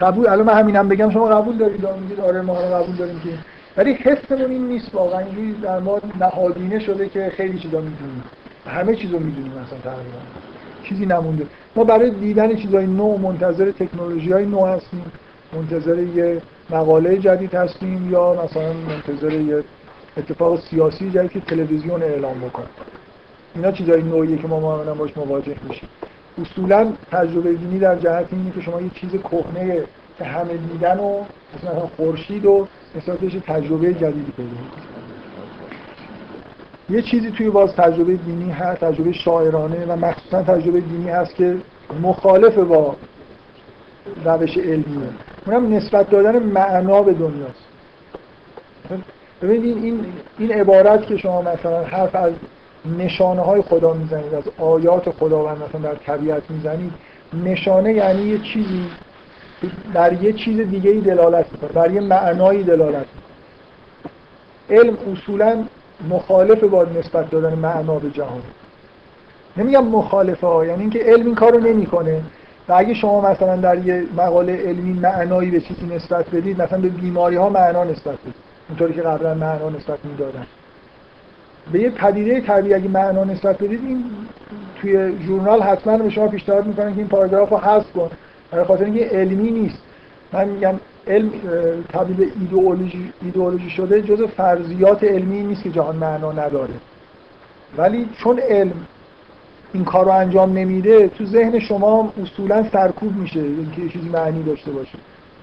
Speaker 1: قبول الان من همینم بگم شما قبول دارید؟ میگید آره ما قبول داریم که ولی حسمون این نیست واقعا. اینجوری در ما نهادینه شده که خیلی چیزا می‌دونیم. همه چیزو می‌دونیم مثلا تقریبا. چیزی نمونده. ما برای دیدن چیزای نو منتظر تکنولوژی های نو هستیم. منتظر یه مقاله جدید هستیم یا مثلا منتظر یه اتفاق سیاسی جدید که تلویزیون اعلام بکنه اینا چیزای نوعیه که ما معمولا باش مواجه میشیم. اصولا تجربه دینی در جهت اینه که شما یه چیز کهنه که همه دیدن و مثلا خورشید و نسبتش تجربه جدیدی پیدا یه چیزی توی باز تجربه دینی هست تجربه شاعرانه و مخصوصا تجربه دینی هست که مخالف با روش علمیه. اونم نسبت دادن معنا به دنیاست. ببینید این این عبارت که شما مثلا حرف از نشانه های خدا می‌زنید از آیات خداوند مثلا در طبیعت می‌زنید نشانه یعنی یه چیزی بر یه چیز دیگه ای دلالت می‌کنه بر یه معنایی دلالت می‌کنه. علم اصولا مخالف با نسبت دادن معنا به جهان. نمیگم مخالفه ها یعنی اینکه علم این کارو نمی‌کنه. و اگه شما مثلا در یه مقاله علمی معنایی به چیزی نسبت بدید مثلا به بیماری ها معنا نسبت بدید. اونطوری که قبلا معنا نسبت می‌دادن. به یه پدیده طبیعی اگه معنا نسبت بدید این توی ژورنال حتما به شما پیشنهاد می‌کنن که این پاراگراف رو حذف کن. برای خاطر اینکه علمی نیست. من میگم علم تبدیل ایدئولوژی ایدئولوژی شده جز فرضیات علمی نیست که جهان معنا نداره. ولی چون علم این کار رو انجام نمیده تو ذهن شما اصولا سرکوب میشه اینکه چیزی معنی داشته باشه.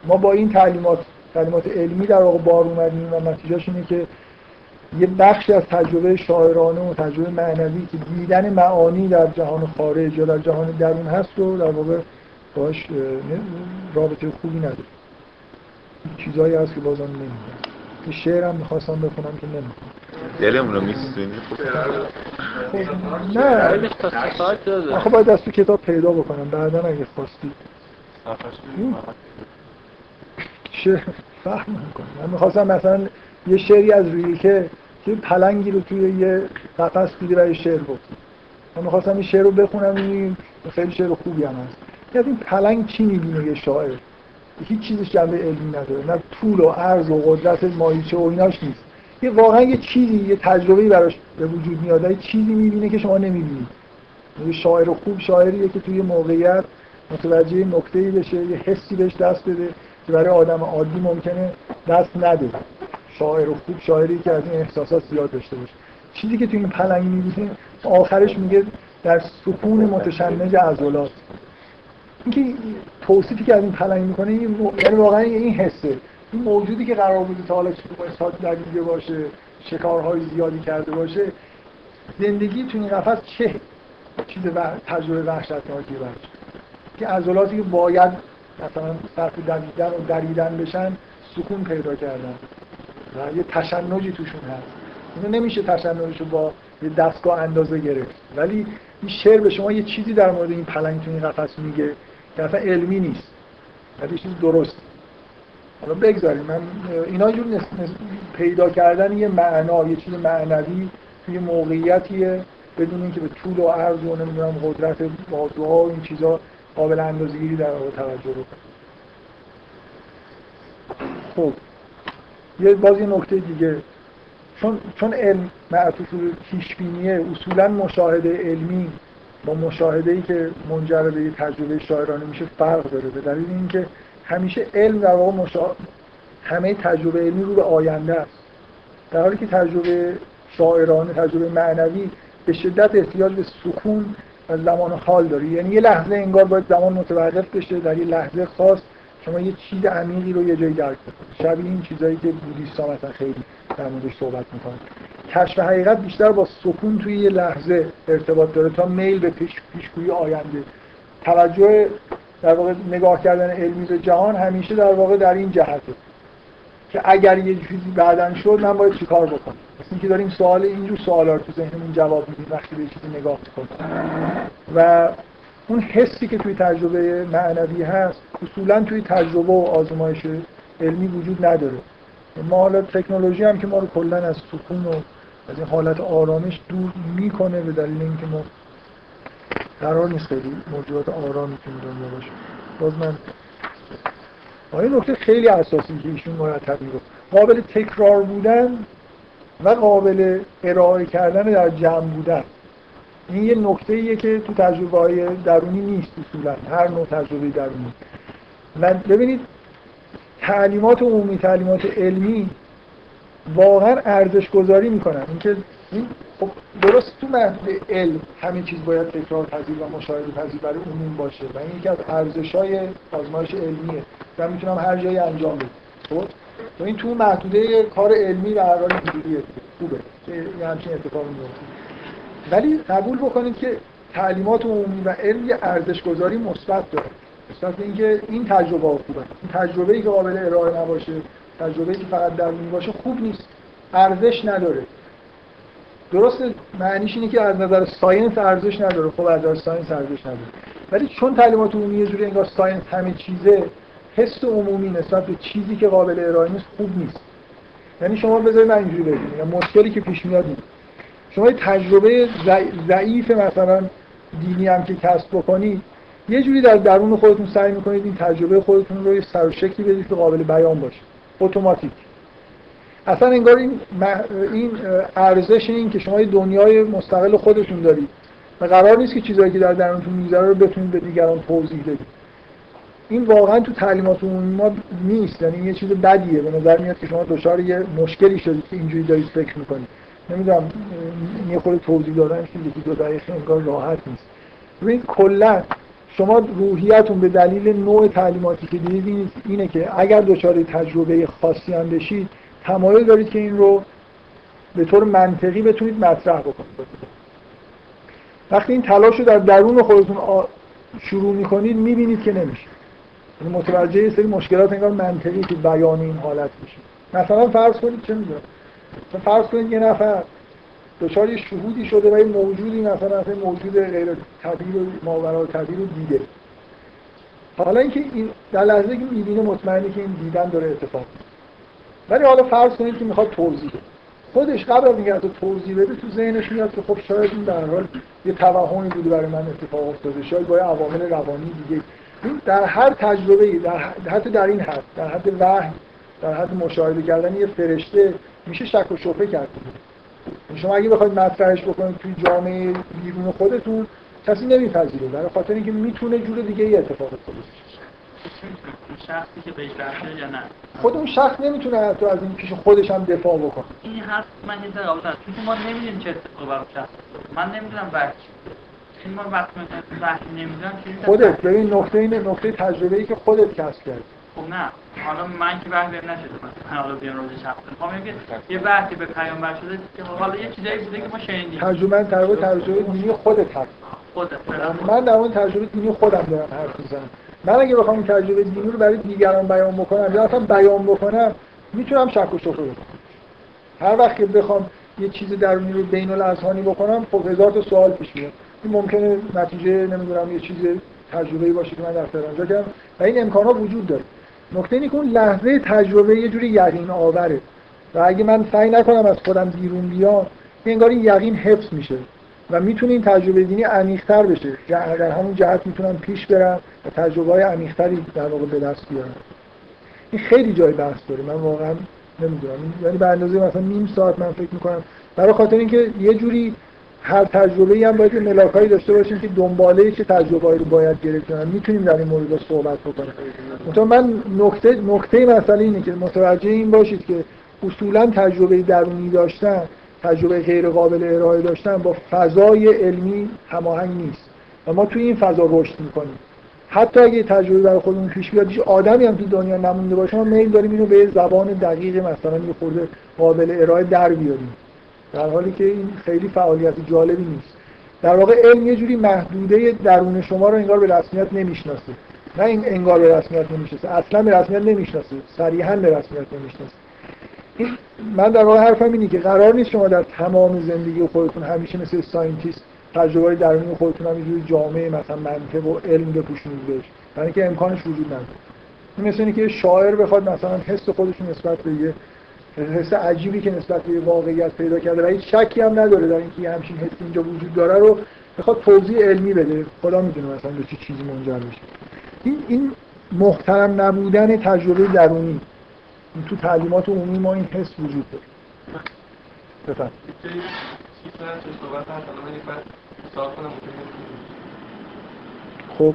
Speaker 1: ما با این تعلیمات تعلیمات علمی در واقع بار اومدیم و نتیجهش اینه که یه بخشی از تجربه شاعرانه و تجربه معنوی که دیدن معانی در جهان خارج یا در جهان درون هست و در واقع باش رابطه خوبی نداره. چیزایی هست که بازم نمی‌دونم. یه شعرم می‌خواستم بخونم که نمی‌خونم.
Speaker 7: دلمون رو میسونی
Speaker 1: خب نه. آخه باید از تو کتاب پیدا بکنم. بعدا اگه خواستی. شعر فهم می‌کنم من می‌خواستم مثلا یه شعری از ریلکه که پلنگی رو توی یه قفس دیده و شعر بود من می‌خواستم این شعر رو بخونم این خیلی شعر خوبی هم هست. از این پلنگ چی می‌بینه یه شاعر؟ هیچ چیزش جنبه علمی نداره. نه طول و عرض و قدرت ماهیچه و ایناش نیست. یه واقعا یه چیزی یه تجربه‌ای براش به وجود میاد. یه چیزی می‌بینه که شما نمی‌بینید یه شاعر خوب شاعریه که توی موقعیت متوجه نکته‌ای بشه یه حسی بهش دست بده. که برای آدم عادی ممکنه دست نده. شاعر خوب شاعری که از این احساسات زیاد داشته باشه. چیزی که توی این پلنگ می‌بینه آخرش میگه در سکون متشنج عضلات. اینکه توصیفی که از این پلنگ می‌کنه این یعنی واقعا این حسه. این موجودی که قرار بوده تا حالا ساعت دویده باشه شکارهای زیادی کرده باشه زندگی تو این قفس چه چیز و تجربه وحشتناکی براش که عضلاتی که باید مثلا صرف دویدن و دریدن بشن سکون پیدا کردن. و یه تشنجی توشون هست. اینو نمیشه تشنجش رو با یه دستگاه اندازه گرفت. ولی این شعر به شما یه چیزی در مورد این پلنگ تو این قفس میگه که اصلا علمی نیست. ولی چیز درست. حالا بگذاریم. من اینا جور نس... نس... پیدا کردن یه معنا یه چیز معنوی توی موقعیتیه بدون اینکه به طول و عرض و نمی‌دونم قدرت بازوها و این چیزا قابل اندازه‌گیری در واقع توجه بکنه. خب. یه باز یه نکته دیگه. چون چون علم معطوف پیش بینیه اصولا مشاهده علمی با مشاهده ای که منجر به تجربه شاعرانه میشه فرق داره. به دلیل اینکه همیشه علم در واقع مشا... همه تجربه علمی رو به آینده است. در حالی که تجربه شاعرانه تجربه معنوی به شدت احتیاج به سکون زمان حال داره یعنی یه لحظه انگار باید زمان متوقف بشه در یه لحظه خاص شما یه چیز عمیقی رو یه جایی درک کنید شبیه این چیزایی که بودیستا مثلا خیلی در موردش صحبت می‌کنن کشف حقیقت بیشتر با سکون توی یه لحظه ارتباط داره تا میل به پیش پیشگویی آینده. توجه در واقع نگاه کردن علمی به جهان همیشه در واقع در این جهته. که اگر یه چیزی بعدن شد من باید چیکار بکنم؟ مثل اینکه داریم سوال اینجور سوالا رو تو ذهنمون جواب میدیم وقتی به چیزی نگاه می‌کنیم. و اون حسی که توی تجربه معنوی هست اصولا توی تجربه و آزمایش علمی وجود نداره. ما حالا تکنولوژی هم که ما رو کلا از سکون و از این حالت آرامش دور می‌کنه به دلیل اینکه ما قرار نیست خیلی موجودات آرامی تو دنیا باشه باز من آیه نکته خیلی اساسی که ایشون مرتب می‌گفت. قابل تکرار بودن و قابل ارائه کردن در جمع بودن. این یه نکته ایه که تو تجربه های درونی نیست اصولا. هر نوع تجربه درونی. و ببینید تعلیمات عمومی تعلیمات علمی واقعا ارزش گذاری می‌کنن. اینکه این خب درست تو محدود علم همه چیز باید تکرار پذیر و مشاهده پذیر برای عموم باشه و این یکی از ارزش های آزمایش علمیه و می‌تونم هر جایی انجام بدم. خب؟ تو این تو محدوده کار علمی و حال اینجوریه. خوبه. یه همچین اتفاقی میفته ولی قبول بکنید که تعلیمات عمومی و علم یه ارزش گذاری مثبت داره. مثبت اینکه این تجربه ها خوبه. این تجربه ای که قابل ارائه نباشه تجربه ای که فقط درونی باشه خوب نیست. ارزش نداره. درست معنیش اینه که از نظر science ارزش نداره. خب از نظر science ارزش نداره. ولی چون تعلیمات عمومی یه جوری انگار science همه چیزه حس عمومی نسبت به چیزی که قابل ارائه نیست خوب نیست. یعنی شما بذارید من اینجوری بگم. یا مشکلی که پیش میاد شما یه تجربه ضعیف مثلا دینی هم که کسب بکنید یه جوری در درون خودتون سعی می‌کنید این تجربه خودتون رو یه سر و شکلی بدید که قابل بیان باشه. اتوماتیک. اصلا انگار این این ارزش این که شما یه دنیای مستقل خودتون دارید. و قرار نیست که چیزایی که در درونتون میگذره رو بتونید به دیگران توضیح بدید. این واقعا تو تعلیمات عمومی ما نیست. یعنی یه چیز بدیه. به نظر میاد که شما دچار یه مشکلی شدید که اینجوری دارید فکر می‌کنید. نمی‌دونم یه خورده توضیح دادنش یکی دو دقیقه انگار راحت نیست. ببین کلا شما روحیتون به دلیل نوع تعلیماتی که دیدید اینه که اگر دچار تجربه خاصی هم بشید تمایل دارید که این رو به طور منطقی بتونید مطرح بکنید. وقتی این تلاش رو در درون خودتون شروع می‌کنید می‌بینید که نمیشه. یعنی متوجه یه سری مشکلات انگار منطقی که بیان این حالت میشه. مثلا فرض کنید چه می‌دونم. فرض کنید یه نفر دچار یه شهودی شده و یه موجودی مثلا مثلا موجود غیر طبیعی و ماورا طبیعی رو دیده. حالا اینکه این در لحظه که می‌بینه مطمئنه که این دیدن داره اتفاق ولی حالا فرض کنید که می‌خواد توضیح خودش قبل از اینکه توضیح بده تو ذهنش میاد که خب شاید این در حال یه توهمی بوده برای من اتفاق افتاده. شاید با عوامل روانی دیگه. در هر تجربه در حتی در این حد در حد وحی در حد مشاهده کردن یه فرشته میشه شک و شبهه کرد. شما اگه بخواید مطرحش بکنید توی جامعه بیرون خودتون کسی نمیپذیره. برای خاطر اینکه می‌تونه جور دیگه ای اتفاق افتاده.
Speaker 6: شخصی که بهش رفته یا نه.
Speaker 1: خود اون شخص نمی‌تونه حتی از این پیش خودش هم دفاع بکنه.
Speaker 6: این حرف من یه ذره قابل چون ما نمی‌دونیم چه اتفاقی برای شخص من نمی‌دونم بعد این ما وقت نمی‌دونم
Speaker 1: خودت ببین نقطه این نقطه تجربه ای که خودت کسب کردی.
Speaker 6: خب نه. حالا من که بحث بهم نشده من حالا بیان روز شخص می‌خوام که یه بحثی به پیامبر شده که حالا یه چیزایی بوده که ما شنیدیم.
Speaker 1: ترجمه ترجمه ترجمه دینی خودت هست.
Speaker 6: خودت.
Speaker 1: من در اون تجربه دینی خودم دارم حرف می‌زنم. من اگه بخوام این تجربه دینی رو برای دیگران بیان بکنم یا اصلا بیان بکنم می‌تونم شک و شبهه بکنم. هر وقت که بخوام یه چیز درونی رو بین الاذهانی بکنم خب هزار تا سوال پیش میاد. این ممکنه نتیجه نمی‌دونم یه چیز تجربه‌ای باشه که من در تهران کردم. و این امکانات وجود داره. نکته اینه که لحظه تجربه یه جوری یقین آوره. و اگه من سعی نکنم از خودم بیرون بیام انگار این یقین حفظ میشه. و می‌تونه این تجربه دینی عمیق‌تر بشه. در همون جهت می‌تونم پیش برم و تجربه های عمیق‌تری در واقع به دست بیارم این خیلی جای بحث داره. من واقعا نمی‌دونم. یعنی به اندازه مثلا نیم ساعت من فکر می‌کنم. برای خاطر اینکه یه جوری هر تجربه هم باید ملاکایی داشته باشیم که دنباله چه تجربه رو باید گرفت می‌تونیم در این مورد صحبت بکنیم. مثلا من نکته نکته مسئله اینه که متوجه این باشید که اصولا تجربه درونی داشتن تجربه غیر قابل ارائه داشتن با فضای علمی هماهنگ نیست. و ما توی این فضا رشد می‌کنیم. حتی اگه تجربه برای خودمون پیش بیاد هیچ آدمی هم تو دنیا نمونده باشه ما میل داریم اینو به زبان دقیق مثلا یه خورده قابل ارائه در بیاریم. در حالی که این خیلی فعالیت جالبی نیست. در واقع علم یه جوری محدوده درون شما رو انگار به رسمیت نمی‌شناسه. نه این انگار به رسمیت نمی‌شناسه اصلا به رسمیت نمی‌شناسه صریحا به رسمیت نمی‌شناسه. من در واقع حرفم اینه که قرار نیست شما در تمام زندگی خودتون همیشه مثل scientist تجربه درونی خودتون هم اینجوری جامعه مثلا منطق و علم بپوشونید بهش. برای اینکه امکانش وجود نداره. مثل اینه که شاعر بخواد مثلا حس خودش نسبت به یه حس عجیبی که نسبت به واقعیت پیدا کرده و هیچ شکی هم نداره در اینکه همچین حسی اینجا وجود داره رو بخواد توضیح علمی بده. خدا می‌دونه مثلا به چه چیزی منجر بشه این این محترم نبودن تجربه درونی. تو تعلیمات عمومی ما این حس وجود داره. بفهم خب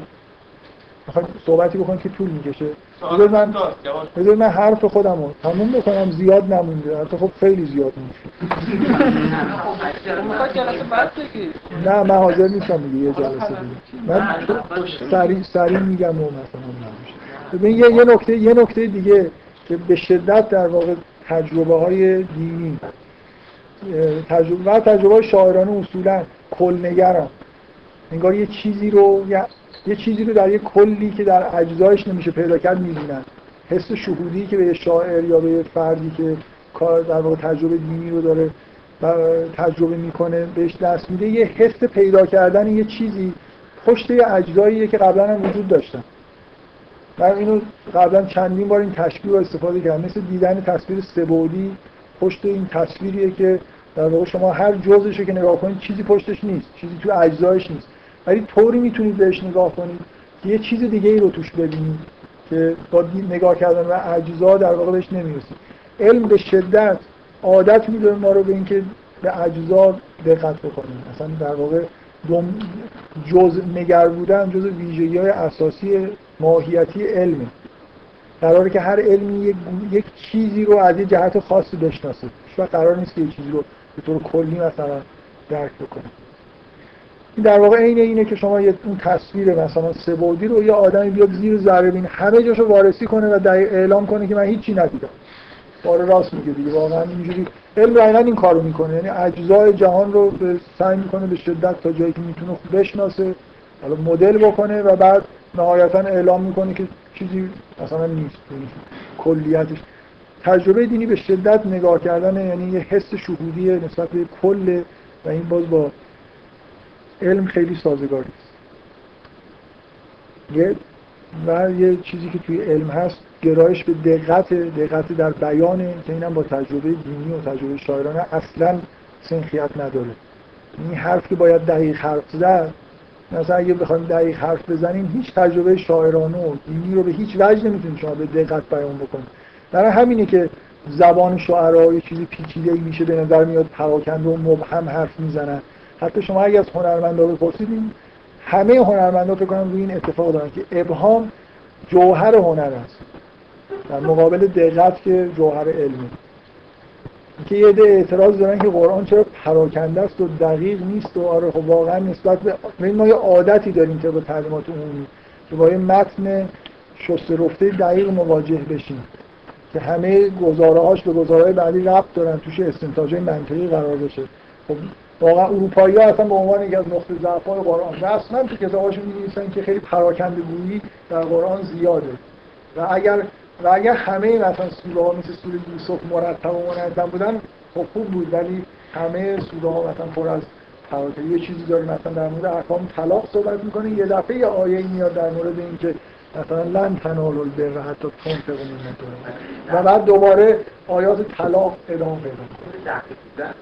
Speaker 1: می‌خوای صحبتی بکن که طول می‌کشه. بذار من بذار من حرف خودم رو تموم بکنم زیاد نمونده. حتی خب خیلی زیاد میشه. نه من حاضر نیستم دیگه یه جلسه دیگه. من سریع سریع میگم و مثلا نمیشه. ببین یه نکته یه نکته دیگه. که به شدت در واقع تجربه های دینی تجربه و تجربه های شاعرانه اصولا کلنگرن انگار یه چیزی رو یه چیزی رو در یه کلی که در اجزایش نمیشه پیدا کرد می‌بینن. حس شهودی که به یه شاعر یا به یه فردی که کار در واقع تجربه دینی رو داره تجربه می‌کنه بهش دست میده یه حس پیدا کردن یه چیزی پشت یه اجزاییه که قبلا هم وجود داشتن. من اینو قبلا چندین بار این تشبیه رو استفاده کردم. مثل دیدن تصویر سبودی پشت این تصویریه که در واقع شما هر جزش که نگاه کنید چیزی پشتش نیست چیزی تو اجزایش نیست. ولی طوری می‌تونید بهش نگاه کنید که یه چیز دیگه ای رو توش ببینید که با نگاه کردن و اجزا در واقع بهش نمی‌رسید علم به شدت عادت میده ما رو به اینکه به اجزا دقت بکنیم مثلا در واقع جز نگر بودن جز ویژگی های اساسی ماهیتی علمه قراره که هر علمی یک, یک چیزی رو از یه جهت خاصی بشناسه. هیچ قرار نیست که یه چیزی رو به طور کلی مثلا درک بکنه. این در واقع عین اینه که شما یه اون تصویر مثلا سبودی رو یه آدمی بیاد زیر ذره بین همه جاشو وارسی کنه و اعلام کنه که من هیچی ندیدم. بار راست میگه دیگه. واقعا اینجوری علم دقیقا این کارو می‌کنه. یعنی اجزای جهان رو سعی می‌کنه به شدت تا جایی که می‌تونه بشناسه حالا مدل بکنه و بعد نهایتا اعلام می‌کنه که چیزی مثلا نیست. یعنی کلیتش. تجربه دینی به شدت نگاه کردن یعنی یه حس شهودی نسبت به کل و این باز با علم خیلی سازگار نیست. یه و یه چیزی که توی علم هست گرایش به دقت دقت در بیانه که اینم با تجربه دینی و تجربه شاعرانه اصلا سنخیت نداره. این حرف که باید دقیق حرف زد مثلا اگه بخوایم دقیق حرف بزنیم هیچ تجربه شاعرانه و دینی رو به هیچ وجه نمی‌تونیم شما به دقت بیان بکنیم. در همینه که زبان شعرا یه چیزی پیچیده میشه به نظر میاد پراکنده و مبهم حرف می‌زنن. حتی شما اگه از هنرمندا بپرسید همه هنرمندا فکر کنم روی این اتفاق دارن که ابهام جوهر هنر است. در مقابل دقت که جوهر علمی که یه ده اعتراض دارن که قرآن چرا پراکنده است و دقیق نیست و آره خب واقعا نسبت به ما یه عادتی داریم با تعلیمات عمومی که با یه متن شسته رفته دقیق مواجه بشیم که همه گزاره هاش به گزاره بعدی ربط دارن توش استنتاج منطقی قرار بشه. خب واقعا اروپایی ها اصلا به عنوان یکی از نقطه ضعف های قرآن رسما تو کتاباشون می‌نویسن که خیلی پراکنده گویی در قرآن زیاده. و اگر و اگر همه مثلا سوره ها مثل سوره یوسف مرتب و منظم بودن خب خوب بود ولی همه سوره ها مثلا پر از فواکه یه چیزی داره مثلا در مورد احکام طلاق صحبت می‌کنه یه دفعه یه آیه میاد در مورد اینکه مثلا لن تنالوا البر حتی تنفقوا مما تحبون و بعد دوباره آیات طلاق ادامه پیدا می‌کنه.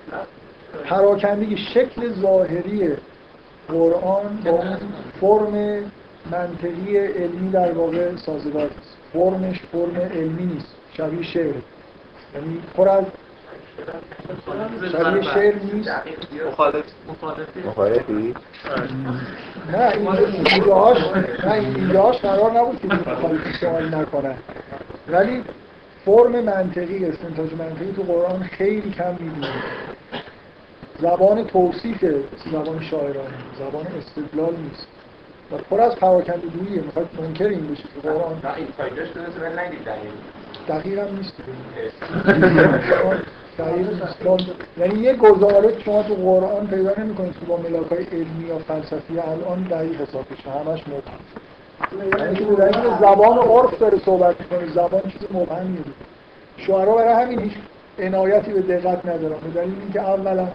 Speaker 1: پراکندگی شکل ظاهری قرآن با فرم منطقی علمی در واقع سازگار نیست. فرمش فرم علمی نیست شبیه شعر. یعنی پر از شبیه شعر نیست.
Speaker 4: مخالف.
Speaker 7: مخالفی؟
Speaker 1: نه این ایدهاش نه این ایدهاش قرار نبود که مخالفی سوال نکنن. ولی فرم منطقی استنتاج منطقی تو قرآن خیلی کم می‌بینید زبان توصیف زبان شاعرانه زبان استدلال نیست. و پر از پراکنده دویه می‌خواد منکر این بشید. که قرآن دقیق. هم نیست. یعنی یه گزاره شما تو قرآن پیدا نمی‌کنید که با ملاک های علمی یا فلسفی الان دقیق حساب بشه. همش مبهم. یعنی که زبان عرف داره صحبت می‌کنه زبان چیز مبهمیه. شعرا برای همین هیچ عنایتی به دقت ندارن. به دلیل اینکه اولا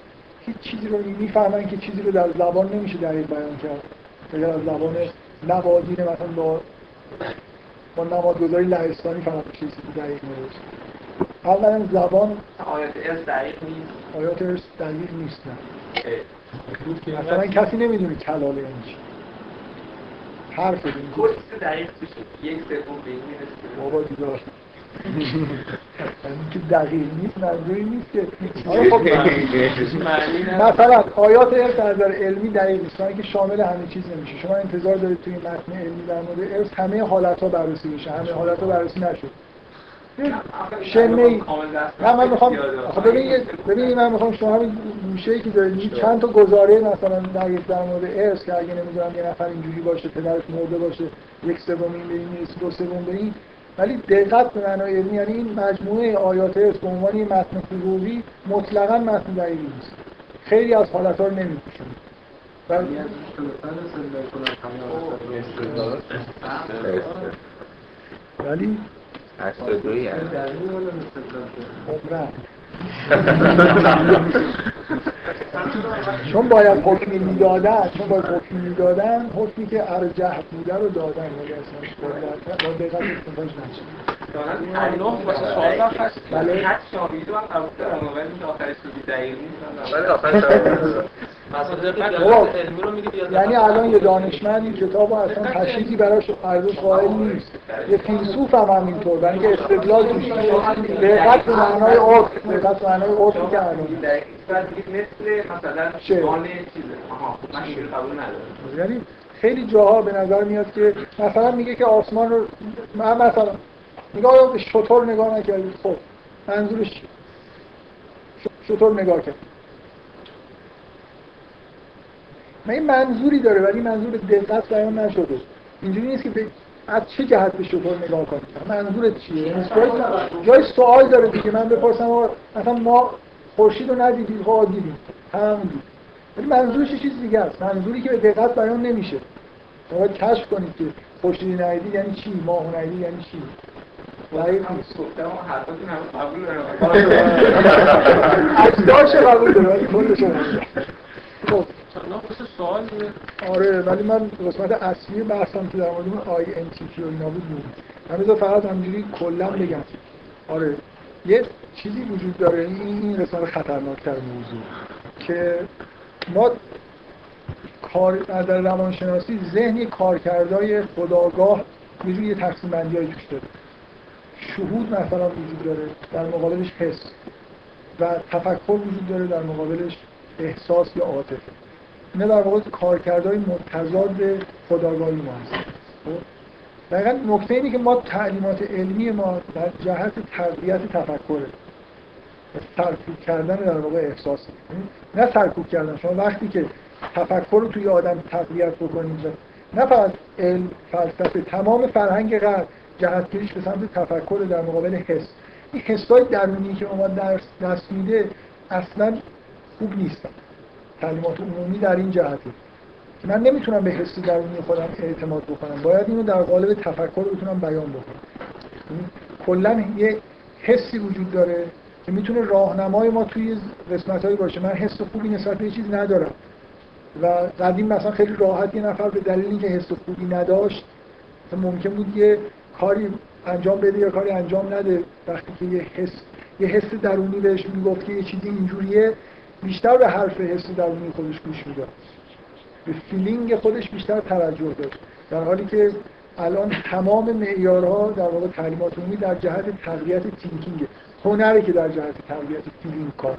Speaker 1: هیچ چیزی رو می‌فهمن که چیزی رو در زبان نمیشه دقیق بیان کرد. اگر از زبان نوادین مثلا با با نمادگذاری لهستانی فقط میشه چیزی دقیق نوشت اولا زبان
Speaker 9: آیات ارث دقیق نیست.
Speaker 1: آیات ارث دقیق نیستن مثلا کسی نمی‌دونه کلاله یعنی چی. حرف
Speaker 9: دقیق یک سوم به این
Speaker 1: بابا دیدار که دقیق نیست منظوری نیست که خب. مثلا آیات ارث از نظر علمی دقیق نیست اینکه شامل همه چیز نمیشه. شما انتظار دارید توی متن علمی در مورد ارث همه حالتها بررسی بشه. همه حالتها بررسی نشد. شمه ای نه من می‌خوام آخه ببین ببین من می‌خوام شما همین گوشه ای که دارید چند تا گزاره مثلا دقیق در مورد ارث که اگه نمی‌دونم یه نفر اینجوری باشه پدرش مرده باشه یک سوم این به این دو سوم به این ولی دقت به معنای علمی یعنی این مجموعه آیات ارث به عنوان یه متن حقوقی مطلقا متن دقیقی نیست. خیلی از حالتها رو نمیپوشونه و ولی
Speaker 7: هشتادویی هست
Speaker 1: عمرن چون باید حکمی می‌دادن چون باید حکمی می‌دادن حکمی که ارجح بوده رو دادن. ولی اصلا با دقت استفاده
Speaker 9: هست
Speaker 1: بله. بابا، یعنی الان یه دانشمند این کتاب اصلا تشریحی براش ارزش قائل نیست. یه فیلسوف هم همینطور. برای اینکه استدلال توش. دقت به معنای عرف به معنای عرفی
Speaker 9: دیگه مثل مثلا؟ جان چیزه. قبول ندارم.
Speaker 1: یعنی خیلی جاها به نظر میاد که مثلا میگه که آسمان رو من مثلا آیا به شطور نگاه نکردید خب منظورش شطور نگاه کرد. من این منظوری داره ولی منظور دقت بیان نشده. اینجوری نیست که از چه جهت به شطور نگاه کنید منظورت چیه؟ جای- جای سوال داره دیگه. من بپرسم آقا، مثلا ما خورشید رو ندیدیم خب دیدیم. همون دید ولی منظورش چیز دیگه است. منظوری که به دقت بیان نمیشه. شما کشف کنید که خورشیدی ندیدی یعنی چی؟ ماه ندیدی یعنی چی؟
Speaker 9: هم قبول دارم.
Speaker 1: اجزاش قبول داره ولی کلش رو
Speaker 3: سوال
Speaker 1: آره ولی من قسمت اصلی بحثم که در مورد اون آی ان تی پی و اینا بود بذار فقط همینجوری کلا بگم. آره یه چیزی وجود داره این این قسمت خطرناکتر موضوع که ما کار از روانشناسی ذهن یه کارکردهای خداگاه یه جوری تقسیم بندی توش داره. شهود مثلا وجود داره در مقابلش حس و تفکر وجود داره در مقابلش احساس یا عاطفه. اینا در واقع کارکردهای متضاد خداگاهی ما هست خب؟ دقیقا نکته اینه که ما تعلیمات علمی ما در جهت تقویت تفکره. سرکوب کردن در واقع احساس نه سرکوب کردن. شما وقتی که تفکر رو توی آدم تقویت بکنید نه فقط علم فلسفه تمام فرهنگ غرب جهتگیریش به سمت تفکر در مقابل حس. این حسای درونی که ما درس دست میده اصلا خوب نیستن. تعلیمات عمومی در این جهته که من نمی‌تونم به حس درونی خودم اعتماد بکنم. باید اینو در قالب تفکر بتونم بیان بکنم. یعنی کلا یه حسی وجود داره که می‌تونه راهنمای ما توی قسمت هایی باشه. من حس خوبی نسبت به چیز ندارم. و قدیم مثلا خیلی راحت یه نفر به دلیل اینکه حس خوبی نداشت ممکن بود یه کاری انجام بده یا کاری انجام نده. وقتی که یه حس یه حس درونی بهش می‌گفت که یه چیزی اینجوریه بیشتر به حرف حس درونی خودش گوش می‌داد به feeling خودش بیشتر توجه داشت. در حالی که الان تمام معیارها در واقع تعلیمات عمومی در جهت تقویت thinking هنری که در جهت تقویت feeling کار.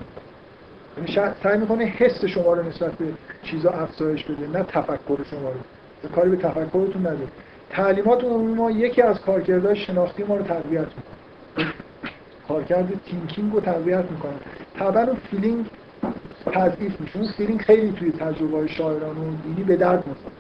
Speaker 1: یعنی سعی می‌کنه حس شما رو نسبت به چیزا افزایش بده نه تفکر شما رو. کاری به تفکرتون نداره. تعلیمات عمومی ما یکی از کارکردهای شناختی ما رو تقویت می‌کنه. کارکرد thinking رو تقویت می‌کنه. طبعا feeling تضعیف میشه اون feeling خیلی توی تجربه های شاعرانه و دینی به درد می‌خوره.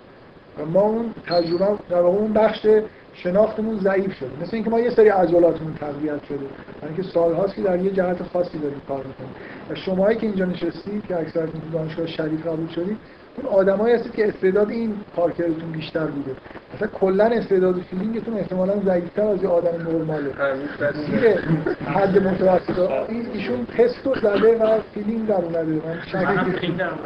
Speaker 1: و ما اون تجربه در واقع اون بخش شناختمون ضعیف شده. مثل اینکه ما یه سری عضلاتمون تقویت شده. برای اینکه سالهاست که در یه جهت خاصی داریم کار می‌کنیم. و شماهایی که اینجا نشستید که اکثرتون تو دانشگاه شریف قبول شدید اون آدمایی هستید که استعداد این کارکردتون بیشتر بوده. مثلا کلا استعداد feeling تون احتمالاً ضعیف‌تر از یه آدم نرماله. زیر حد متوسط. این ایشون تست رو زده و feeling در اومده. من
Speaker 6: منم
Speaker 1: شک
Speaker 6: فیلم دارم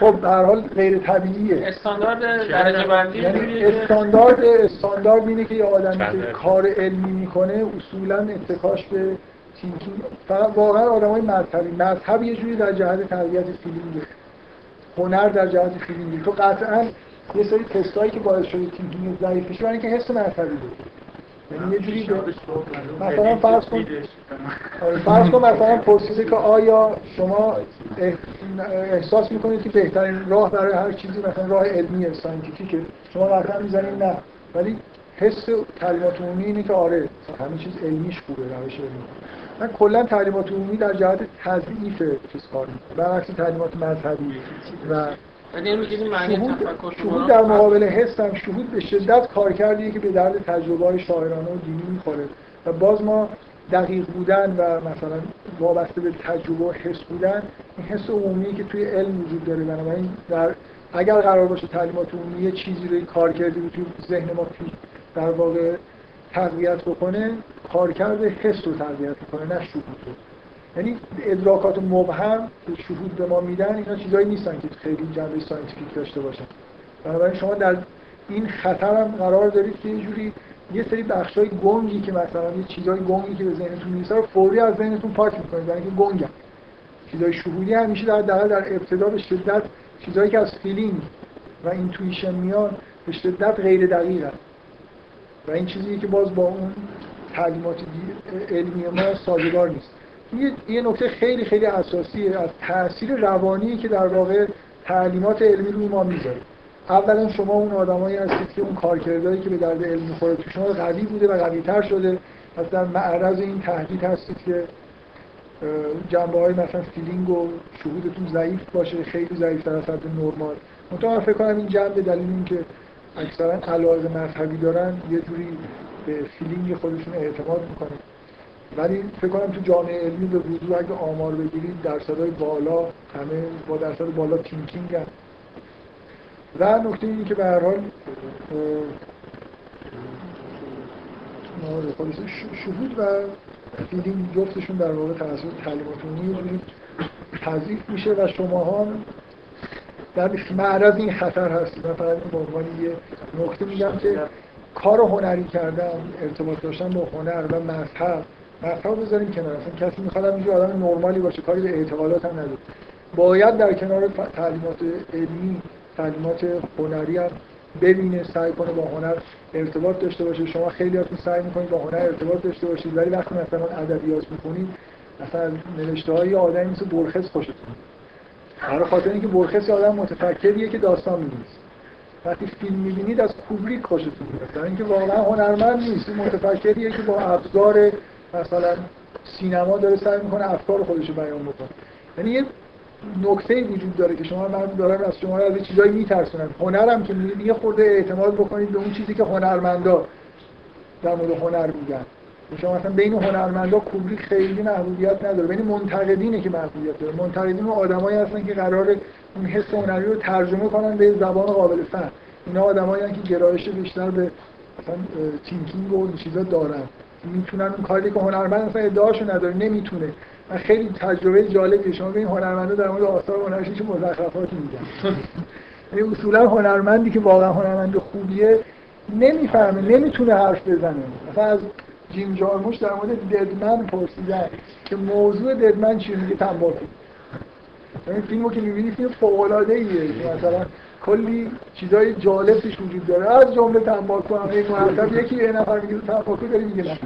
Speaker 1: خب به هر حال غیر طبیعیه.
Speaker 9: استاندارد درجه بندی
Speaker 1: یعنی استاندارد استاندارد اینه که یه آدمی که
Speaker 4: بله.
Speaker 1: کار علمی می‌کنه اصولا اتکاش به thinking فقط واقعا آدم های مذهبی. مذهب یه جوری در جهت تربیت feeling ه. هنر در جهت feeling ه تو قطعا یه سری تستایی که باعث شده thinking ضعیف بشه برای اینکه حس مذهبی داری یعنی یه جوری مثلا فرض کن آره، فرض کن مثلا پرسیده که آیا شما اح- احساس می‌کنید که بهترین راه برای هر چیزی مثلا راه علمی ساینتیفیکه شما قطعا می‌زنید نه. ولی حس تعلیمات عمومی اینه که آره همه چیز علمیش خوبه روش علمی. من کلا تعلیمات عمومی در جهت تضعیف چیز کار می‌کنه برعکس تعلیمات مذهبی و
Speaker 9: یعنی
Speaker 1: شهود, در مقابل حس هم شهود به شدت کارکردیه که به درد تجربه های شاعرانه و دینی می‌خوره. و باز ما دقیق بودن و مثلا وابسته به تجربه و حس بودن این حس عمومی که توی علم وجود داره. بنابراین در اگر قرار باشه تعلیمات عمومی یه چیزی رو کار کردی رو توی ذهن ما در واقع تقویت بکنه کارکرد حس رو تقویت بکنه نه شهود رو. یعنی ادراکات مبهم که شهود به ما میدن اینا چیزایی نیستن که خیلی جنبه scientific داشته باشن. بنابراین شما در این خطر هم قرار دارید که یه جوری یه سری بخشای گنگی که مثلا یه چیزای گنگی که به ذهنتون می‌رسه رو فوری از ذهنتون پاک می‌کنید برای اینکه گنگن چیزای شهودی همیشه در در در ابتدا به شدت چیزایی که از feeling و intuition میان به شدت غیر دقیقن و این چیزی که باز با اون تعلیمات علمی ما سازگار نیست. یه, یه نکته خیلی خیلی اساسیه از تاثیر روانی که در واقع تعلیمات علمی روی ما می‌ذاره. اولا شما اون آدمایی هستید که اون کارکردهایی که به درد علم می‌خوره تو شما قوی بوده و قوی تر شده. پس در معرض این تهدید هستید که جنبه های مثلا feeling و شهودتون ضعیف باشه خیلی ضعیف در از حد نرمال. من فکر کنم این جنب به دلیل اینکه اکثرا علاقه مذهبی دارن یه جوری به feeling خودشون اعتماد می‌کنن ولی فکر کنم تو جامعه علمی به وضوح اگه آمار بگیرید درصدهای بالا همه با درصد بالا thinking هست و نکته اینه که به هر حال آره، شهود و feeling جفتشون در واقع توسط تعلیمات عمومی یه جوری تضعیف میشه و شما هم در معرض این خطر هستید من فقط به عنوان یه نکته میگم که کار هنری کردن ارتباط داشتن با هنر و مذهب مذهب بذاریم کنار. اصلا کسی می‌خواد اینجا آدم نرمالی باشه کاری به اعتقادات هم نداره. باید در کنار تعلیمات علمی تعلیمات هنری هم ببینه سعی کنه با هنر ارتباط داشته باشه. شما خیلی سعی می‌کنید با هنر ارتباط داشته باشید ولی وقتی مثلا ادبیات می‌کنید مثلا نوشته های آدمی مثل برخس خوشتون برای خاطر اینکه برخس آدم متفکریه که داستان می‌نویسه وقتی فیلم می‌بینید از کوبریک خوشتون میاد. در اینکه واقعا هنرمند نیست. متفکریه که با ابزار مثلا سینما داره سعی می‌کنه افکار خودش رو بیان بکنه. یعنی یه نکته وجود داره که شما من دارم از شما از چیزایی میترسونم. هنرم که یه خورده اعتماد بکنید به اون چیزی که هنرمندا در مورد هنر میگن. شما مثلا بین هنرمندا کوبریک خیلی محبوبیت نداره. بین منتقدینه که محبوبیت داره. منتقدین اون آدمایی هستن که قرار اون حس هنری رو ترجمه کنن به زبان قابل فهم. اینا آدمایی که گرایش بیشتر به مثلا تینکینگ و این چیزا دارن. می‌تونن اون کاری که هنرمند مثلا ادعاشو نداره نمی‌تونه. من خیلی تجربه جالبی شما به این هنرمندا در مورد آثار هنرشون چه مزخرفاتی میگن. یعنی اصولا هنرمندی که واقعا هنرمند خوبیه نمی‌فهمه نمی‌تونه حرف بزنه. مثلا از جیم جارموش در مورد ددمن پرسیدن که موضوع ددمن چیه میگه تنباکو. این فیلمو که می‌بینی فیلم فوق العاده ایه مثلا کلی چیزای جالب توش وجود داره. از جمله تنباکو هم. این مرتب یکی یه نفر میگه تنباکو داری میگه نه.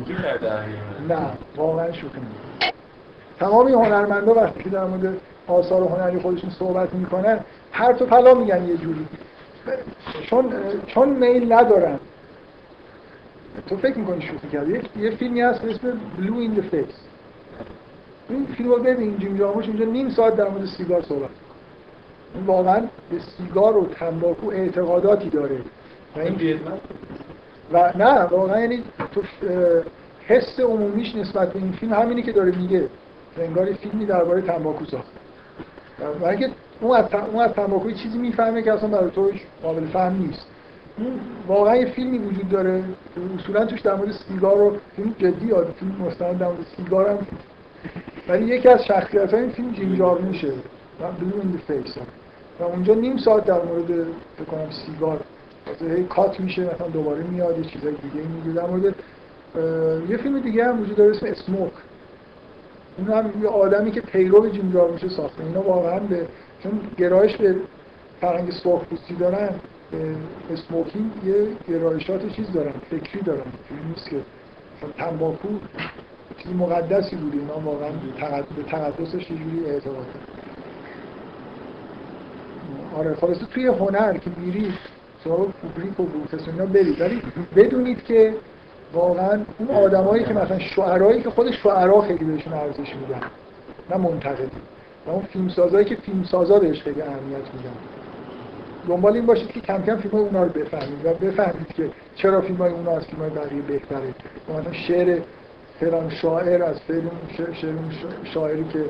Speaker 1: نه. واقعا شوخی نیست. تمام این هنرمندا وقتی که در مورد آثار هنری خودشون صحبت می‌کنن هر تو پلا میگن یه جوری. چون چون میل ندارن. تو فکر می‌کنی شوخی کردی؟ یه فیلمی هست به اسم Blue in the Face این فیلم رو ببین جیم جارموش اینجا نیم ساعت در مورد سیگار صحبت این واقعا به سیگار و تنباکو اعتقاداتی داره. و این و نه واقعا یعنی تو حس عمومیش نسبت به این فیلم همینی که داره میگه. انگار فیلمی درباره تنباکو ساخته و اگه اون از اون از تنباکو چیزی می‌فهمه که اصلا برای توش قابل فهم نیست. اون واقعا یه فیلمی وجود داره. اصولا توش در مورد سیگار رو فیلم جدی یا فیلم مستند در مورد سیگار هم. ولی یکی از شخصیت های این فیلم جیم و Blue in Face و اونجا نیم ساعت در مورد فکر کنم سیگار. هی کات میشه مثلا دوباره میاد یه چیزای دیگه میگه. در مورد یه فیلم دیگه هم وجود داره اسم Smoke اون هم یه آدمی که پیرو جیم جارموش ساخته. اینا واقعا به چون گرایش به فرهنگ سرخ پوستی دارن smoking یه گرایشات چیز دارن فکری دارن. نیست که تنباکو چیزی مقدسی بود اینا واقعا به تقدسش یه جوری اعتقاد آره خلاصه توی هنر که میری سراغ کوبریک و بروتس اینا برید. ولی بدونید که واقعا اون آدمایی که مثلا شعرهایی که خود شعرا خیلی بهشون ارزش میدن نه منتقدی. و اون فیلمسازایی که فیلمسازا بهش خیلی اهمیت میدن. دنبال این باشید که کم کم فیلم های اونا رو بفهمید و بفهمید که چرا فیلم های اونا از فیلم های بقیه بهتره. مثلا شعر فلان شاعر از فیلم شعر شاعری که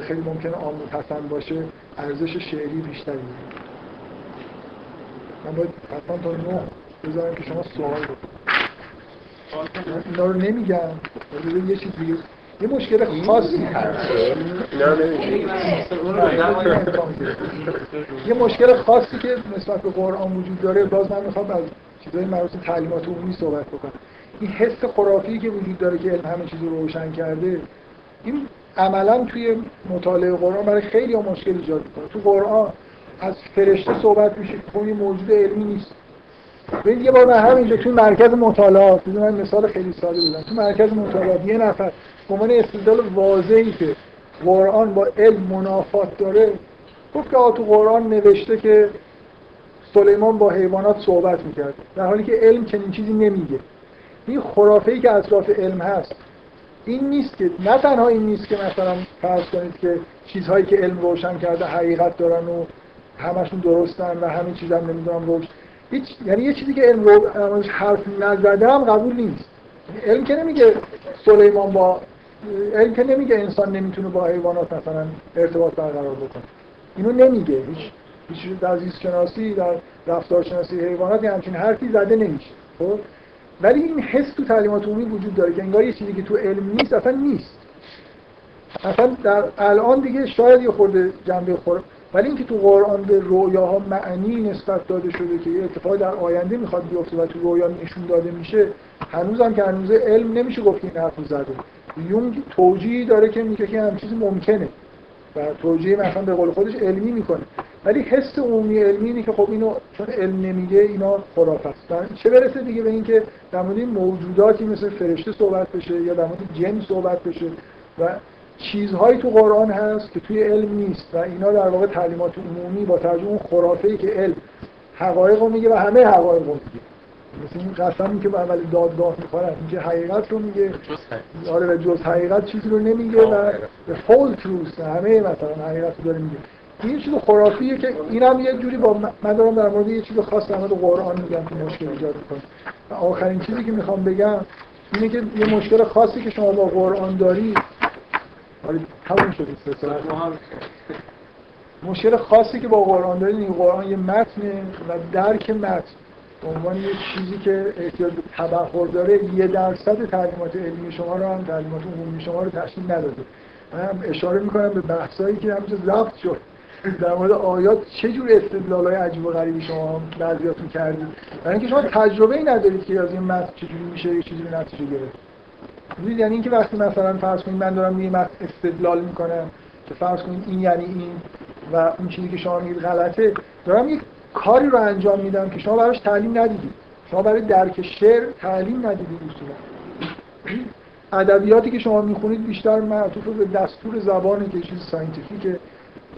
Speaker 1: خیلی ممکنه عام پسند باشه ارزش شعری بیشتری من باید حتما تا نه بذارم که شما سوال اینا رو نمیگم یه چیز دیگه یه مشکل خاصی یه مشکل خاصی که نسبت به قرآن وجود داره باز من می‌خوام از چیزای مربوط تعلیمات عمومی صحبت بکنم. این حس خرافی که وجود داره که علم همه چیز رو روشن کرده این عملا توی مطالعه قرآن برای خیلی ها مشکل ایجاد می‌کنه. تو قرآن از فرشته صحبت میشه که خب موجود علمی نیست. ببین یه بار من همینجا توی مرکز مطالعات من مثال خیلی ساده بزنم. تو مرکز مطالعات یه نفر به عنوان استدلال واضحی که قرآن با علم منافات داره. گفت که تو قرآن نوشته که سلیمان با حیوانات صحبت می‌کرد. در حالی که علم چنین چیزی نمیگه. این خرافه ای که اطراف علم هست این نیست که نه تنها این نیست که مثلا فرض کنید که چیزهایی که علم روشن کرده حقیقت دارن و همشون درستن و همین چیزا هم نمی‌دونم روش هیچ یعنی یه چیزی که علم رو حرف نزده هم قبول نیست. علم که نمیگه سلیمان با علم که نمیگه انسان نمی‌تونه با حیوانات مثلا ارتباط برقرار بکنه. اینو نمیگه. هیچ هیچ در زیست شناسی در رفتارشناسی حیوانات همچین حرفی زده نمیشه. خب؟ ولی این حس تو تعلیمات عمومی وجود داره که انگار یه چیزی که تو علم نیست اصلا نیست. اصلا در الان دیگه شاید یه خورده جنبه خور ولی اینکه تو قرآن به رویاها معنی نسبت داده شده که یه اتفاق در آینده می‌خواد بیفته و تو رویا نشون داده میشه هنوزم که هنوز علم نمیشه گفت این حرف زده. یونگ توجیهی داره که میگه که هم چیزی ممکنه. و توجیه مثلا به قول خودش علمی می‌کنه. ولی حس عمومی علمی اینه که خب اینو چون علم نمیگه اینا خرافه چه برسه دیگه به اینکه در مورد موجوداتی مثل فرشته صحبت بشه یا در مورد جن صحبت بشه و چیزهایی تو قرآن هست که توی علم نیست و اینا در واقع تعلیمات عمومی با ترجمه خرافه‌ای که علم حقایق رو میگه و همه حقایق رو میگه. مثل این قسمی که اول دادگاه می‌خورن اینکه حقیقت رو میگه. آره و جز حقیقت چیزی رو نمیگه و به فول تروس همه مثلا حقیقت رو داره میگه. این چیز خرافیه که این هم یه جوری با من دارم در مورد یه چیز خاص در مورد قرآن میگم که مشکل ایجاد می‌کنه. و آخرین چیزی که می‌خوام بگم اینه که یه مشکل خاصی که شما با قرآن داری آره تموم شد. مشکل خاصی که با قرآن داری این قرآن یه متنه و درک متن. به عنوان یه چیزی که احتیاج به تبخور داره یه درصد تعلیمات علمی شما رو هم تعلیمات عمومی شما رو تشکیل نداده. من هم اشاره می‌کنم به بحثایی که همینجا ضبط شد. در مورد آیات چه جور استدلالای عجیب و غریبی شما بعضیاتون کردید؟ برای اینکه شما تجربه ای ندارید که از این متن چجوری میشه یه چیزی به نتیجه گرفت. می‌دونید یعنی اینکه وقتی مثلا فرض کنید من دارم یه متن استدلال می‌کنم که فرض کنید این یعنی این و اون چیزی که شما میگید غلطه دارم یک کاری رو انجام میدم که شما براش تعلیم ندیدید. شما برای درک شعر تعلیم ندیدید اصولا. ادبیاتی که شما می‌خونید بیشتر معطوف به دستور زبانه که چیز ساینتیفیکه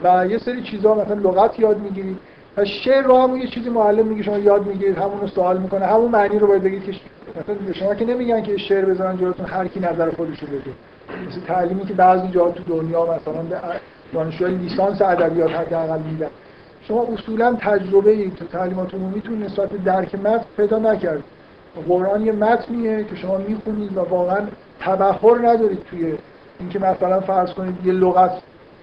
Speaker 1: و یه سری چیزا مثلا لغت یاد می‌گیرید و شعر رو همون یه چیزی معلم میگه شما یاد می‌گیرید همون رو سوال می‌کنه همون معنی رو باید بگید که مثلا شما که نمیگن که شعر بزنن جلوتون هر کی نظر خودش رو بگه مثل تعلیمی که بعضی جاها تو دنیا مثلا به دانشجوهای لیسانس ادبیات حداقل میدن. شما اصولا تجربه ای تو تعلیمات عمومیتون نسبت درک متن پیدا نکردید قرآن یه متنیه که شما می‌خونید و واقعا تبحر ندارید توی اینکه مثلا فرض کنید یه لغت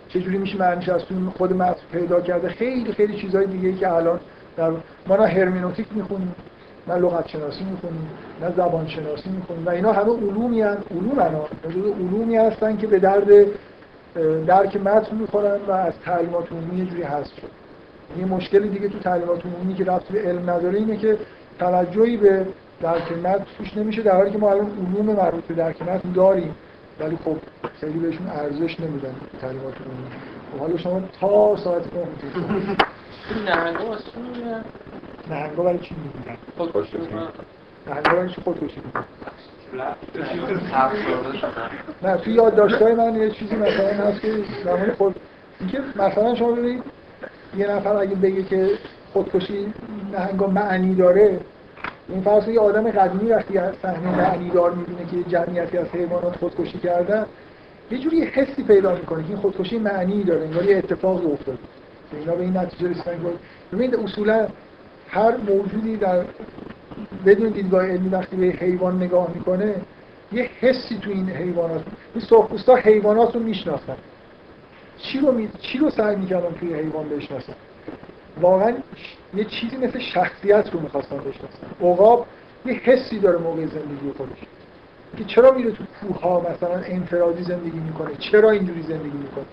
Speaker 1: چجوری میشه معنیش از توی خود متن پیدا کرده. خیلی خیلی چیزهای دیگه ای که الان در ما نه هرمنوتیک می‌خونیم نه لغت شناسی می‌خونیم نه زبان شناسی می‌خونیم و اینا همه علومی هستن علوم علومی هستن که به درد درک متن می‌خورن و از تعلیمات عمومی یه جوری حذف شد. یه مشکل دیگه تو تعلیمات عمومی که رفت به علم نداره اینه که توجهی به درک متن توش نمیشه در حالی که ما الان علوم مربوط به درک متن داریم ولی خب خیلی بهشون ارزش نمیدن تعلیمات عمومی خب حالا شما تا ساعت نه
Speaker 4: نهنگا؟
Speaker 1: نهنگا برای چی میگن؟
Speaker 4: خودکشی
Speaker 1: نهنگا برای چی خودکشی میگن؟ نه توی یادداشت‌های من یه چیزی مثلا هست که زمان خود اینکه مثلا شما ببینید یه نفر اگه بگه که خودکشی نهنگا معنی داره این فرض یه آدم قدیمی وقتی صحنه معنی دار می‌بینه که جمعیتی از حیوانات خودکشی کردن یه جوری حسی پیدا می‌کنه که این خودکشی معنی داره انگار یه اتفاق افتاده. اینا به این نتیجه رسیدن ببینید اصولا هر موجودی در بدون دیدگاه علمی وقتی به حیوان نگاه می‌کنه یه حسی تو این حیوانات این سرخپوستا حیوانات رو می‌شناسن. چی رو می... چی رو سعی می‌کردن توی حیوان بشناسن واقعا یه چیزی مثل شخصیت رو می‌خواستن بشناسن عقاب یه حسی داره موقع زندگی خودش. که چرا میره تو کوه ها مثلا انفرادی زندگی می‌کنه؟ چرا اینجوری زندگی می‌کنه؟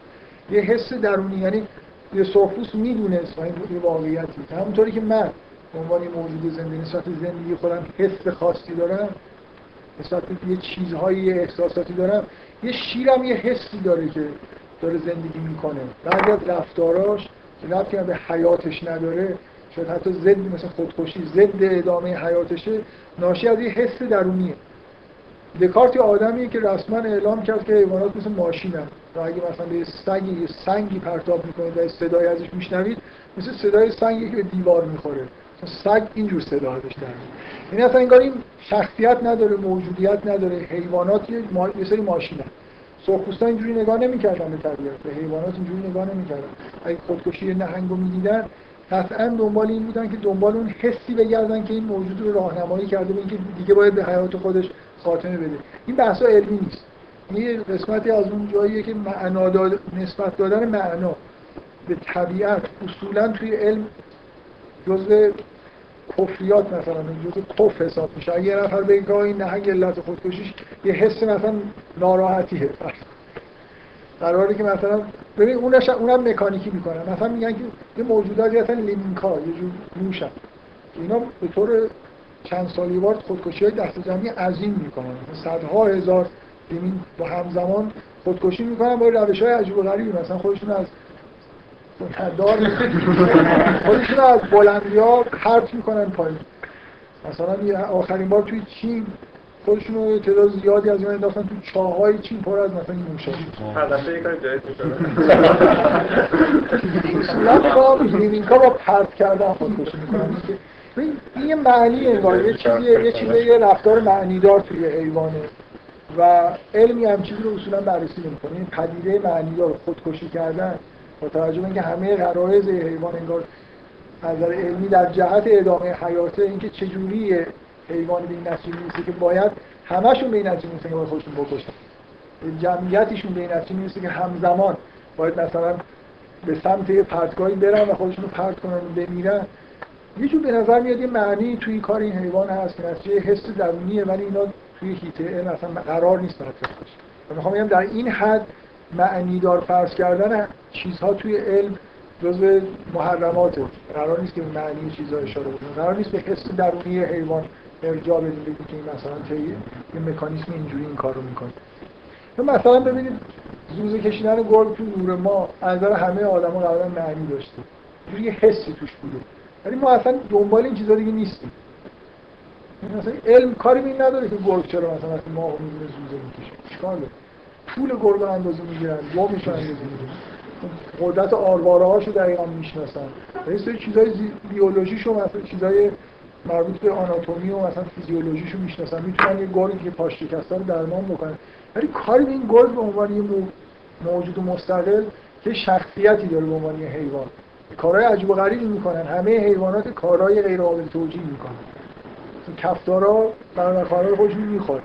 Speaker 1: یه حس درونی یعنی یه سرخپوست می‌دونست و این واقعیتی. همونطوری که من به عنوان موجود زنده نسبت زندگی خودم حس خاصی دارم نسبت یه چیزهایی احساساتی دارم یه شیرم یه حسی داره که داره زندگی می‌کنه. بعضی از رفتاراش که ربطی به حیاتش نداره. شاید حتی ضد مثل خودکشی ضد ادامه حیاتشه. ناشی از یه حس درونیه. دکارت یه آدمیه که رسما اعلام کرد که حیوانات مثل ماشینن. و اگه مثلا به سنگی یه سنگی پرتاب می‌کنید و صدای ازش میشنوید مثل صدای سنگی که به دیوار می‌خوره. سگ اینجور صدا ازش در این اصلا انگار این شخصیت نداره موجودیت نداره. حیوانات یه, سری ماشینن. سرخپوستا اینجوری نگاه نمی‌کردن به طبیعت به حیوانات اینجوری نگاه نمی‌کردن. اگه خودکشی نهنگ رو می‌دیدن قطعا دنبال این بودن که دنبال اون حسی بگردن که این موجود رو راهنمایی کرده به اینکه دیگه باید به حیات خودش خاتمه بده. این بحثا علمی نیست. این قسمتی از اون جاییه که معنا داد... نسبت دادن معنا به طبیعت اصولا توی علم جزء کفریات مثلا جزء کفر حساب میشه. اگه یه نفر که این نهنگ علت خودکشیش یه حس مثلا ناراحتیه. قراره که مثلا ببین اونش اونم مکانیکی می‌کنن مثلا میگن که یه موجوداتی مثلا لمینگا یه جور موشن اینا به طور چند سالی بار خودکشی های دست جمعی عظیم می‌کنن. صدها هزار لیمین با همزمان خودکشی می‌کنن با روش های عجیب و غریبی مثلا خودشون از دار خودشون از بلندی ها پرت می‌کنن پایین. مثلا آخرین بار توی چین خودشون رو تعداد زیادی از این انداختن تو چاهای چین پر از مثلا این موشا
Speaker 4: جایز
Speaker 1: می‌کنن لیمینکا با پرت کردن خودکشی می‌کنن. این یه معنی انگار. یه چیزی یه چیزی یه رفتار معنیدار توی حیوانه. و علمی هم چیزی رو اصولا بررسی نمی‌کنه. این پدیده معنیدار خودکشی کردن. توجه به اینکه همه غرایز حیوان انگار از نظر علمی در جهت ادامه حیاته اینکه چجوری حیوان به این نتیجه می‌رسه که باید همشون به این نتیجه می‌رسن که باید خودشون بکشن. جمعیتشون به این نتیجه می‌رسه که همزمان باید مثلا به سمت پرتگاهی برن و خودشون رو پرت کنن و بمیرن. یه جور به نظر میاد یه معنی توی کار این حیوان هست که نتیجه حس درونیه ولی اینا توی هیته اصلا قرار نیست بشه و می‌خوام بگم در این حد معنی دار فرض کردن چیزها توی علم جزء محرماته. قرار نیست که معنی چیزها اشاره بکنه. قرار نیست به حس درونی حیوان ارجاع بدیم بگیم که مثلا طی یه مکانیسم اینجوری این کارو می‌کنه. مثلا ببینید زوزه کشیدن گرگ تو نور ما از نظر همه آدما قبلا معنی داشته. یه حسی توش بوده. ولی ما اصلا دنبال این چیزا دیگه نیستیم. مثلا علم کاری این نداره که گرگ چرا مثلا ما می‌بینه زوزه می‌کشه. چیکار داره؟ پول رو اندازه می‌گیرن رو اندازه می‌گیرن. قدرت آرواره هاشو دقیقا می‌شناسن. این سری چیزای بیولوژیشو مثلا چیزای مربوط به آناتومی و مثلا فیزیولوژیشو می‌شناسن. می‌تونن یه گرگی که پاش شکسته رو درمان بکنن. ولی کاری به این گرگ به عنوان یه موجود مستقل که شخصیتی داره به عنوان یه حیوان. کارهای عجیب و غریبی می‌کنن. همه حیوانات کارهای غیر قابل توجیه می‌کنن. کفتارا برای کارهای خودشون می‌خوره.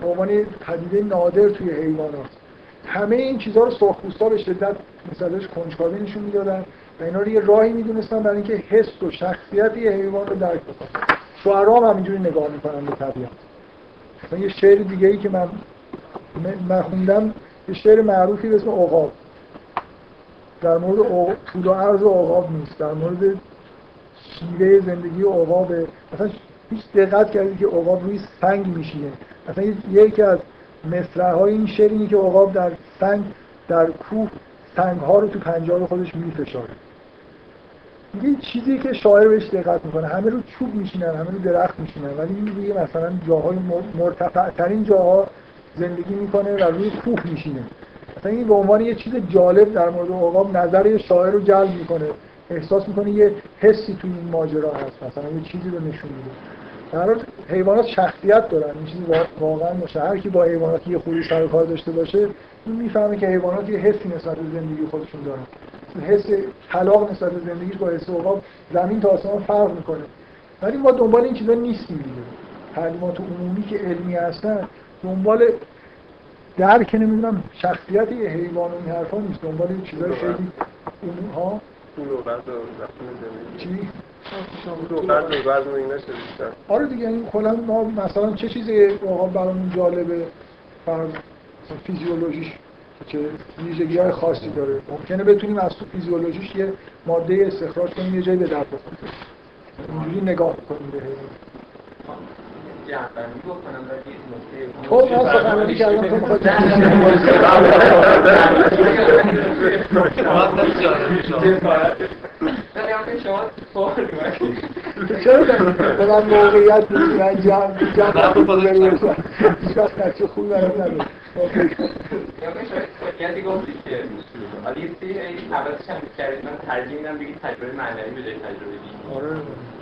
Speaker 1: به عنوان پدیده نادر توی حیوانات همه این چیزها رو سرخپوستا به شدت مثلش کنجکاوی نشون می‌دادن و اینا رو یه راهی می‌دونستن برای اینکه حس و شخصیت یه حیوان رو درک بکنن. شعرا هم همینجوری نگاه می‌کنن به طبیعت. مثلا یه شعر دیگه ای که من من خوندم یه شعر معروفی به اسم عقاب. در مورد طول و عرض عقاب نیست. در مورد شیوه زندگی عقاب مثلا هیچ دقت کردی که عقاب روی سنگ میشینه. مثلا یکی از مصرع های این شعر اینه که عقاب در سنگ در کوه سنگ ها رو تو پنجاب خودش میفشاره. یه چیزی که شاعر بهش دقت می‌کنه. همه رو چوب میشینن همه رو درخت میشینن. ولی این روی مثلا جاهای مرتفع ترین جاها زندگی می‌کنه و روی کوه میشینه. مثلا این به عنوان یه چیز جالب در مورد عقاب نظر شاعر رو جلب می‌کنه. احساس می‌کنه یه حسی تو این ماجرا هست. مثلا یه چیزی رو نشون میده. در حیوانات شخصیت دارن. این چیزی واقعا باشه. هر کی با حیوانات یه خوبی سر کار داشته باشه این می‌فهمه که حیوانات یه حسی نسبت به زندگی خودشون دارن. حس طلاق نسبت به زندگیش با حس عقاب زمین تا آسمان فرق می‌کنه. ولی ما دنبال این چیزا نیستیم دیگه. تعلیمات عمومی که علمی هستن دنبال درک نمی‌دونم شخصیت یه حیوان و این حرفا نیست. دنبال این چیزای خیلی اون ها چی؟ آره دیگه این کلا ما مثلا چه چیزی واقعا برامون جالبه فرض فیزیولوژیش چه ویژگی های خاصی داره ممکنه بتونیم از تو فیزیولوژیش یه ماده استخراج کنیم یه جایی به درد بخوره اینجوری نگاه کنیم به
Speaker 9: در
Speaker 1: خب من سخنرانی کردم تو می‌خواد چرا موقعیت من جمع جمع خوبی برام نداره
Speaker 9: یعنی گفتی که یه سری عوضش هم کردید من ترجیح میدم بگید تجربه معنوی جای تجربه
Speaker 1: آره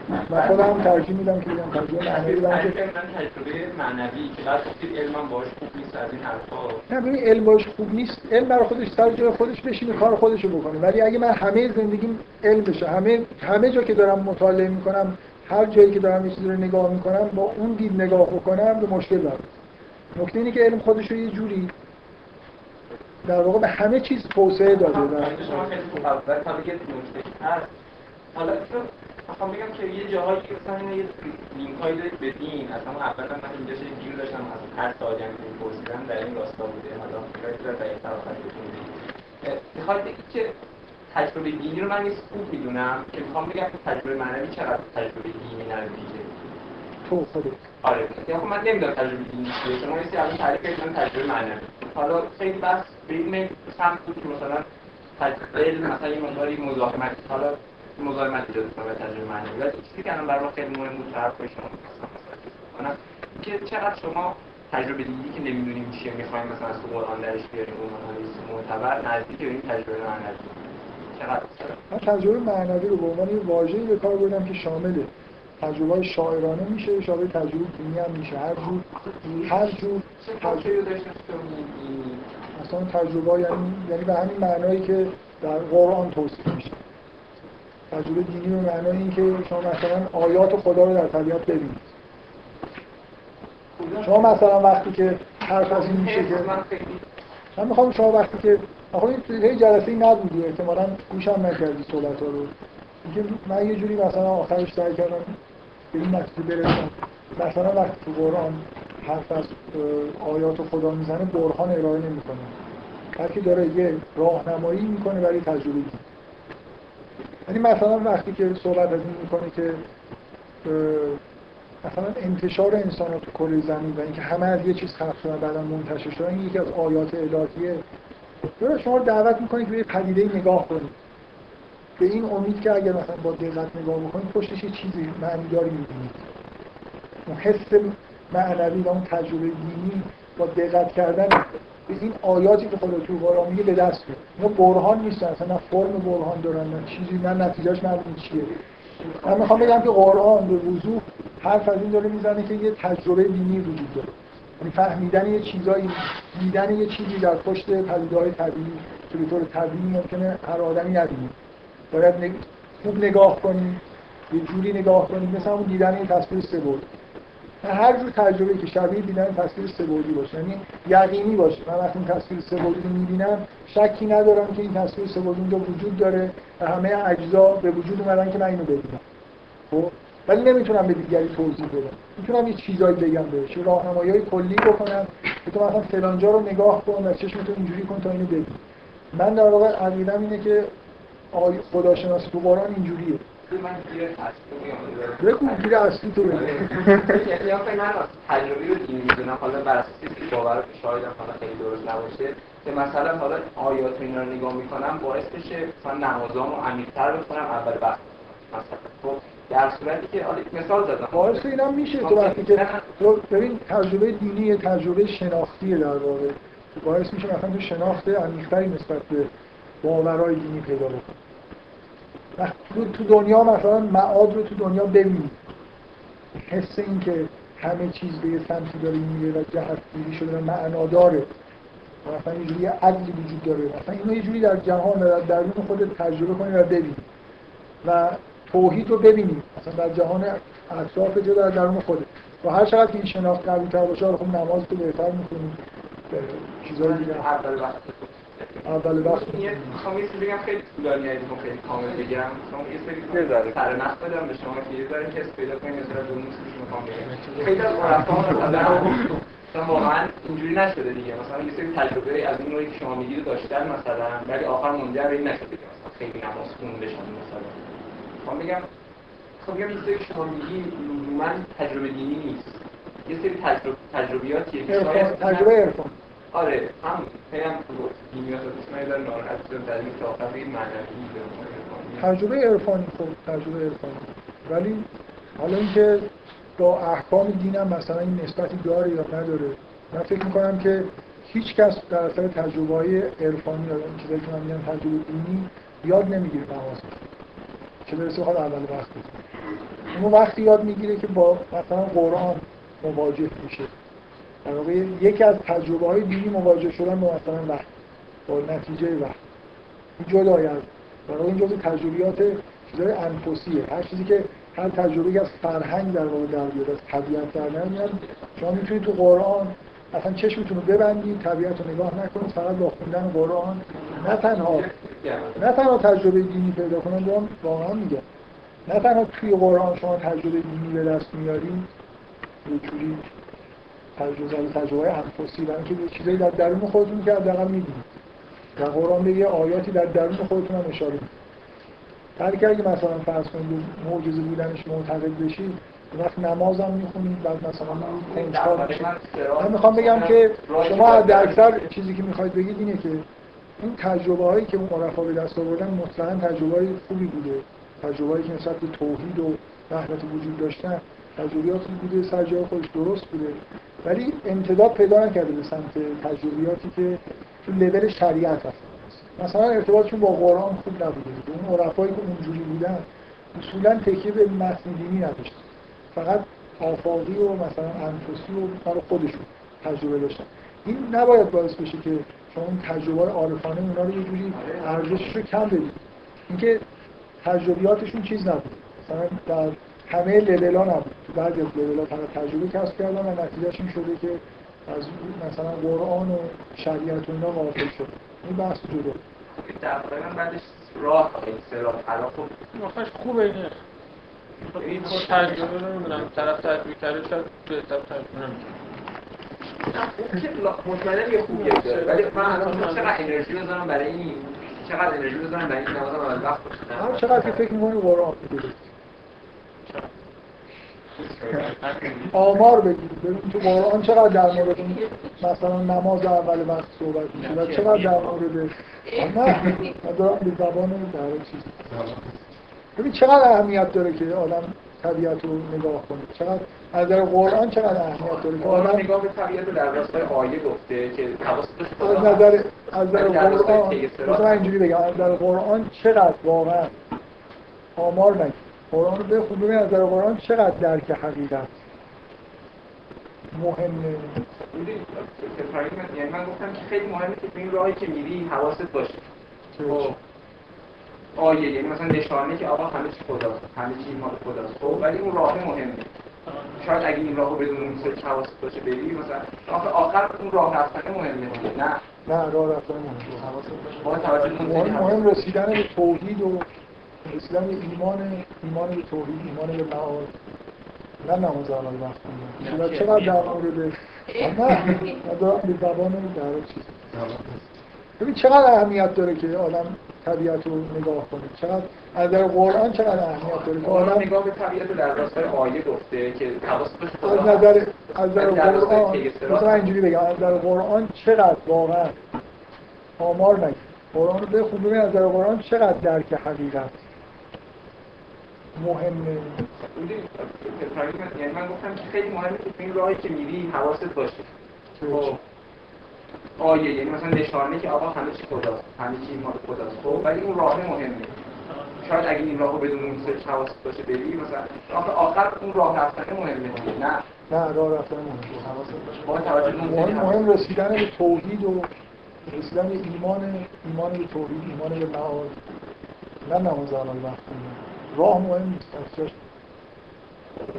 Speaker 1: من خودم ترجیح میدم که بگم تجربه معنوی بدم که
Speaker 9: تجربه معنوی که بعد گفتید علم باش خوب نیست از این حرفا.
Speaker 1: نه ببین علم باش خوب نیست. علم برای خودش سر جای خودش بشینه کار خودش رو بکنه. ولی اگه من همه زندگیم علم بشه همه همه جا که دارم مطالعه می‌کنم هر جایی که دارم یه چیزی رو نگاه می‌کنم با اون دید نگاه بکنم به مشکل دارم. نکته اینه که علم خودش رو یه جوری در واقع به همه چیز توسعه داده
Speaker 9: شما خیلی خوب هست. حالا می‌خوام بگم که یه جاهایی که مثلا یه لینک هایی دارید به دین اصلا اول من اینجا چه گیر داشتم از هر ساجن که پرسیدم در این راستا بوده حالا فکر در این طرف می‌خواد بگید که تجربه دینی رو من نیست خوب می‌دونم که می‌خوام بگم که تجربه معنوی چقدر تجربه دینی نزدیکه
Speaker 1: تو خودت.
Speaker 9: آره خب من نمی‌دونم تجربه دینی چیه شما یه الان تعریف کردن تجربه معنوی. حالا خیلی بس به این سمت بود که مثلا تجربه مثلا یه مقداری مزاحمت. حالا مزاحمت ایجاد کنه به تجربه معنوی ولی چیزی که الان برای خیلی مهم بود طرف شما کنم که چقدر شما تجربه دیگی که نمی‌دونیم چیه می‌خوایم مثلا از قرآن درش بیاریم اون معتبر نزدیک به این تجربه معنوی. چقدر؟
Speaker 1: من تجربه معنوی رو به عنوان یه واژه‌ای به کار بردم که شامل تجربه شاعرانه میشه شامل تجربه دینی هم میشه. هر جور هر جور
Speaker 9: تجربه
Speaker 1: مثلا تجربه یعنی یعنی به همین معنایی که در قرآن توصیف میشه. تجربه دینی به معنای این که شما مثلا آیات خدا رو در طبیعت ببینید. شما مثلا وقتی که حرف از میشه که من می‌خوام شما وقتی که آخه این هی جلسه ای نبودی احتمالاً گوشم نکردی صحبت ها رو. اینکه من یه جوری مثلا آخرش سعی کردم به این نتیجه برسم. مثلا وقتی تو قرآن حرف از آیات خدا می‌زنه برهان ارائه نمی‌کنه. بلکه داره یه راهنمایی می‌کنه برای تجربه دینی. یعنی مثلا وقتی که صحبت از این می‌کنه که مثلا انتشار انسان تو کره زمین و اینکه همه از یه چیز خلق شدن بعدا منتشر شدن این یکی از آیات الهیه. داره شما دعوت می‌کنه که به پدیده نگاه کنید به این امید که اگر مثلا با دقت نگاه بکنید پشتش یه چیزی معنیداری می‌بینید اون حس معنوی و اون تجربه دینی با دقت کردن به این آیاتی که خدا تو قرآن میگه به دست بیاد اینا برهان نیستن اصلا نه فرم برهان دارن نه چیزی نه نتیجهش معلوم چیه. من می‌خوام بگم که قرآن به وضوح حرف از این داره می‌زنه که یه تجربه دینی وجود داره. یعنی فهمیدن یه چیزایی دیدن یه چیزی در پشت پدیده‌های طبیعی که به طور طبیعی ممکنه هر آدمی نبینه. باید نگ... خوب نگاه کنیم یه جوری نگاه کنیم مثل همون دیدن یه تصویر سه هر جور تجربه که شبیه دیدن تصویر سه بعدی باشه. یعنی یقینی باشه. من وقتی این تصویر سه بعدی رو می‌بینم شکی ندارم که این تصویر سه بعدی اونجا وجود داره و همه اجزا به وجود اومدن که من اینو ببینم. خب؟ ولی نمی‌تونم به دیگری توضیح بدم. می‌تونم یه چیزایی بگم بهش راهنمایی کلی بکنم که تو مثلا فلانجا رو نگاه کن و چشمتو اینجوری کن تا اینو ببین من در واقع عقیدم اینه که خداشناسی تو قرآن اینجوریه. بگو گیر اصلی تو بگو
Speaker 9: یا فکر من تجربی رو دینی می‌دونم حالا بر اساس که باور شایدم حالا خیلی درست نباشه که مثلا حالا آیات اینا رو نگاه می‌کنم باعث بشه مثلا نمازامو عمیق‌تر بخونم اول وقت مثلا خب در صورتی که حالا مثال زدم.
Speaker 1: باعث اینم میشه تو وقتی که تو ببین تجربه دینی تجربه شناختیه در واقع باعث میشه مثلا تو شناخت عمیق‌تری نسبت به باورهای دینی پیدا بکنی. تو- دنیا مثلا معاد رو تو دنیا ببینید حس این که همه چیز به یه سمتی داره میره و جهت گیری شده و معنا داره. و مثلا یه عدلی وجود داره. مثلا اینو یه جوری در جهان در درون خودت تجربه کنی و ببینی و توحید رو ببینید مثلا در جهان اطراف جو در درون خودت. و هر چقدر این شناخت قوی تر باشه خب نماز تو بهتر می‌کنید چیزای دیگه
Speaker 9: اول وقت. می‌خوام یه چیزی بگم خیلی طولانی اگه می‌خوام خیلی کامل بگم. می‌خوام یه سری. سر نخ بدم به شما که یه ذره کس پیدا کنید یه ذره دو نیستش می‌خوام بگم. خیلی از عرفان مثلا مثلا واقعا اینجوری نشده دیگه. مثلا یه سری تجربه از این نوعی که شما میگید داشتن مثلا ولی آخر منجر به این نشده که مثلا خیلی نماز خوندشون مثلا. می‌خوام بگم خب بگم چیزی که شما میگی لزوما تجربه دینی نیست. یه سری تجربه تجربیاتیه که شاید
Speaker 1: تجربه عرفان
Speaker 9: آره هم هم معنوی داره.
Speaker 1: تجربه عرفانی خب تجربه عرفانی ولی حالا اینکه با احکام دینم مثلا این نسبتی داره یا نداره من فکر می‌کنم که هیچ کس در اثر تجربه های عرفانی یا این چیزایی که من میگم تجربه دینی یاد نمی‌گیره نماز چه برسه حال اول وقت بزنه. وقتی یاد می‌گیره که با مثلا قرآن مواجه میشه در واقع یکی از تجربه های دینی مواجه شدن با مثلا وحی با نتیجه این جدای از در این جزء تجربیات چیزای انفسیه. هر چیزی که هر تجربه از فرهنگ در واقع در بیاد از طبیعت در نمیاد شما می‌تونید تو قرآن اصلا چشمتون رو ببندید طبیعت رو نگاه نکنید فقط با خوندن قرآن. نه تنها نه تنها تجربه دینی پیدا دارم واقعا میگم. نه تنها توی قرآن شما تجربه دینی به دست میارید یه تجربه تجربه انفسی برای اینکه یه چیزایی در درون خودتون که حداقل می‌بینید در قرآن به یه آیاتی در درون خودتون هم اشاره می‌کنه. بلکه اگه مثلا فرض کنید معجزه بودنش معتقد بشید وقت نماز هم می‌خونید بعد مثلا کنجکاو میشید من می‌خوام بگم که شما حد اکثر چیزی که می‌خواید بگید اینه که این تجربه هایی که اون عرفا به دست آوردن مطلقا تجربه های خوبی بوده. تجربه هایی که نسبت به توحید و وحدت وجود داشتن. تجربیاتی بوده سر جای خودش درست بوده. ولی امتداد پیدا نکرده به سمت تجربیاتی که تو لول شریعت هست. مثلا ارتباطشون با قرآن خوب نبوده. اون عرفایی که اونجوری بودن اصولا تکیه به متن دینی نداشتن. فقط آفاقی و مثلا انفسی و برای خودشون تجربه داشتن. این نباید باعث بشه که شما این تجربه عارفانه اونا رو یه جوری ارزشش رو کم بدید. اینکه تجربیاتشون چیز نبود مثلا در همه لول ها نبود. تو بعضی از لول ها فقط تجربه کسب کردن و نتیجهش این شده که از مثلا قرآن و شریعت و اینا غافل شد. این بحث جدا.
Speaker 9: من بعدش راه این سرات الان خب
Speaker 4: خوبه اینه این با تجربه نمی‌دونم. طرف تجربه کرده شاید بهتر تجربه نمی‌کنه.
Speaker 9: مطمئنم یه خوبیت داره. ولی من الان چقدر انرژی بذارم برای این؟ چقدر انرژی بذارم برای این؟ نمازم اول وقت.
Speaker 1: هر
Speaker 9: باشه
Speaker 1: چقدر که فکر می‌کنی قرآن میگه آمار بگید ببین تو قرآن چقدر در مورد مثلا نماز اول وقت صحبت میشه و چقدر در مورد نه دارم به زبان در چیز ببین چقدر اهمیت داره که آدم طبیعت رو نگاه کنه. چقدر از در قرآن چقدر اهمیت داره که آدم
Speaker 9: نگاه به طبیعت در راستای آیه گفته که
Speaker 1: از نظر از در قرآن مثلا اینجوری بگم. از در قرآن چقدر واقعا آمار نگید قرآن رو بخون ببین از در قرآن چقدر درک حقیقت مهمه.
Speaker 9: یعنی من گفتم که خیلی مهمه که تو این راهی که میری حواست باشه. خب. آیه یعنی مثلا نشانه که آقا همه چی خداست همه چی مال خداست. خب ولی اون راه مهمه. شاید اگه این راهو بدون اون سه حواست باشه بری مثلا آخر آخر اون راه رفتن مهمه نه.
Speaker 1: نه راه رفتن مهمه. حواست باشه. مهم رسیدن به توحید و به ایمان ایمان به توحید ایمان به معاد. نه نماز اول وقت. و چقدر در مورد نه دارم به زبان در چیز ببین چقدر اهمیت داره که آدم طبیعت رو نگاه کنه. چقدر از در قرآن چقدر اهمیت داره که آدم
Speaker 9: نگاه به طبیعت در راستای آیه گفته که
Speaker 1: از نظر از در قرآن مثلا اینجوری بگم از در قرآن چقدر واقعا آمار نگید قرآن رو بخون ببین از در قرآن چقدر درک حقیقت. مهمه.
Speaker 9: یعنی من گفتم که خیلی مهمه که این راهی که میری حواست باشه. خب. آیه یعنی مثلا نشانه که آقا همه چی خداست همه چی مال خداست. خب ولی اون راه مهمه. شاید اگه این راهو بدون اون سه حواست باشه بری مثلا آخر آخر اون راه رفتن مهمه نه.
Speaker 1: نه راه رفتن مهمه. مهم, مهم رسیدن به توحید و رسیدن ایمان ایمان به توحید ایمان به معاد. نه خوندن. راه مهم نیست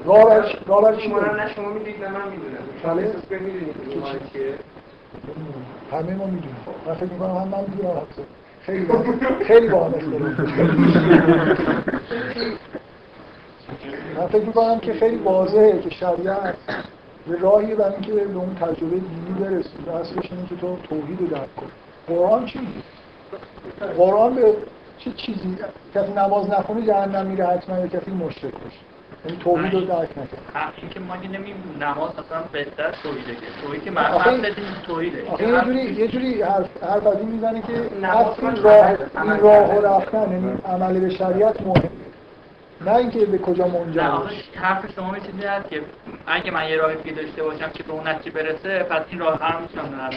Speaker 1: راه برش راه برش؟
Speaker 9: نه شما می‌دید نه من می‌دونم.
Speaker 1: بله.
Speaker 9: می‌دونید
Speaker 1: همه ما می‌دونیم. من فکر می‌کنم هم من می‌دونم خیلی با خیلی با هم من فکر می‌کنم که خیلی واضحه که شریعت یه راهی برای اینکه به اون تجربه دینی برسی اصلش اینه که تو توحید رو درک کنی قرآن چی قرآن به چه چیزی کسی نماز نخونه جهنم میره حتما یا کسی مشرک بشه یعنی توحید رو درک نکنه
Speaker 6: این که ما که نمیم نماز اصلا بهتر توحیده که. توحید که دادیم توحیده.
Speaker 1: آخه یه جوری یه جوری حرف حرف از این می‌زنه که اصل راه این راه. رفتن یعنی عمل به شریعت مهمه. نه اینکه به کجا منجر
Speaker 6: نه حرف شما یه چیزی هست که اگه من یه راه دیگه داشته باشم که به اون نتیجه برسه پس این راه هم می‌تونم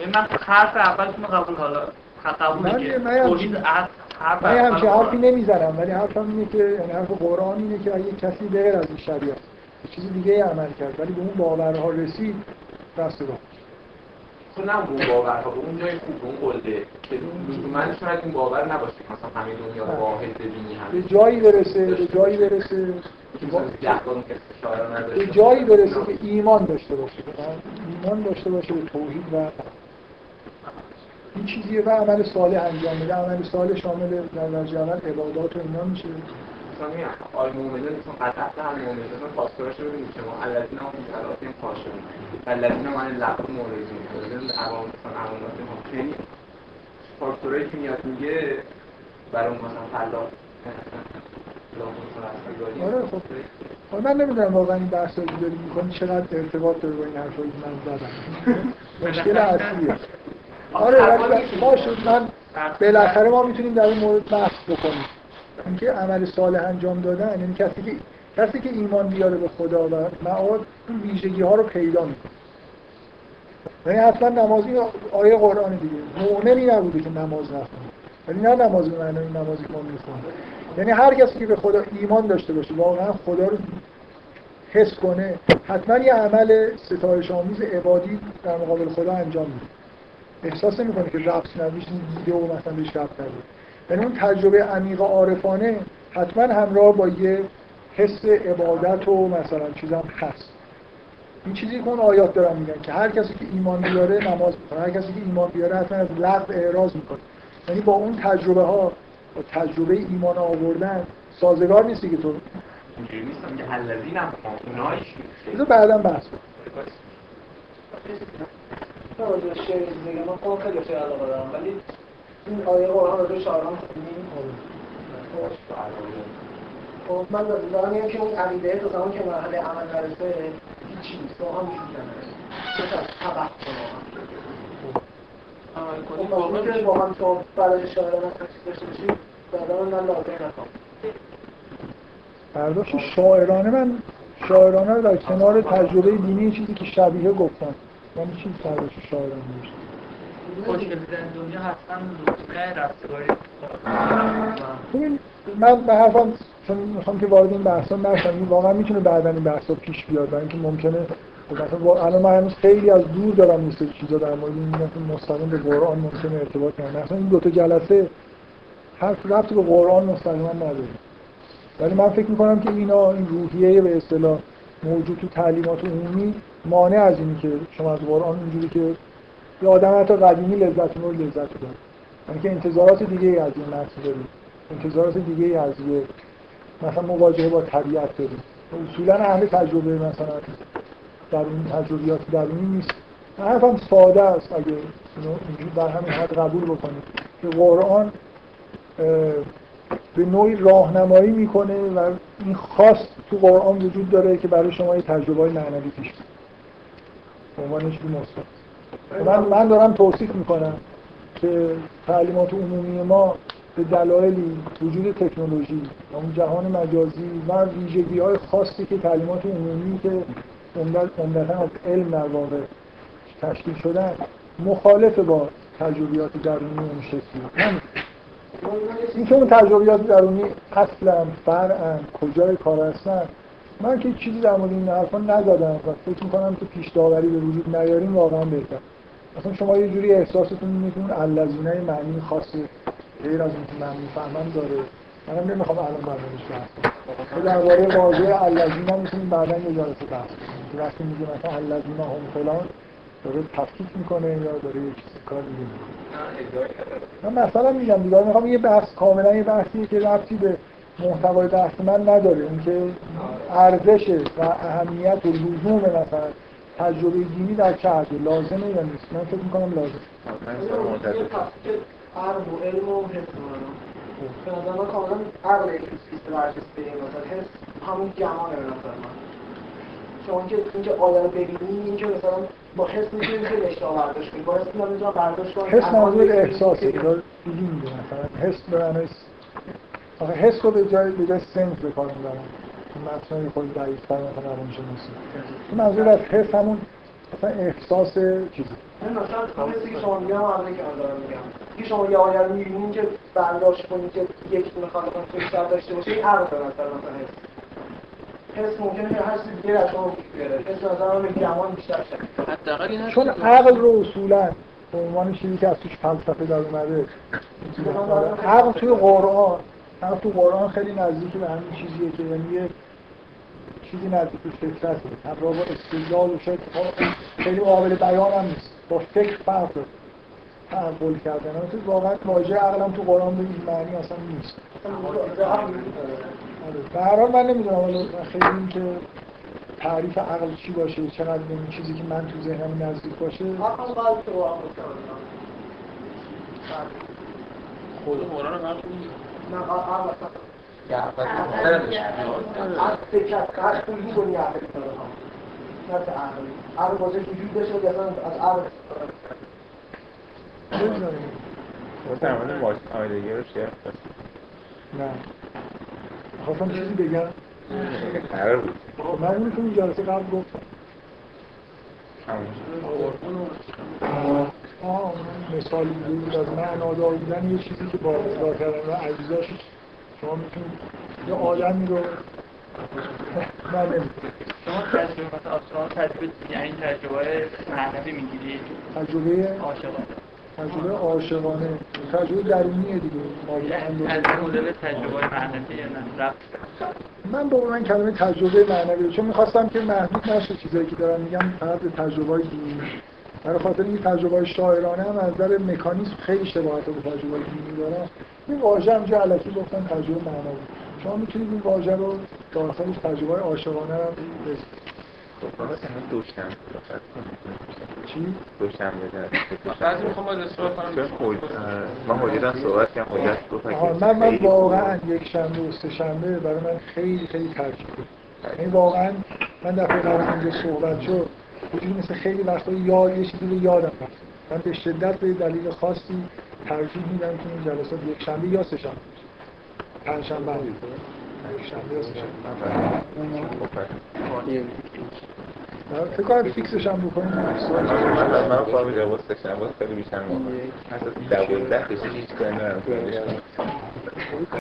Speaker 6: ببین من حرف اولتون رو قبول حالا.
Speaker 1: من
Speaker 6: که
Speaker 1: یه- من یه
Speaker 6: توحید حرف
Speaker 1: من
Speaker 6: اول
Speaker 1: حرفی نمی‌زنم ولی حرفم اینه که یعنی حرف قرآن اینه که اگه کسی غیر از این شریعت چیز دیگه عمل کرد ولی به اون باورها رسید دست راه
Speaker 9: تو نه اون باورها به اون جای خوب به اون قلده که من شاید این باور نباشه که مثلا همه دنیا واحد ببینی
Speaker 1: به
Speaker 9: همه
Speaker 1: جایی برسه به جایی برسه. به جایی برسه که ایمان داشته باشه. ایمان داشته باشه به توحید و این چیزیه و عمل صالح انجام میده. عمل صالح شامل در درجه اول عبادات و اینا میشه.
Speaker 9: مثلا میگم آل مومنون مثلا افلح المومنون مثلا پاسدارش رو ببینید شما الذین هم فی صلاتهم خاشعون والذین هم عن اللغو معرضون والذین عوام مثلا عوامات هم یعنی فاکتورایی که میاد میگه برای اون مثلا فلاح.
Speaker 1: آره خب. آره من نمی‌دونم واقعا این بحثایی که داریم می‌کنی چقدر ارتباط داره با این حرفایی که من زدم. مشکل اصلیه. آره ولی باشه من بالاخره ما می‌تونیم در این مورد بحث بکنیم. اینکه عمل صالح انجام دادن یعنی کسی که کسی که ایمان بیاره به خدا و معاد اون ویژگی ها رو پیدا می‌کنه. یعنی اصلا نمازی آیه قرآن دیگه. مؤمنی نبوده که نماز نخونه. ولی نه نماز به معنای نمازی که ما می‌خونیم یعنی هر کسی که به خدا ایمان داشته باشه واقعا خدا رو حس کنه حتما یه عمل ستایش آمیز عبادی در مقابل خدا انجام میده. احساس نمی‌کنه که ربط نداشت دیده و مثلا بهش ربط نداره. یعنی اون تجربه عمیق عارفانه حتما همراه با یه حس عبادت و مثلا چیزم هست. این چیزی که اون آیات دارن میگن که هر کسی که ایمان بیاره نماز می‌کنه هر کسی که ایمان بیاره حتما از لغو اعراض می‌کنه. یعنی با اون تجربه ها با تجربه ایمان آوردن سازگار نیستی که تو.
Speaker 9: اینجوری نیستم که الذین هم اونایش
Speaker 1: بذار بعدا بحث
Speaker 5: راجع به شعر دیگه من خودم خیلی شعر علاقه دارم ولی این آیه قرآن راجع به شاعران خب من دارم میگم که اون عقیده تا زمان که مرحله عمل نرسه هیچی نیست واقعا وجود نداره چه از تبخ
Speaker 6: عمل کنی
Speaker 5: واقعا تو برای شاعران تشکیل داشته باشی بعدا من لازم نکنم
Speaker 1: برداشت شاعرانه من شاعرانه در کنار تجربه دینی چیزی که شبیه گفتم. چیز برداشت شاعرانه داشتم
Speaker 6: خوشگل دیدن دنیا رفتاری.
Speaker 1: ببین من به حرفم چون می‌خوام که وارد این بحثا نشم این واقعا می‌تونه بعدا این بحثا پیش بیاد برای اینکه ممکنه مثلا الان من هنوز خیلی از دور دارم سری چیزا در مورد این مثلا مستقیم به قرآن ممکنه ارتباط کنم. مثلا این دو تا جلسه حرف ربطی به قرآن مستقیما نداره. ولی من فکر می‌کنم که اینا این روحیه به اصطلاح موجود تو تعلیمات عمومی مانع از اینی که شما از قرآن اینجوری که یه آدم حتی قدیمی لذت رو لذت داره. یعنی که انتظارات دیگه از این متن داریم. انتظارات دیگه از یه مثلا مواجهه با طبیعت داریم. اصولا اهل تجربه مثلا در این تجربیات درونی نیست. حرفم ساده است اگه اینو در همین حد قبول بکنید که قرآن به نوعی راهنمایی می‌کنه و این خاص تو قرآن وجود داره که برای شما یه تجربه های معنوی پیش بیاد. به عنوان چیزی مثبت من من دارم توصیف می‌کنم که تعلیمات عمومی ما به دلایلی وجود تکنولوژی و اون جهان مجازی و ویژگی های خاصی که تعلیمات عمومی که عمدت- عمدتا از علم در واقع تشکیل شدن مخالف با تجربیات درونی اون شکلی. اینکه اون تجربیات درونی اصلا فرعا کجای کار هستن من که چیزی در مورد این حرفا نزدم و فکر می‌کنم که پیش داوری به وجود نیاریم واقعا بهتر مثلا شما یه جوری احساستون اینه که اون الذینه معنی خاص غیر از اون که من می‌فهمم داره. منم نمی‌خوام الان بحث کنم. درباره واژه الذین هم می‌تونیم بعدا یه جلسه بحث کنیم. که وقتی میگه مثلا الذین هم فلان داره تفکیک می‌کنه یا داره یه چیز کار دیگه می‌کنه من مثلا میگم دیگه می‌خوام یه بحث کاملا یه بحثیه که ربطی به محتوای بحث من نداره. اینکه ارزش و اهمیت و لزوم مثلا تجربه دینی در چه حدی لازمه یا نیست؟ من فکر می‌کنم لازم
Speaker 5: و علم و حس به نظر من کاملا عقل یک چیز برجسته مثلا حس همون گمانه به نظر من شما که اینکه آدم رو ببینی اینکه مثلا با حس می‌تونی که اشتباه برداشت کنی. با حس می‌تونی برداشت کنی.
Speaker 1: حس منظور احساسه داره دیگه میگه مثلا. حس به معنای س- آخه حس رو به جای به جای سنس به کار می‌برن متنای خود ضعیف‌تر مثلا روانشناسی. این منظور از حس همون مثلا احساس چیزی.
Speaker 5: من مثلا حسی که شما میگم عقلی که من دارم میگم. که شما یه آیه رو می‌بینین که برداشت کنید که یک دونه خالق بیشتر داشته باشه این به نظر مثلا حس. حس ممکنه که هر چیز دیگه از بیاره حس به نظر من به گمان بیشتر شد.
Speaker 6: حداقل این هست
Speaker 1: چون عقل رو اصولا به عنوان چیزی که از توش فلسفه در اومده عقل توی قرآن عقل تو قرآن خیلی نزدیک به همین چیزیه که یعنی یه چیزی نزدیک به فکرته همراه با استدلال و فکر خیلی قابل بیان هم نیست. با فکر فرق داره. تعقل کردن. واقعا واژه عقلم تو قرآن به این معنی اصلا نیست. به هر حال من نمی‌دونم حالا خیلی این که تعریف عقل چی باشه چقدر به این چیزی که من تو ذهنم نزدیک باشه.
Speaker 6: خود نیست.
Speaker 5: نه عقل وجود داشته از عقل.
Speaker 1: نه. خواستم چیزی بگم من اونو تو این جلسه قبل گفتم. آه اون مثالی بود از معنادار بودن یه چیزی که با اصلاح کردن و اجزاش شما می‌تونید یه آدمی رو من.
Speaker 6: شما تجربه مثلا آسمان تجربه یعنی تجربه معنوی می‌گیری
Speaker 1: تجربه
Speaker 6: عاشقانه
Speaker 1: تجربه عاشقانه. تجربه درونیه دیگه.
Speaker 6: از تجربه معنوی نه؟
Speaker 1: من با من کلمه تجربه معنوی. چون می‌خواستم که محدود نشه چیزایی که دارم میگم فقط به تجربه های دینی. برای خاطر این تجربه های شاعرانه هم از نظر مکانیزم خیلی شباهت به تجربه های دینی دارن. این واژه هم جا علکی تجربه معنوی. شما می‌تونید این واژه رو داخلش تجربه های عاشقانه رو بذارید.
Speaker 7: خب امروز دوشنبه.
Speaker 1: چی؟
Speaker 7: دوشنبه
Speaker 3: بعضی می‌خوام باید اصرار کنم
Speaker 7: من حجیدم صحبت کردم حجت گفت
Speaker 1: من من واقعا یک شنبه و سه شنبه برای من خیلی خیلی ترجیحه یعنی واقعا من دفعه قبل اینجا صحبت شد وجود مثل خیلی وقتا یاد یه چیزی رو یادم رفت من به شدت به دلیل خاصی ترجیح میدم که این جلسات یک شنبه یا سه شنبه. پنج شنبه فکر کنم فیکسش هم بکنیم
Speaker 7: من من خواهم جواز سشنبه خیلی بیشتر موافقم. اساس دوازده هیچ ندارم